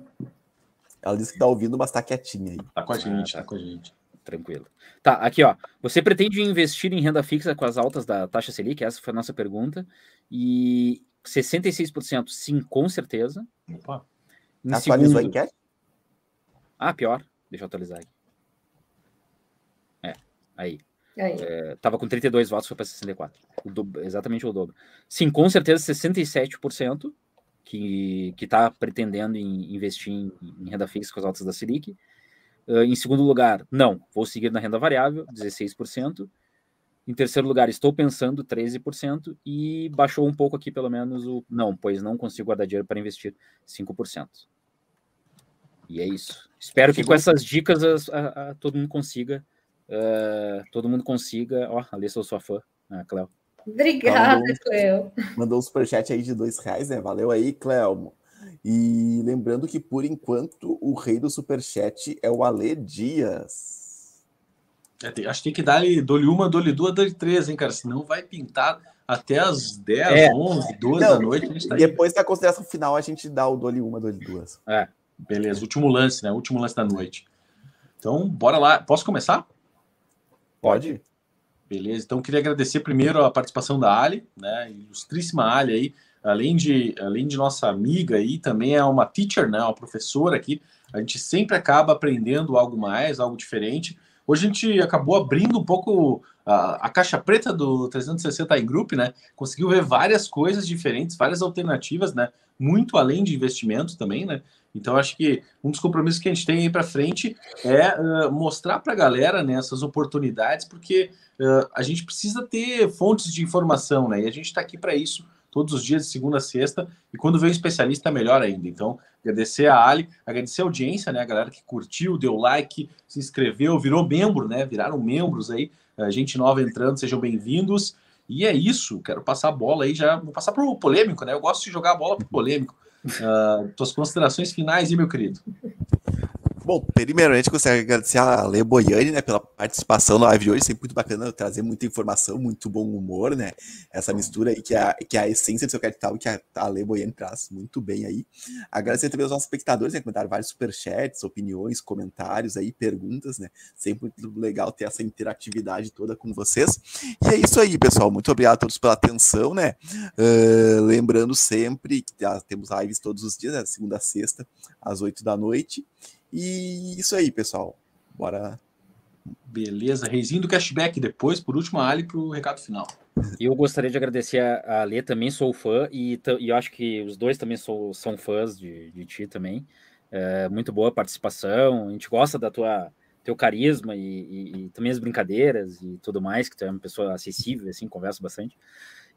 Ela disse que tá ouvindo, mas tá quietinha aí. Tá com a gente, ah, tá. tá com a gente. Tranquilo. Tá, aqui, ó. Você pretende investir em renda fixa com as altas da taxa Selic? Essa foi a nossa pergunta. E 66% sim, com certeza. Opa. Em Atualizou segundo... a enquete? Ah, pior. Deixa eu atualizar aqui. É, aí. É, tava com 32 votos, foi para 64. O do, exatamente o dobro. Sim, com certeza 67% que está pretendendo em investir em, em, renda fixa com as altas da Selic. Uh, em segundo lugar, não, vou seguir na renda variável, 16%. Em terceiro lugar, estou pensando 13%. E baixou um pouco aqui, pelo menos, o não, pois não consigo guardar dinheiro para investir 5%. E é isso. Espero que com essas dicas a, a, a, todo mundo consiga. Uh, todo mundo consiga. Ó, oh, ali sou sua fã, a Cléo. Obrigada, Cleo. Mandou um superchat aí de dois reais, né? Valeu aí, Cleo. E lembrando que, por enquanto, o rei do superchat é o Ale Dias. É, tem, acho que tem que dar dou-lhe uma, dou-lhe duas, dou-lhe três, hein, cara? Senão vai pintar até as 10, é. 11, 12 Não, da noite. Tá depois da consideração final, a gente dá o dou-lhe uma, dou-lhe duas. É, beleza. Último lance, né? Último lance da noite. Então, bora lá. Posso começar? Pode. Beleza, então queria agradecer primeiro a participação da Ali, né, ilustríssima Ali aí, além de, além de nossa amiga aí, também é uma teacher, né, uma professora aqui, a gente sempre acaba aprendendo algo mais, algo diferente. Hoje a gente acabou abrindo um pouco a, a caixa preta do 360 em Group, né, conseguiu ver várias coisas diferentes, várias alternativas, né, muito além de investimentos também, né, então, acho que um dos compromissos que a gente tem aí para frente é uh, mostrar para a galera né, essas oportunidades, porque uh, a gente precisa ter fontes de informação, né? E a gente está aqui para isso todos os dias, de segunda a sexta, e quando vem um especialista, melhor ainda. Então, agradecer a Ali, agradecer a audiência, né? A galera que curtiu, deu like, se inscreveu, virou membro, né? Viraram membros aí, a gente nova entrando, sejam bem-vindos. E é isso, quero passar a bola aí já, vou passar para o polêmico, né? Eu gosto de jogar a bola para o polêmico. Uh, tuas considerações finais, e meu querido? Bom, primeiramente gostaria de agradecer a Lê Boiani, né, pela participação na live de hoje, sempre muito bacana trazer muita informação, muito bom humor, né, essa mistura aí que é, que é a essência do seu capital, que a, a Lê Boiani traz muito bem aí. Agradecer também aos nossos espectadores, né, comentaram vários superchats, opiniões, comentários aí, perguntas, né, sempre muito legal ter essa interatividade toda com vocês. E é isso aí, pessoal, muito obrigado a todos pela atenção, né, uh, lembrando sempre que temos lives todos os dias, né, segunda a sexta, às oito da noite, e isso aí, pessoal. Bora. Beleza, reizinho do cashback depois, por último, a Ali para o recado final. Eu gostaria de agradecer a, a Lê, também sou fã, e, e eu acho que os dois também sou, são fãs de, de ti também. É, muito boa participação, a gente gosta da tua teu carisma e, e, e, também as brincadeiras e tudo mais, que tu é uma pessoa acessível, assim, conversa bastante.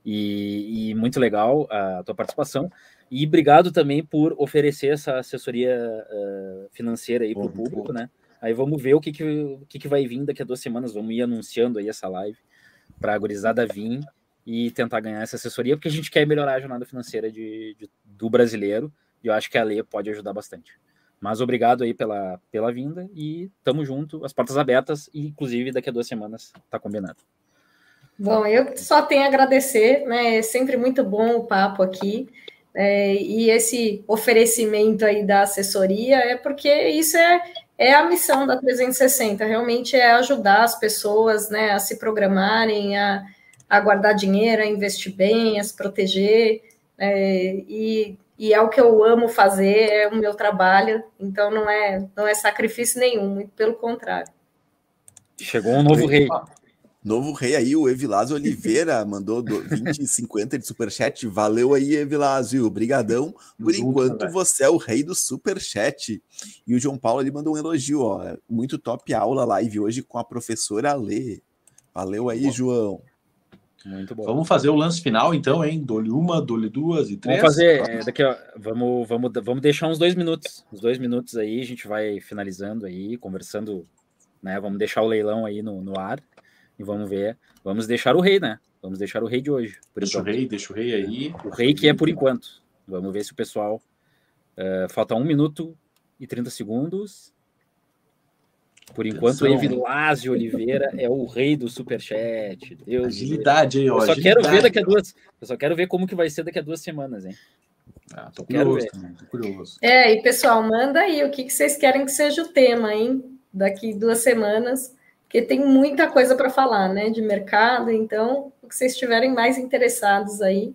E, e muito legal a tua participação. E obrigado também por oferecer essa assessoria uh, financeira aí para o público, né? Aí vamos ver o que, que, o que, que vai vir daqui a duas semanas. Vamos ir anunciando aí essa live para a gurizada vir e tentar ganhar essa assessoria, porque a gente quer melhorar a jornada financeira de, de, do brasileiro e eu acho que a lei pode ajudar bastante. Mas obrigado aí pela, pela vinda e tamo junto, as portas abertas, e inclusive daqui a duas semanas tá combinado. Bom, eu só tenho a agradecer, né? É sempre muito bom o papo aqui. É, e esse oferecimento aí da assessoria é porque isso é, é a missão da 360, realmente é ajudar as pessoas né, a se programarem, a, a guardar dinheiro, a investir bem, a se proteger, é, e, e é o que eu amo fazer, é o meu trabalho, então não é, não é sacrifício nenhum, muito pelo contrário. Chegou um novo rei. Novo rei aí, o Evilásio Oliveira, mandou 20 e 50 de superchat. Valeu aí, Evilásio. Obrigadão. Por enquanto, você é o rei do superchat. E o João Paulo ele mandou um elogio, ó. Muito top aula live hoje com a professora Lê. Valeu aí, João. Muito bom. Vamos fazer o lance final, então, hein? Dole uma, dole duas e três. Vamos fazer, é, daqui, ó, vamos, vamos, vamos deixar uns dois minutos. Uns dois minutos aí, a gente vai finalizando aí, conversando, né? Vamos deixar o leilão aí no, no ar e vamos ver. Vamos deixar o rei, né? Vamos deixar o rei de hoje. deixa enquanto. o rei, deixa o rei aí. O rei que é por enquanto. Vamos ver se o pessoal. Uh, falta um minuto e 30 segundos. Por enquanto, o Evilásio Oliveira é o rei do superchat. Deus agilidade aí, ó. Eu só agilidade, quero ver daqui a duas. Eu só quero ver como que vai ser daqui a duas semanas, hein? Ah, tô curioso, também, tô curioso. É, e pessoal, manda aí o que, que vocês querem que seja o tema, hein? Daqui duas semanas, porque tem muita coisa para falar, né? De mercado, então, o que vocês estiverem mais interessados aí.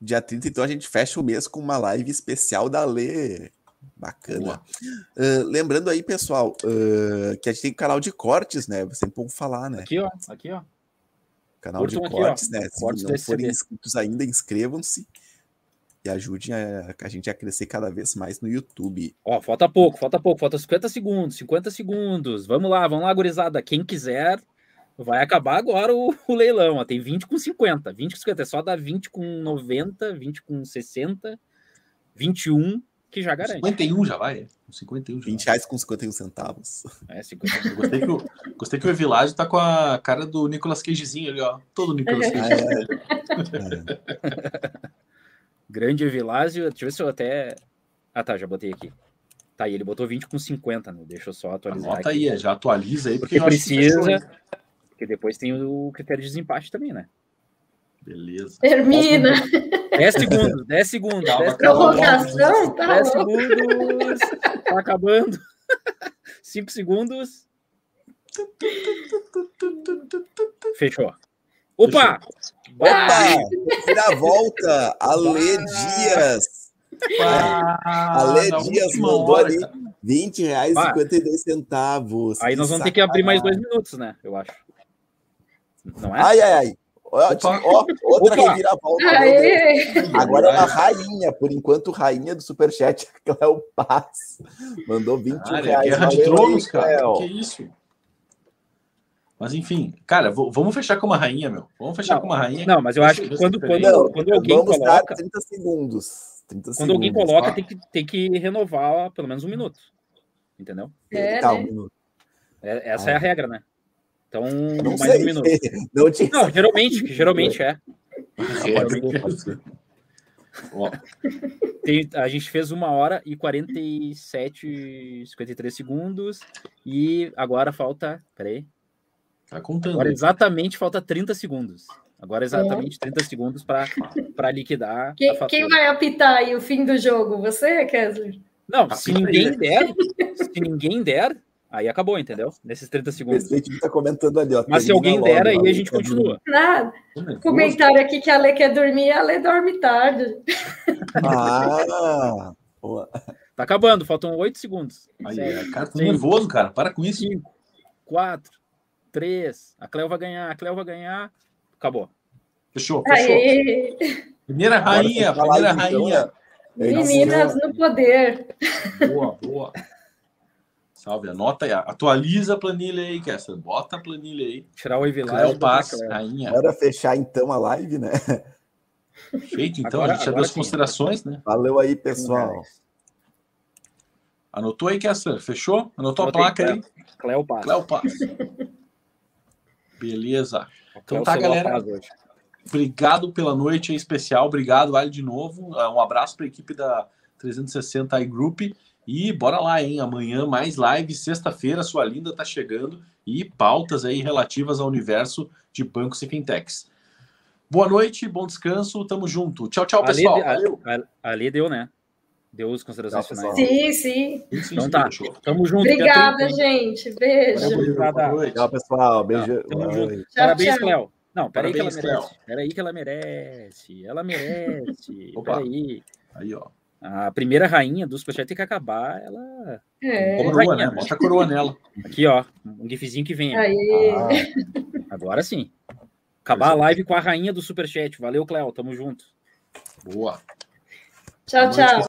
Dia 30, então, a gente fecha o mês com uma live especial da Lê. Bacana. Uh, lembrando aí, pessoal, uh, que a gente tem canal de cortes, né? Sempre bom falar, né? Aqui, ó. Aqui, ó. Canal Curtam de cortes, aqui, né? Se cortes não forem inscritos ainda, inscrevam-se e ajudem a, a, gente a crescer cada vez mais no YouTube. Ó, falta pouco, falta pouco, falta 50 segundos, 50 segundos. Vamos lá, vamos lá, gurizada. Quem quiser, vai acabar agora o, o leilão. Ó. Tem 20 com 50. 20 com 50 é só dar 20 com 90, 20 com 60, 21 que já garante. 51 já vai? 51 já 20 reais com 51 centavos. É, 50. Eu gostei que o, gostei que o Evilage tá com a cara do Nicolas Cagezinho ali, ó. Todo Nicolas Cage. É. Grande Evilásio. Deixa eu ver se eu até. Ah, tá, já botei aqui. Tá, aí ele botou 20 com 50, né? Deixa eu só atualizar. Anota aqui. aí, já atualiza aí, porque, porque precisa. Porque depois tem o critério de desempate também, né? Beleza. Termina. 10 segundos, 10 segundos. Calma, 10 Prorrogação, tá 10 segundos. Tá acabando. 5 segundos. Fechou. Opa! Opa! Vira volta, Ale Dias. Ah, Ale Dias mandou hora, ali 20 reais e 52 centavos. Aí nós vamos ter que abrir mais dois minutos, né? Eu acho. Não é? Ai, ai, ai. Ó, ó, outra reviravolta. Agora é uma rainha, por enquanto, rainha do Superchat, Cléo Paz. Mandou 20 ah, reais. Guerra de Tronos, cara. Que é isso? Mas enfim, cara, vamos fechar com uma rainha, meu. Vamos fechar não, com uma rainha. Não, mas eu acho que quando, quando, não, quando alguém vamos coloca. 30 segundos. 30 quando segundos, alguém coloca, tem que, tem que renovar pelo menos um minuto. Entendeu? É, tá, né? um minuto. É, essa ah. é a regra, né? Então, não mais sei. um minuto. Não, tinha... não geralmente, geralmente é. Tem, a gente fez uma hora e 47, 53 segundos. E agora falta. Peraí. Tá contando. Agora exatamente falta 30 segundos. Agora exatamente 30 segundos para liquidar. Quem, quem, vai apitar aí o fim do jogo? Você, Kessler? Não, se ninguém der, se ninguém der, aí acabou, entendeu? Nesses 30 segundos. O presidente tá comentando ali, ó. Mas se alguém logo, der, aí a gente continua. Nada. Comentário aqui que a Lê quer dormir, a Lê dorme tarde. Ah, boa. Tá acabando, faltam 8 segundos. Aí, Sete, cara, tô nervoso, cara. Para com isso. 5, 4, 3. A Cleo vai ganhar, a Cleo vai ganhar. Acabou. Fechou, fechou. Aê. Primeira rainha, primeira rainha. Meninas no poder. Boa, boa. Salve, anota aí, atualiza a planilha aí, Kessler. Bota a planilha aí. Tirar o Evilásio. Cléo Paz, rainha. Bora fechar então a live, né? Feito, então, agora, a gente já deu as considerações, né? Valeu aí, pessoal. Anotou aí, Kessler? Fechou? Anotou Anotei, a placa aí? Cléo Paz. Cléo Paz. Beleza. Então tá, galera. Obrigado pela noite aí especial. Obrigado, Vale, de novo. Um abraço para a equipe da 360 iGroup. E bora lá, hein? Amanhã mais live, sexta-feira, sua linda tá chegando e pautas aí relativas ao universo de bancos e fintechs. Boa noite, bom descanso, tamo junto. Tchau, tchau, pessoal. Ali, ali deu, né? Deu as considerações finais. Sim, sim. Então tá, tamo junto. Obrigada, gente. Beijo. Tchau, pessoal. Beijo. Tamo junto. Parabéns, Cléo. Não, peraí que ela merece. Peraí que ela merece. Ela merece. Peraí. Aí, ó. A primeira rainha do Superchat tem que acabar, ela. É. Coroa, rainha, né? Bota a coroa nela. Aqui, ó. Um gifzinho que vem. Aí. Ah, agora sim. Acabar a live com a rainha do Superchat. Valeu, Cléo. Tamo junto. Boa. Tchau, tchau.